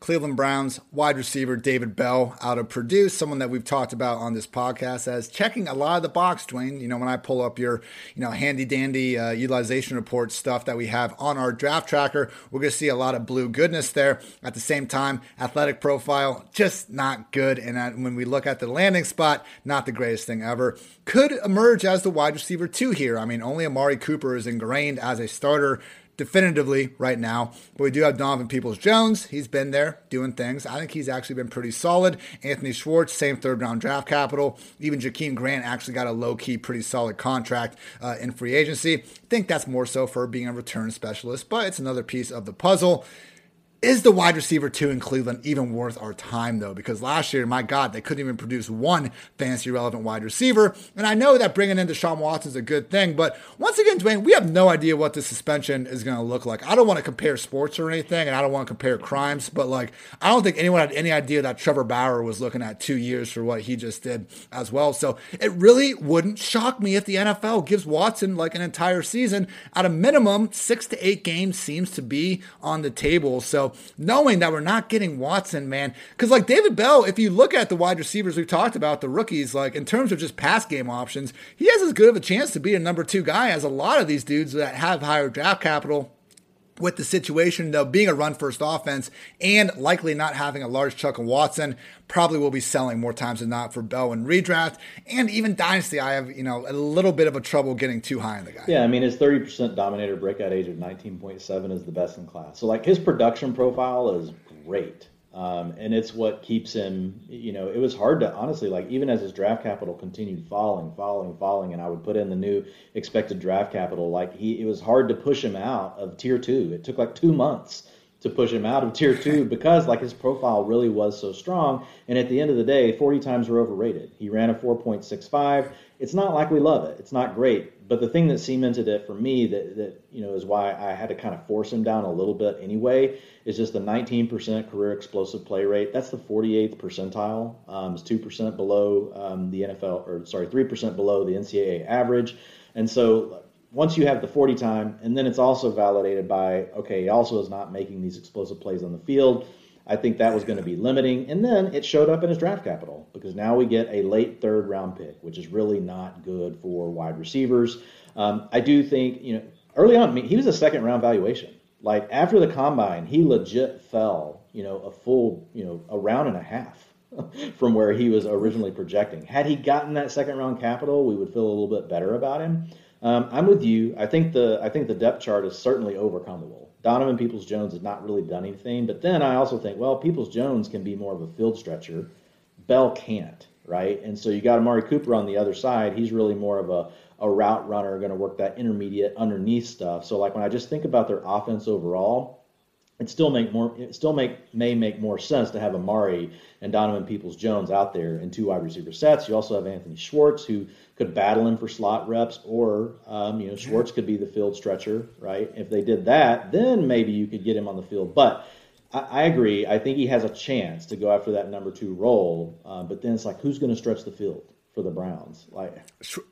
Cleveland Browns wide receiver David Bell out of Purdue, someone that we've talked about on this podcast as checking a lot of the box, Dwain. You know, when I pull up your, you know, handy dandy uh, utilization report stuff that we have on our draft tracker, we're going to see a lot of blue goodness there. At the same time, athletic profile, just not good. And when we look at the landing spot, not the greatest thing ever. Could emerge as the wide receiver two here. I mean, only Amari Cooper is ingrained as a starter definitively right now. But we do have Donovan Peoples Jones. He's been there doing things. I think he's actually been pretty solid. Anthony Schwartz, same third round draft capital. Even Jakeem Grant actually got a low key, pretty solid contract uh, in free agency. I think that's more so for being a return specialist, but it's another piece of the puzzle. Is the wide receiver two in Cleveland even worth our time, though? Because last year, my God, they couldn't even produce one fantasy relevant wide receiver. And I know that bringing in Deshaun Watson is a good thing, but once again, Dwain, we have no idea what the suspension is going to look like. I don't want to compare sports or anything, and I don't want to compare crimes, but like, I don't think anyone had any idea that Trevor Bauer was looking at two years for what he just did as well. So it really wouldn't shock me if the NFL gives Watson like an entire season. At a minimum, six to eight games seems to be on the table. So, knowing that we're not getting Watson, man, because like David Bell, if you look at the wide receivers we've talked about, the rookies, like in terms of just pass game options, he has as good of a chance to be a number two guy as a lot of these dudes that have higher draft capital with the situation though being a run first offense and likely not having a large chunk of Watson probably will be selling more times than not for Bell and redraft and even dynasty I have you know a little bit of a trouble getting too high in the guy. Yeah, I mean his 30% dominator breakout age of 19.7 is the best in class. So like his production profile is great. Um, and it's what keeps him, you know, it was hard to honestly, like, even as his draft capital continued falling, falling, falling, and I would put in the new expected draft capital, like, he, it was hard to push him out of tier two. It took like two months to push him out of tier two because, like, his profile really was so strong. And at the end of the day, 40 times were overrated. He ran a 4.65. It's not like we love it, it's not great but the thing that cemented it for me that, that you know is why I had to kind of force him down a little bit anyway is just the 19% career explosive play rate. That's the 48th percentile. Um, it's two percent below um, the NFL, or sorry, three percent below the NCAA average. And so once you have the 40 time, and then it's also validated by okay, he also is not making these explosive plays on the field. I think that was going to be limiting. And then it showed up in his draft capital because now we get a late third round pick, which is really not good for wide receivers. Um, I do think, you know, early on, I mean, he was a second round valuation. Like after the combine, he legit fell, you know, a full, you know, a round and a half from where he was originally projecting. Had he gotten that second round capital, we would feel a little bit better about him. Um, I'm with you. I think the I think the depth chart is certainly overcomable. Donovan Peoples Jones has not really done anything. But then I also think, well, Peoples Jones can be more of a field stretcher. Bell can't, right? And so you got Amari Cooper on the other side. He's really more of a, a route runner, going to work that intermediate underneath stuff. So like when I just think about their offense overall, it still make more it still make may make more sense to have Amari and Donovan Peoples Jones out there in two wide receiver sets. You also have Anthony Schwartz who could battle him for slot reps, or um, you know Schwartz could be the field stretcher, right? If they did that, then maybe you could get him on the field. But I, I agree. I think he has a chance to go after that number two role. Uh, but then it's like, who's going to stretch the field? For the Browns. Like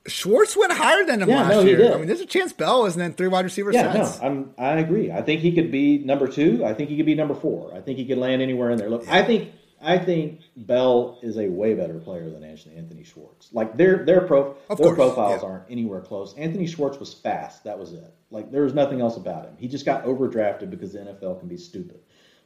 Schwartz went higher than him yeah, last no, year. I mean, there's a chance Bell isn't in three wide receiver yeah, sets. no, I'm, I agree. I think he could be number two. I think he could be number four. I think he could land anywhere in there. Look, I think I think Bell is a way better player than Anthony Anthony Schwartz. Like their their pro of their course, profiles yeah. aren't anywhere close. Anthony Schwartz was fast. That was it. Like there was nothing else about him. He just got overdrafted because the NFL can be stupid.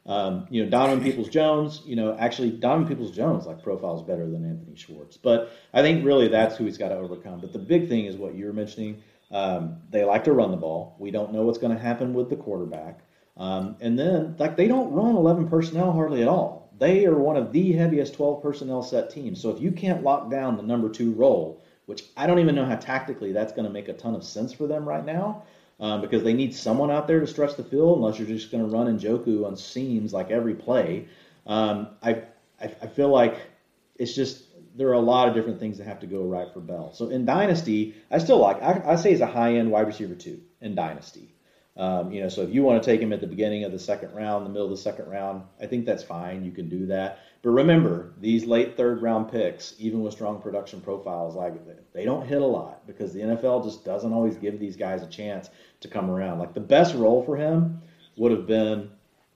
Um, you know, Donovan Peoples Jones, you know, actually Donovan Peoples Jones like profiles better than Anthony Schwartz. But I think really that's who he's got to overcome. But the big thing is what you're mentioning. Um, they like to run the ball. We don't know what's going to happen with the quarterback. Um, and then like they don't run 11 personnel hardly at all. They are one of the heaviest 12 personnel set teams. So if you can't lock down the number two role, which I don't even know how tactically that's going to make a ton of sense for them right now, um, because they need someone out there to stretch the field unless you're just going to run Njoku on seams like every play. Um, I, I, I feel like it's just there are a lot of different things that have to go right for Bell. So in Dynasty, I still like, I, I say he's a high end wide receiver too in Dynasty. Um, you know, so if you want to take him at the beginning of the second round, the middle of the second round, I think that's fine. You can do that. But remember, these late third round picks, even with strong production profiles, like they don't hit a lot because the NFL just doesn't always give these guys a chance to come around. Like the best role for him would have been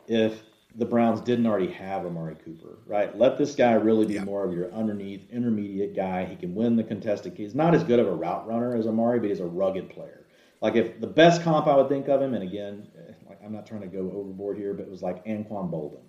if the Browns didn't already have Amari Cooper, right? Let this guy really be yeah. more of your underneath intermediate guy. He can win the contested. He's not as good of a route runner as Amari, but he's a rugged player. Like if the best comp I would think of him, and again, like I'm not trying to go overboard here, but it was like Anquan Boldin.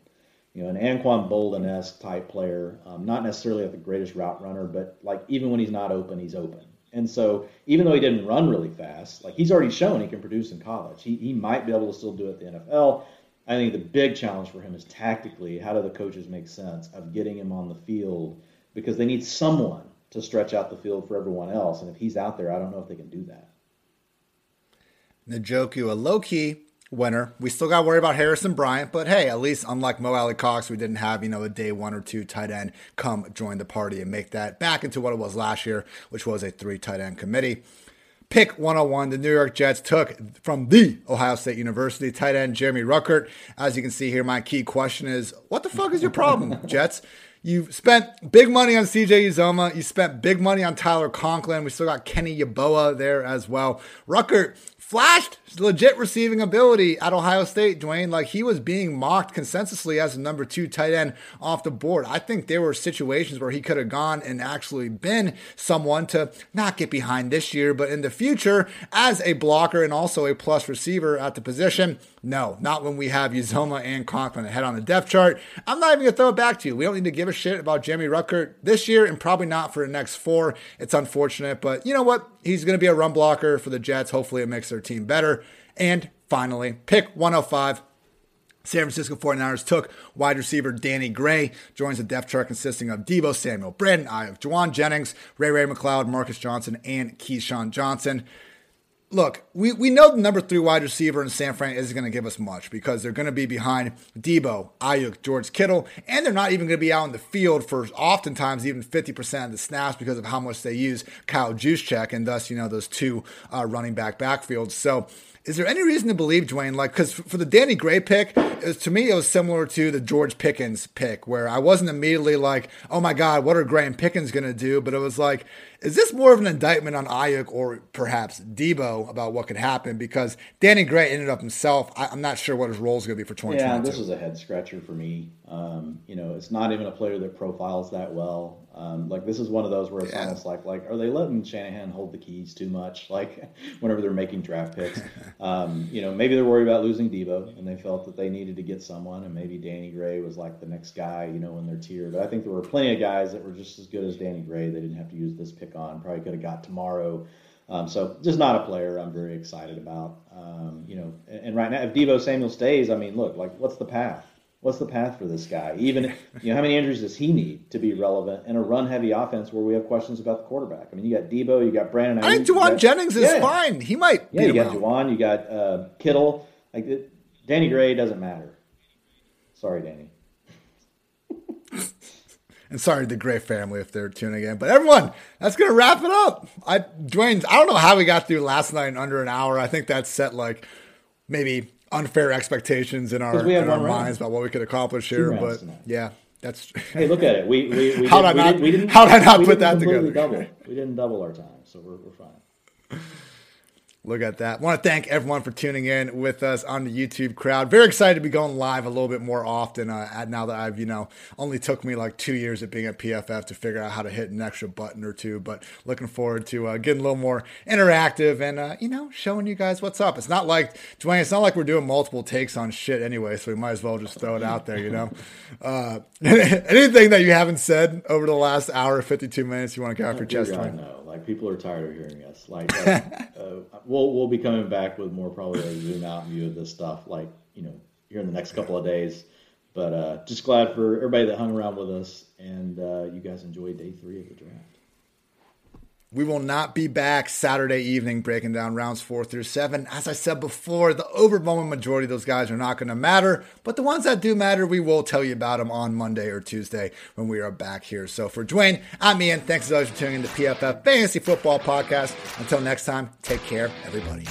You know, an Anquan Boldin-esque type player, um, not necessarily like the greatest route runner, but like even when he's not open, he's open. And so even though he didn't run really fast, like he's already shown he can produce in college. He, he might be able to still do it at the NFL. I think the big challenge for him is tactically, how do the coaches make sense of getting him on the field because they need someone to stretch out the field for everyone else. And if he's out there, I don't know if they can do that. Njoku a low key winner. We still got to worry about Harrison Bryant, but hey, at least unlike Mo Alie-Cox, we didn't have, you know, a day one or two tight end come join the party and make that back into what it was last year, which was a three tight end committee. Pick 101, the New York Jets took from the Ohio State University tight end Jeremy Ruckert. As you can see here, my key question is what the fuck is your problem, Jets? You spent big money on CJ Uzomah. You spent big money on Tyler Conklin. We still got Kenny Yeboah there as well. Ruckert flashed legit receiving ability at Ohio State, Dwain. Like he was being mocked consensusly as the number two tight end off the board. I think there were situations where he could have gone and actually been someone to not get behind this year, but in the future as a blocker and also a plus receiver at the position. No, not when we have Uzomah and Conklin ahead on the depth chart. I'm not even to throw it back to you. We don't need to give a shit about Jeremy Ruckert this year and probably not for the next four. It's unfortunate, but you know what? He's to be a run blocker for the Jets. Hopefully, it makes their team better. And finally, pick 105. San Francisco 49ers took wide receiver Danny Gray, joins the depth chart consisting of Deebo Samuel, Brandon Aiyuk, Jauan Jennings, Ray Ray McCloud, Marcus Johnson, and Keyshawn Johnson look, we, we know the number three wide receiver in San Fran isn't going to give us much because they're going to be behind Deebo, Aiyuk, George Kittle, and they're not even going to be out in the field for oftentimes even 50% of the snaps because of how much they use Kyle Juszczyk and thus, you know, those two uh, running back backfields. So is there any reason to believe, Dwain? Like, because for the Danny Gray pick, was, to me, it was similar to the George Pickens pick, where I wasn't immediately like, oh my God, what are Gray and Pickens going to do? But it was like, is this more of an indictment on Aiyuk or perhaps Deebo about what could happen? Because Danny Gray ended up himself. I, am not sure what his role is going to be for 2022. Yeah, this was a head scratcher for me. Um, you know, it's not even a player that profiles that well. Um, like this is one of those where it's yeah. almost like like are they letting Shanahan hold the keys too much? Like whenever they're making draft picks, um, you know maybe they're worried about losing Deebo and they felt that they needed to get someone, and maybe Danny Gray was like the next guy, you know, in their tier. But I think there were plenty of guys that were just as good as Danny Gray. They didn't have to use this pick on. Probably could have got tomorrow. Um, so just not a player I'm very excited about. Um, you know, and, and right now if Deebo Samuel stays, I mean, look, like what's the path? what's the path for this guy? Even you know, how many injuries does he need to be relevant in a run-heavy offense where we have questions about the quarterback? I mean, you got Deebo, you got Brandon. I think Jauan Jennings is yeah. fine. He might. Yeah, you got Jauan, you got uh, Kittle. Like Danny Gray doesn't matter. Sorry, Danny. And sorry to the Gray family if they're tuning in. But everyone, that's gonna wrap it up. I Dwain, I don't know how we got through last night in under an hour. I think that set like maybe unfair expectations in our, in our minds about what we could accomplish here. But tonight. yeah, that's. hey, look at it. We we, we how did, I not, we didn't, how did I not put that together? Double. We didn't double our time, so we're we're fine. Look at that. I want to thank everyone for tuning in with us on the YouTube crowd. Very excited to be going live a little bit more often uh, now that I've, you know, only took me like two years of being at PFF to figure out how to hit an extra button or two. But looking forward to uh, getting a little more interactive and, uh, you know, showing you guys what's up. It's not like, Dwain, it's not like we're doing multiple takes on shit anyway, so we might as well just throw it out there, you know? Uh, anything that you haven't said over the last hour, 52 minutes, you want to get off your chest? Know. Like people are tired of hearing us. Like uh, uh, we'll we'll be coming back with more probably a zoom out view of this stuff. Like you know here in the next couple of days. But uh, just glad for everybody that hung around with us and uh, you guys enjoyed day three of the draft. We will not be back Saturday evening breaking down rounds four through seven. As I said before, the overwhelming majority of those guys are not going to matter, but the ones that do matter, we will tell you about them on Monday or Tuesday when we are back here. So for Dwain, I'm Ian. Thanks as always for tuning in to PFF Fantasy Football Podcast. Until next time, take care, everybody.